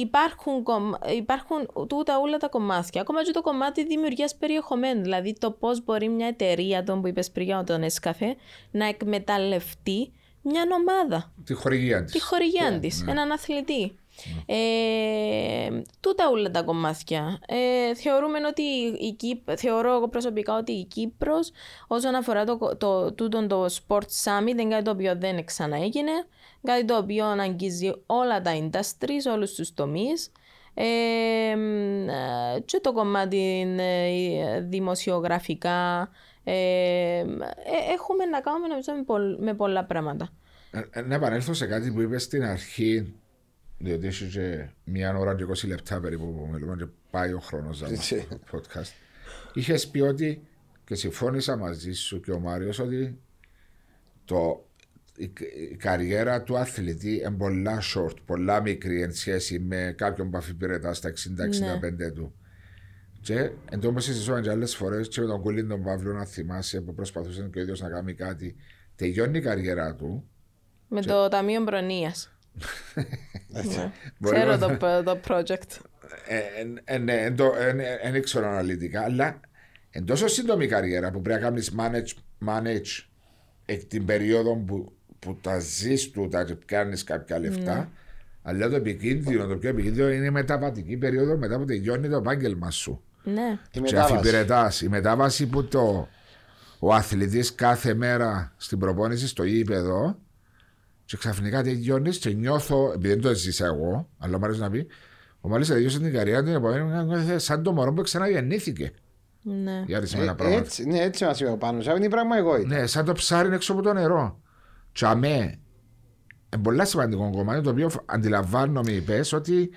υπάρχουν, κομμα- υπάρχουν τούτα όλα τα κομμάτια. Ακόμα και το κομμάτι δημιουργίας περιεχομένου. Δηλαδή το πώς μπορεί μια εταιρεία, τον που είπες πριν για τον Escafe, να εκμεταλλευτεί μια ομάδα Τη χορηγία της. τη χορηγιά της, έναν αθλητή. Ε, τούτα όλα τα κομμάτια. Ε, θεωρούμε ότι η Κύπ, θεωρώ εγώ προσωπικά ότι η Κύπρος όσον αφορά το, το, τούτον το Sport Summit είναι κάτι το οποίο δεν ξαναέγινε, κάτι το οποίο αγγίζει όλα τα industries, όλους τους τομείς. Ε, μ, ε, και το κομμάτι ε, δημοσιογραφικά ε, ε, έχουμε να κάνουμε νομίζω με, πολλ- με πολλά πράγματα. Ε, ε, Να επανέλθω σε κάτι που είπες στην αρχή, διότι έχει και μία ώρα και 20 λεπτά περίπου που μιλούμε και πάει ο χρόνος για Έτσι. το podcast. Είχες πει ότι και συμφώνησα μαζί σου και ο Μάριος ότι το, η, η καριέρα του αθλητή είναι πολλά short, πολλά μικρή εν σχέση με κάποιον που αφιπηρετά στα 60-65 του. Και εν τω συζητούσαμε και άλλες φορές και με τον Κούλιν τον Παύλο να θυμάσαι που προσπαθούσε και ο ίδιος να κάνει κάτι. Τελειώνει η καριέρα του Με το Ταμείο Προνοίας. Ναι. Μπορεί Ξέρω να- το, το project. Ε, ε, ε, ναι, εν το- ε, ε, Δεν ξέρω αναλυτικά, αλλά εν τόσο σύντομη καριέρα που πρέπει να κάνεις manage, manage εκ την περίοδο που, που τα ζεις του, τα πιάνεις κάποια λεφτά. Ναι. Αλλά το επικίνδυνο, το πιο επικίνδυνο είναι η μεταβατική περίοδο μετά που τελειώνει το επάγγελμα σου. Ναι. Η Και μετάβαση. αφιπηρετάς. Η μετάβαση που το, ο αθλητής κάθε μέρα στην προπόνηση στο γήπεδο και ξαφνικά τελειώνεις και νιώθω, επειδή δεν το ζήσα εγώ, αλλά μου αρέσει να πει, ο μάλιστα τελειώσε την καριέρα την επόμενη μέρα νιώθε σαν το μωρό που ξαναγεννήθηκε Ναι. για ορισμένα Ε, πράγματα. έτσι, ναι, έτσι μας είπε ο Πάνος. Αυτό είναι η πραγματικότητα. Ναι, σαν το ψάρι έξω από το νερό. Και αμέ, είναι πολύ σημαντικό κομμάτι το οποίο αντιλαμβάνομαι, είπες, ότι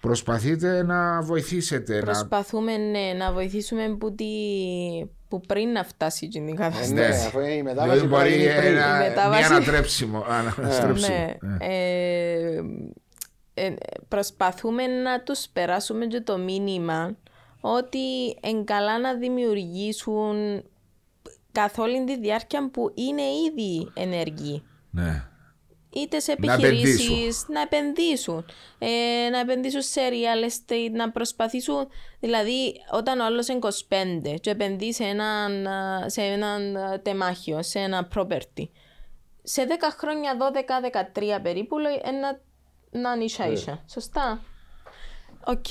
προσπαθείτε να βοηθήσετε. Να... Προσπαθούμε ναι, να βοηθήσουμε που, τη... που πριν να φτάσει η Ε, κατάσταση. ναι, αφού είναι η μετάβαση Διότι μπορεί πρέπει να γίνει πριν. ένα, Η μετάβαση- μη ανατρέψιμο. αναστρέψιμο. Ναι. Ε, ε, προσπαθούμε να τους περάσουμε και το μήνυμα ότι εν καλά να δημιουργήσουν καθ' όλη τη διάρκεια που είναι ήδη ενεργοί. Ναι. Είτε σε Να επιχειρήσεις, να επενδύσουν. Ε, να επενδύσουν σε real estate, να προσπαθήσουν. Δηλαδή, όταν ο άλλος είναι 25 και επενδύει σε έναν, α, σε έναν α, τεμάχιο, σε ένα property, σε 10 χρόνια, 12-13 περίπου, λέει, ένα, να είναι ίσα ίσα. Σωστά; Οκ.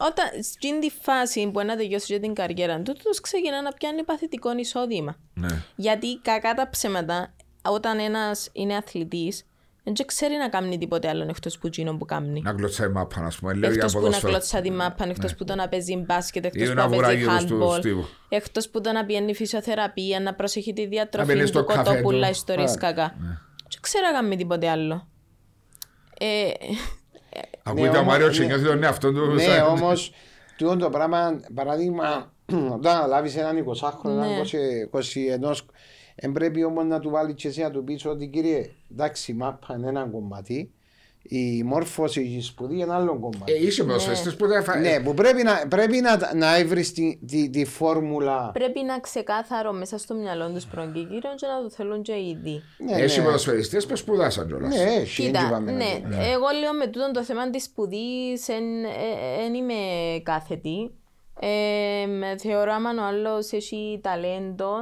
Όταν στην τη φάση που να τελειώσει για την καριέρα του, τους ξεκινά να πιάνει παθητικό εισόδημα. ναι. Γιατί κακά τα ψέματα, όταν ένας είναι αθλητής, δεν ξέρει να κάνει τίποτε άλλο εκτός που εκείνο που κάνει. Να κλωτσάει μάπα, ας πούμε. Λέω για Εκτός που να ποδόσφαιρο. κλώτσα τη μάπα, εκτός που το να παίζει μπάσκετ, Ή εκτό που να να παίζει βουράγει του handball, στίβου. εκτός που το να πηγαίνει φυσιοθεραπεία, να προσέχει τη Να διατροφή μπαίνει του στο καφέ κοτόπουλα, του. ιστορίες Α, κακά. Δεν ξέρω να κάνει τίποτε άλλο. Ε, Ακούγεται Ναι, ο όμως- Μάριο ναι. και νιώθει τον εαυτό του. Ναι, σαν- όμως, τούτο το πράγμα, παράδειγμα, όταν αναλάβεις έναν 20χρονο, Ναι. έναν 21, δεν πρέπει όμως να του βάλεις και εσύ να του πεις ότι κύριε, εντάξει, η μάπα είναι ένα κομμάτι, η μόρφωση, η σπουδή είναι ένα άλλο κομμάτι. Ε, είσαι ποδοσφαιριστής που δεν θα... ναι, που πρέπει να, πρέπει να, να έβρεις τη, τη, τη φόρμουλα. πρέπει να ξεκάθαρο μέσα στο μυαλό τους πρώην και κύριον και να το θέλουν και ήδη. Ναι, Έχει ναι. ποδοσφαιριστές που σπουδάσαν κιόλας. Ναι, έχει, δεν Κοίτα, είπαμε να ναι, το- εγώ λέω με τούτο το θέμα της σπουδής δεν είμαι κάθετη. Ε, με θεωρώ άμα ο άλλος έχει ταλέντο,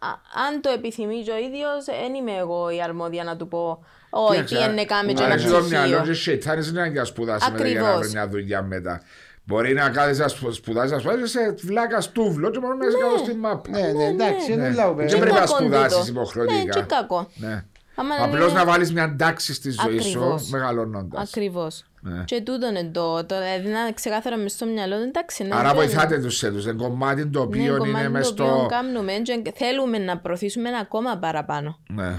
α- αν το επιθυμεί και ο ίδιος, δεν είμαι εγώ η αρμόδια να του πω «Όχι, Κοίταξε, τι είναι κάμε και αν ένα έχει το μυαλό και πτυχίο». σεϊτάνεις δεν είναι για να σπουδάσεις μετά για να Ακριβώς. βρεις μια δουλειά μετά. Μπορεί να κάθεσαι να σπου- σπουδάσεις, να σπουδάσεις σε βλάκας στούβλο και μόνο να είσαι κάτω στη μάπα. Ναι, ναι, εντάξει, δεν λέω Δεν Και πρέπει να κακό σπουδάσεις τούτο. υποχρεωτικά. Ναι, και κακό. Ναι. Άμα Απλώς είναι- να βάλεις μια τάξη στη ζωή σου Ακριβώς. μεγαλώνοντας. Ακριβώς. Ναι. Και τούτο είναι το, το δηλαδή να είναι ξεκάθαρα μες στο μυαλό, εντάξει. ναι, Άρα δεν- βοηθάτε τους έτους. Είναι κομμάτι το Ναι, οποίο είναι κομμάτι μες το οποίο στο... κάνουμε και θέλουμε να προωθήσουμε ακόμα παραπάνω. Ναι.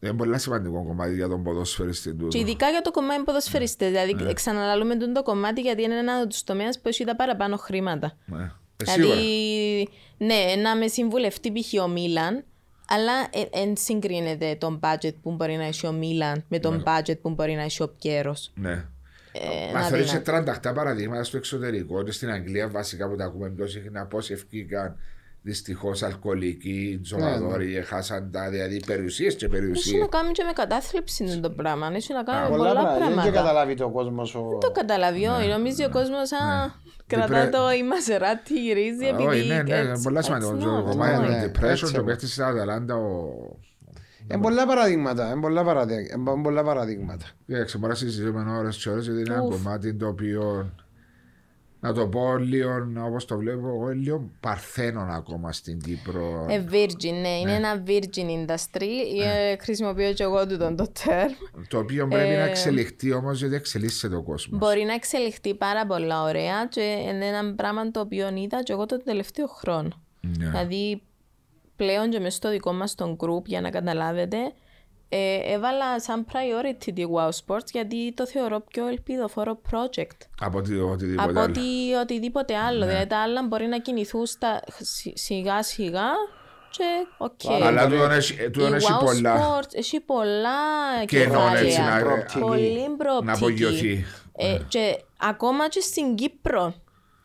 Είναι πολύ σημαντικό κομμάτι για τον ποδοσφαιριστή του. Και ειδικά για το κομμάτι ποδοσφαιριστές. Δηλαδή, Ναι. ξαναλαλούμε τον το κομμάτι γιατί είναι ένα από τους τομέας που έχει τα παραπάνω χρήματα. Ναι. Ε, σίγουρα. Δηλαδή, ναι, να με συμβουλευτεί π.χ. ο Μίλαν, αλλά δεν συγκρίνεται τον budget που μπορεί να έχει ο Μίλαν με τον budget που μπορεί να έχει ο Πιέρος. Ναι. Ε, Μα να θεωρείς σε δυνα- 38 παραδείγματα στο εξωτερικό και στην Αγγλία βασικά που τα ακούμε πιο συχνά πώς ευκήκαν δυστυχώς αλκοολικοί, τζογαδόροι, χάσαν τα δηλαδή περιουσίες και Έχει να περιουσίες. κάνει και με κατάθλιψη είναι το πράγμα. Έχει να κάνει με Πολλά πολλά πράγματα. Δεν και πράγματα. καταλάβει το κόσμος. Ο... Το καταλαβεί, όχι. Νομίζει ο κόσμος, α, κρατά Διπρέ- το η Μασεράτη, γυρίζει Α, επειδή. Όχι, ναι, ναι, έτσι- πολλά σημαντικό. έτσι, Το ναι, κομμάτι ναι. του ναι, depression, έτσι το εγώ. παίχτης στην Αταλάντα, ο... Είναι πολλά παραδείγματα. Είναι πολλά παραδείγματα. είναι πολλά παραδείγματα. Κοίταξε, μπορεί να συζητούμε ώρες και ώρες γιατί είναι ένα Ουφ. κομμάτι το οποίο να το πω λίγο όπως το βλέπω εγώ είναι λίγο παρθένον ακόμα στην Κύπρο. Ε, virgin, ναι, είναι ένα virgin industry. Ε, χρησιμοποιώ και εγώ τούτον το term. Το οποίο πρέπει να Ε, εξελιχθεί όμως γιατί εξελίσσεται ο κόσμος. Μπορεί να εξελιχθεί πάρα πολλά ωραία και είναι ένα πράγμα το οποίο είδα και εγώ τον τελευταίο χρόνο. Ναι. Δηλαδή, πλέον και μες στο δικό μας τον group, για να καταλάβετε, ε, έβαλα σαν priority τη Wow Sports γιατί το θεωρώ πιο ελπιδοφόρο project. Από ότι, οτιδήποτε από άλλο. ότι οτιδήποτε άλλο. Ναι. Δηλαδή τα άλλα μπορεί να κινηθούν στα, σιγά σιγά και οκ. Αλλά μπορεί- τούτον έχει, Η τούτον έχει Wow πολλά Sports έχει πολλά κενών έτσι κεφάλαια. να, προοπτική. Πολύ προοπτική. να απογειωθεί. Ε, και ακόμα και στην Κύπρο.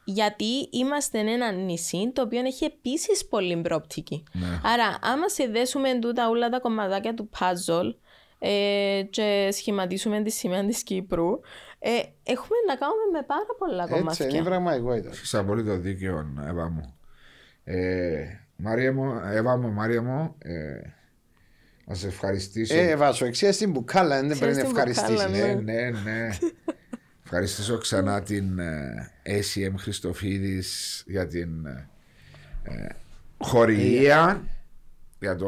Γιατί είμαστε ένα νησί το οποίο έχει επίσης πολύ προοπτική. Ναι. Άρα, άμα συνδέσουμε τούτα όλα τα κομματάκια του puzzle, ε, και σχηματίσουμε τη σημαία της Κύπρου. Ε, έχουμε να κάνουμε με πάρα πολλά Έτσι, είναι κομμάτια. πραγματικότητα. Έχεις απολύτω δίκαιο, Εύα μου. Ε, Μαρία μου, Εύα μου, Μαρία μου, ε, να σε ευχαριστήσω. Ε, βάζω εξία στην μπουκάλα, δεν πρέπει να την ευχαριστήσεις. μπουκάλα, ναι, ναι. ναι, ναι. Ευχαριστήσω ξανά την ε, ACM Χριστοφίδης για την ε, ε, χορηγία, για το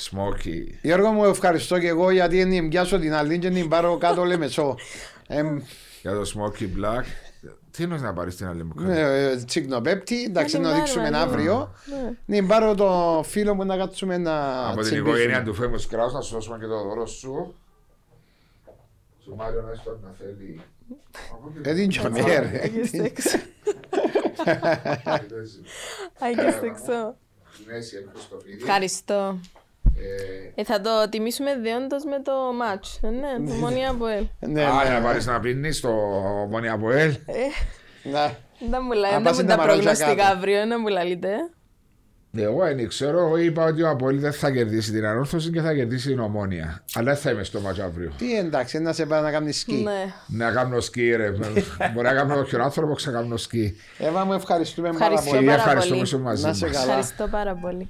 Smoky. Γιώργο μου, ευχαριστώ και εγώ γιατί δεν πιάσω την άλλη και την πάρω κάτω λεμεσό. Ε, Για το Smoky Black. Τι είναι να πάρεις την άλλη μου κάρτα; ε, Τσικνοπέπτη, εντάξει, Να να την δείξουμε πάρουμε, ναι. αύριο. Ναι. Να πάρω το φίλο μου να κάτσουμε να Από την τσιμπήσουμε. οικογένεια του Famous Kraus να σου δώσουμε και το δώρο σου. Σου Μάριο να έστω να θέλει. Ε, δεν είναι ναι, ρε. Άγιος έξω. Άγιος έξω. Την ACM Χριστοφίδη. Ευχαριστώ. Ε, Ε, θα το τιμήσουμε δεόντως με το match. Ε, Ναι, το μόνοι από ελ. Ναι, Α, ναι. για να πάρεις να πίνεις στο Μόνοι από ελ. Να. Δεν μου λέει, Να δεν πας μου να τα μαράζεις προγνωστικά κάτω. αύριο, δεν μου λαλείτε. Εγώ δεν ξέρω, εγώ είπα ότι ο Απόλλη δεν θα κερδίσει την ανόρθωση και θα κερδίσει την ομόνια. Αλλά δεν θα είμαι στο μάτσο αύριο. Τι εντάξει, να σε πάει να κάνει σκι. Ναι. Να κάνω σκι ρε. Μπορεί να κάνω και άνθρωπο ξακάνω σκι. Εύα μου, ευχαριστούμε πάρα Ευχαριστώ πολύ. Και πάρα ευχαριστούμε πολύ. που είσαι μαζί Να σε μας. καλά. Ευχαριστώ πάρα πολύ.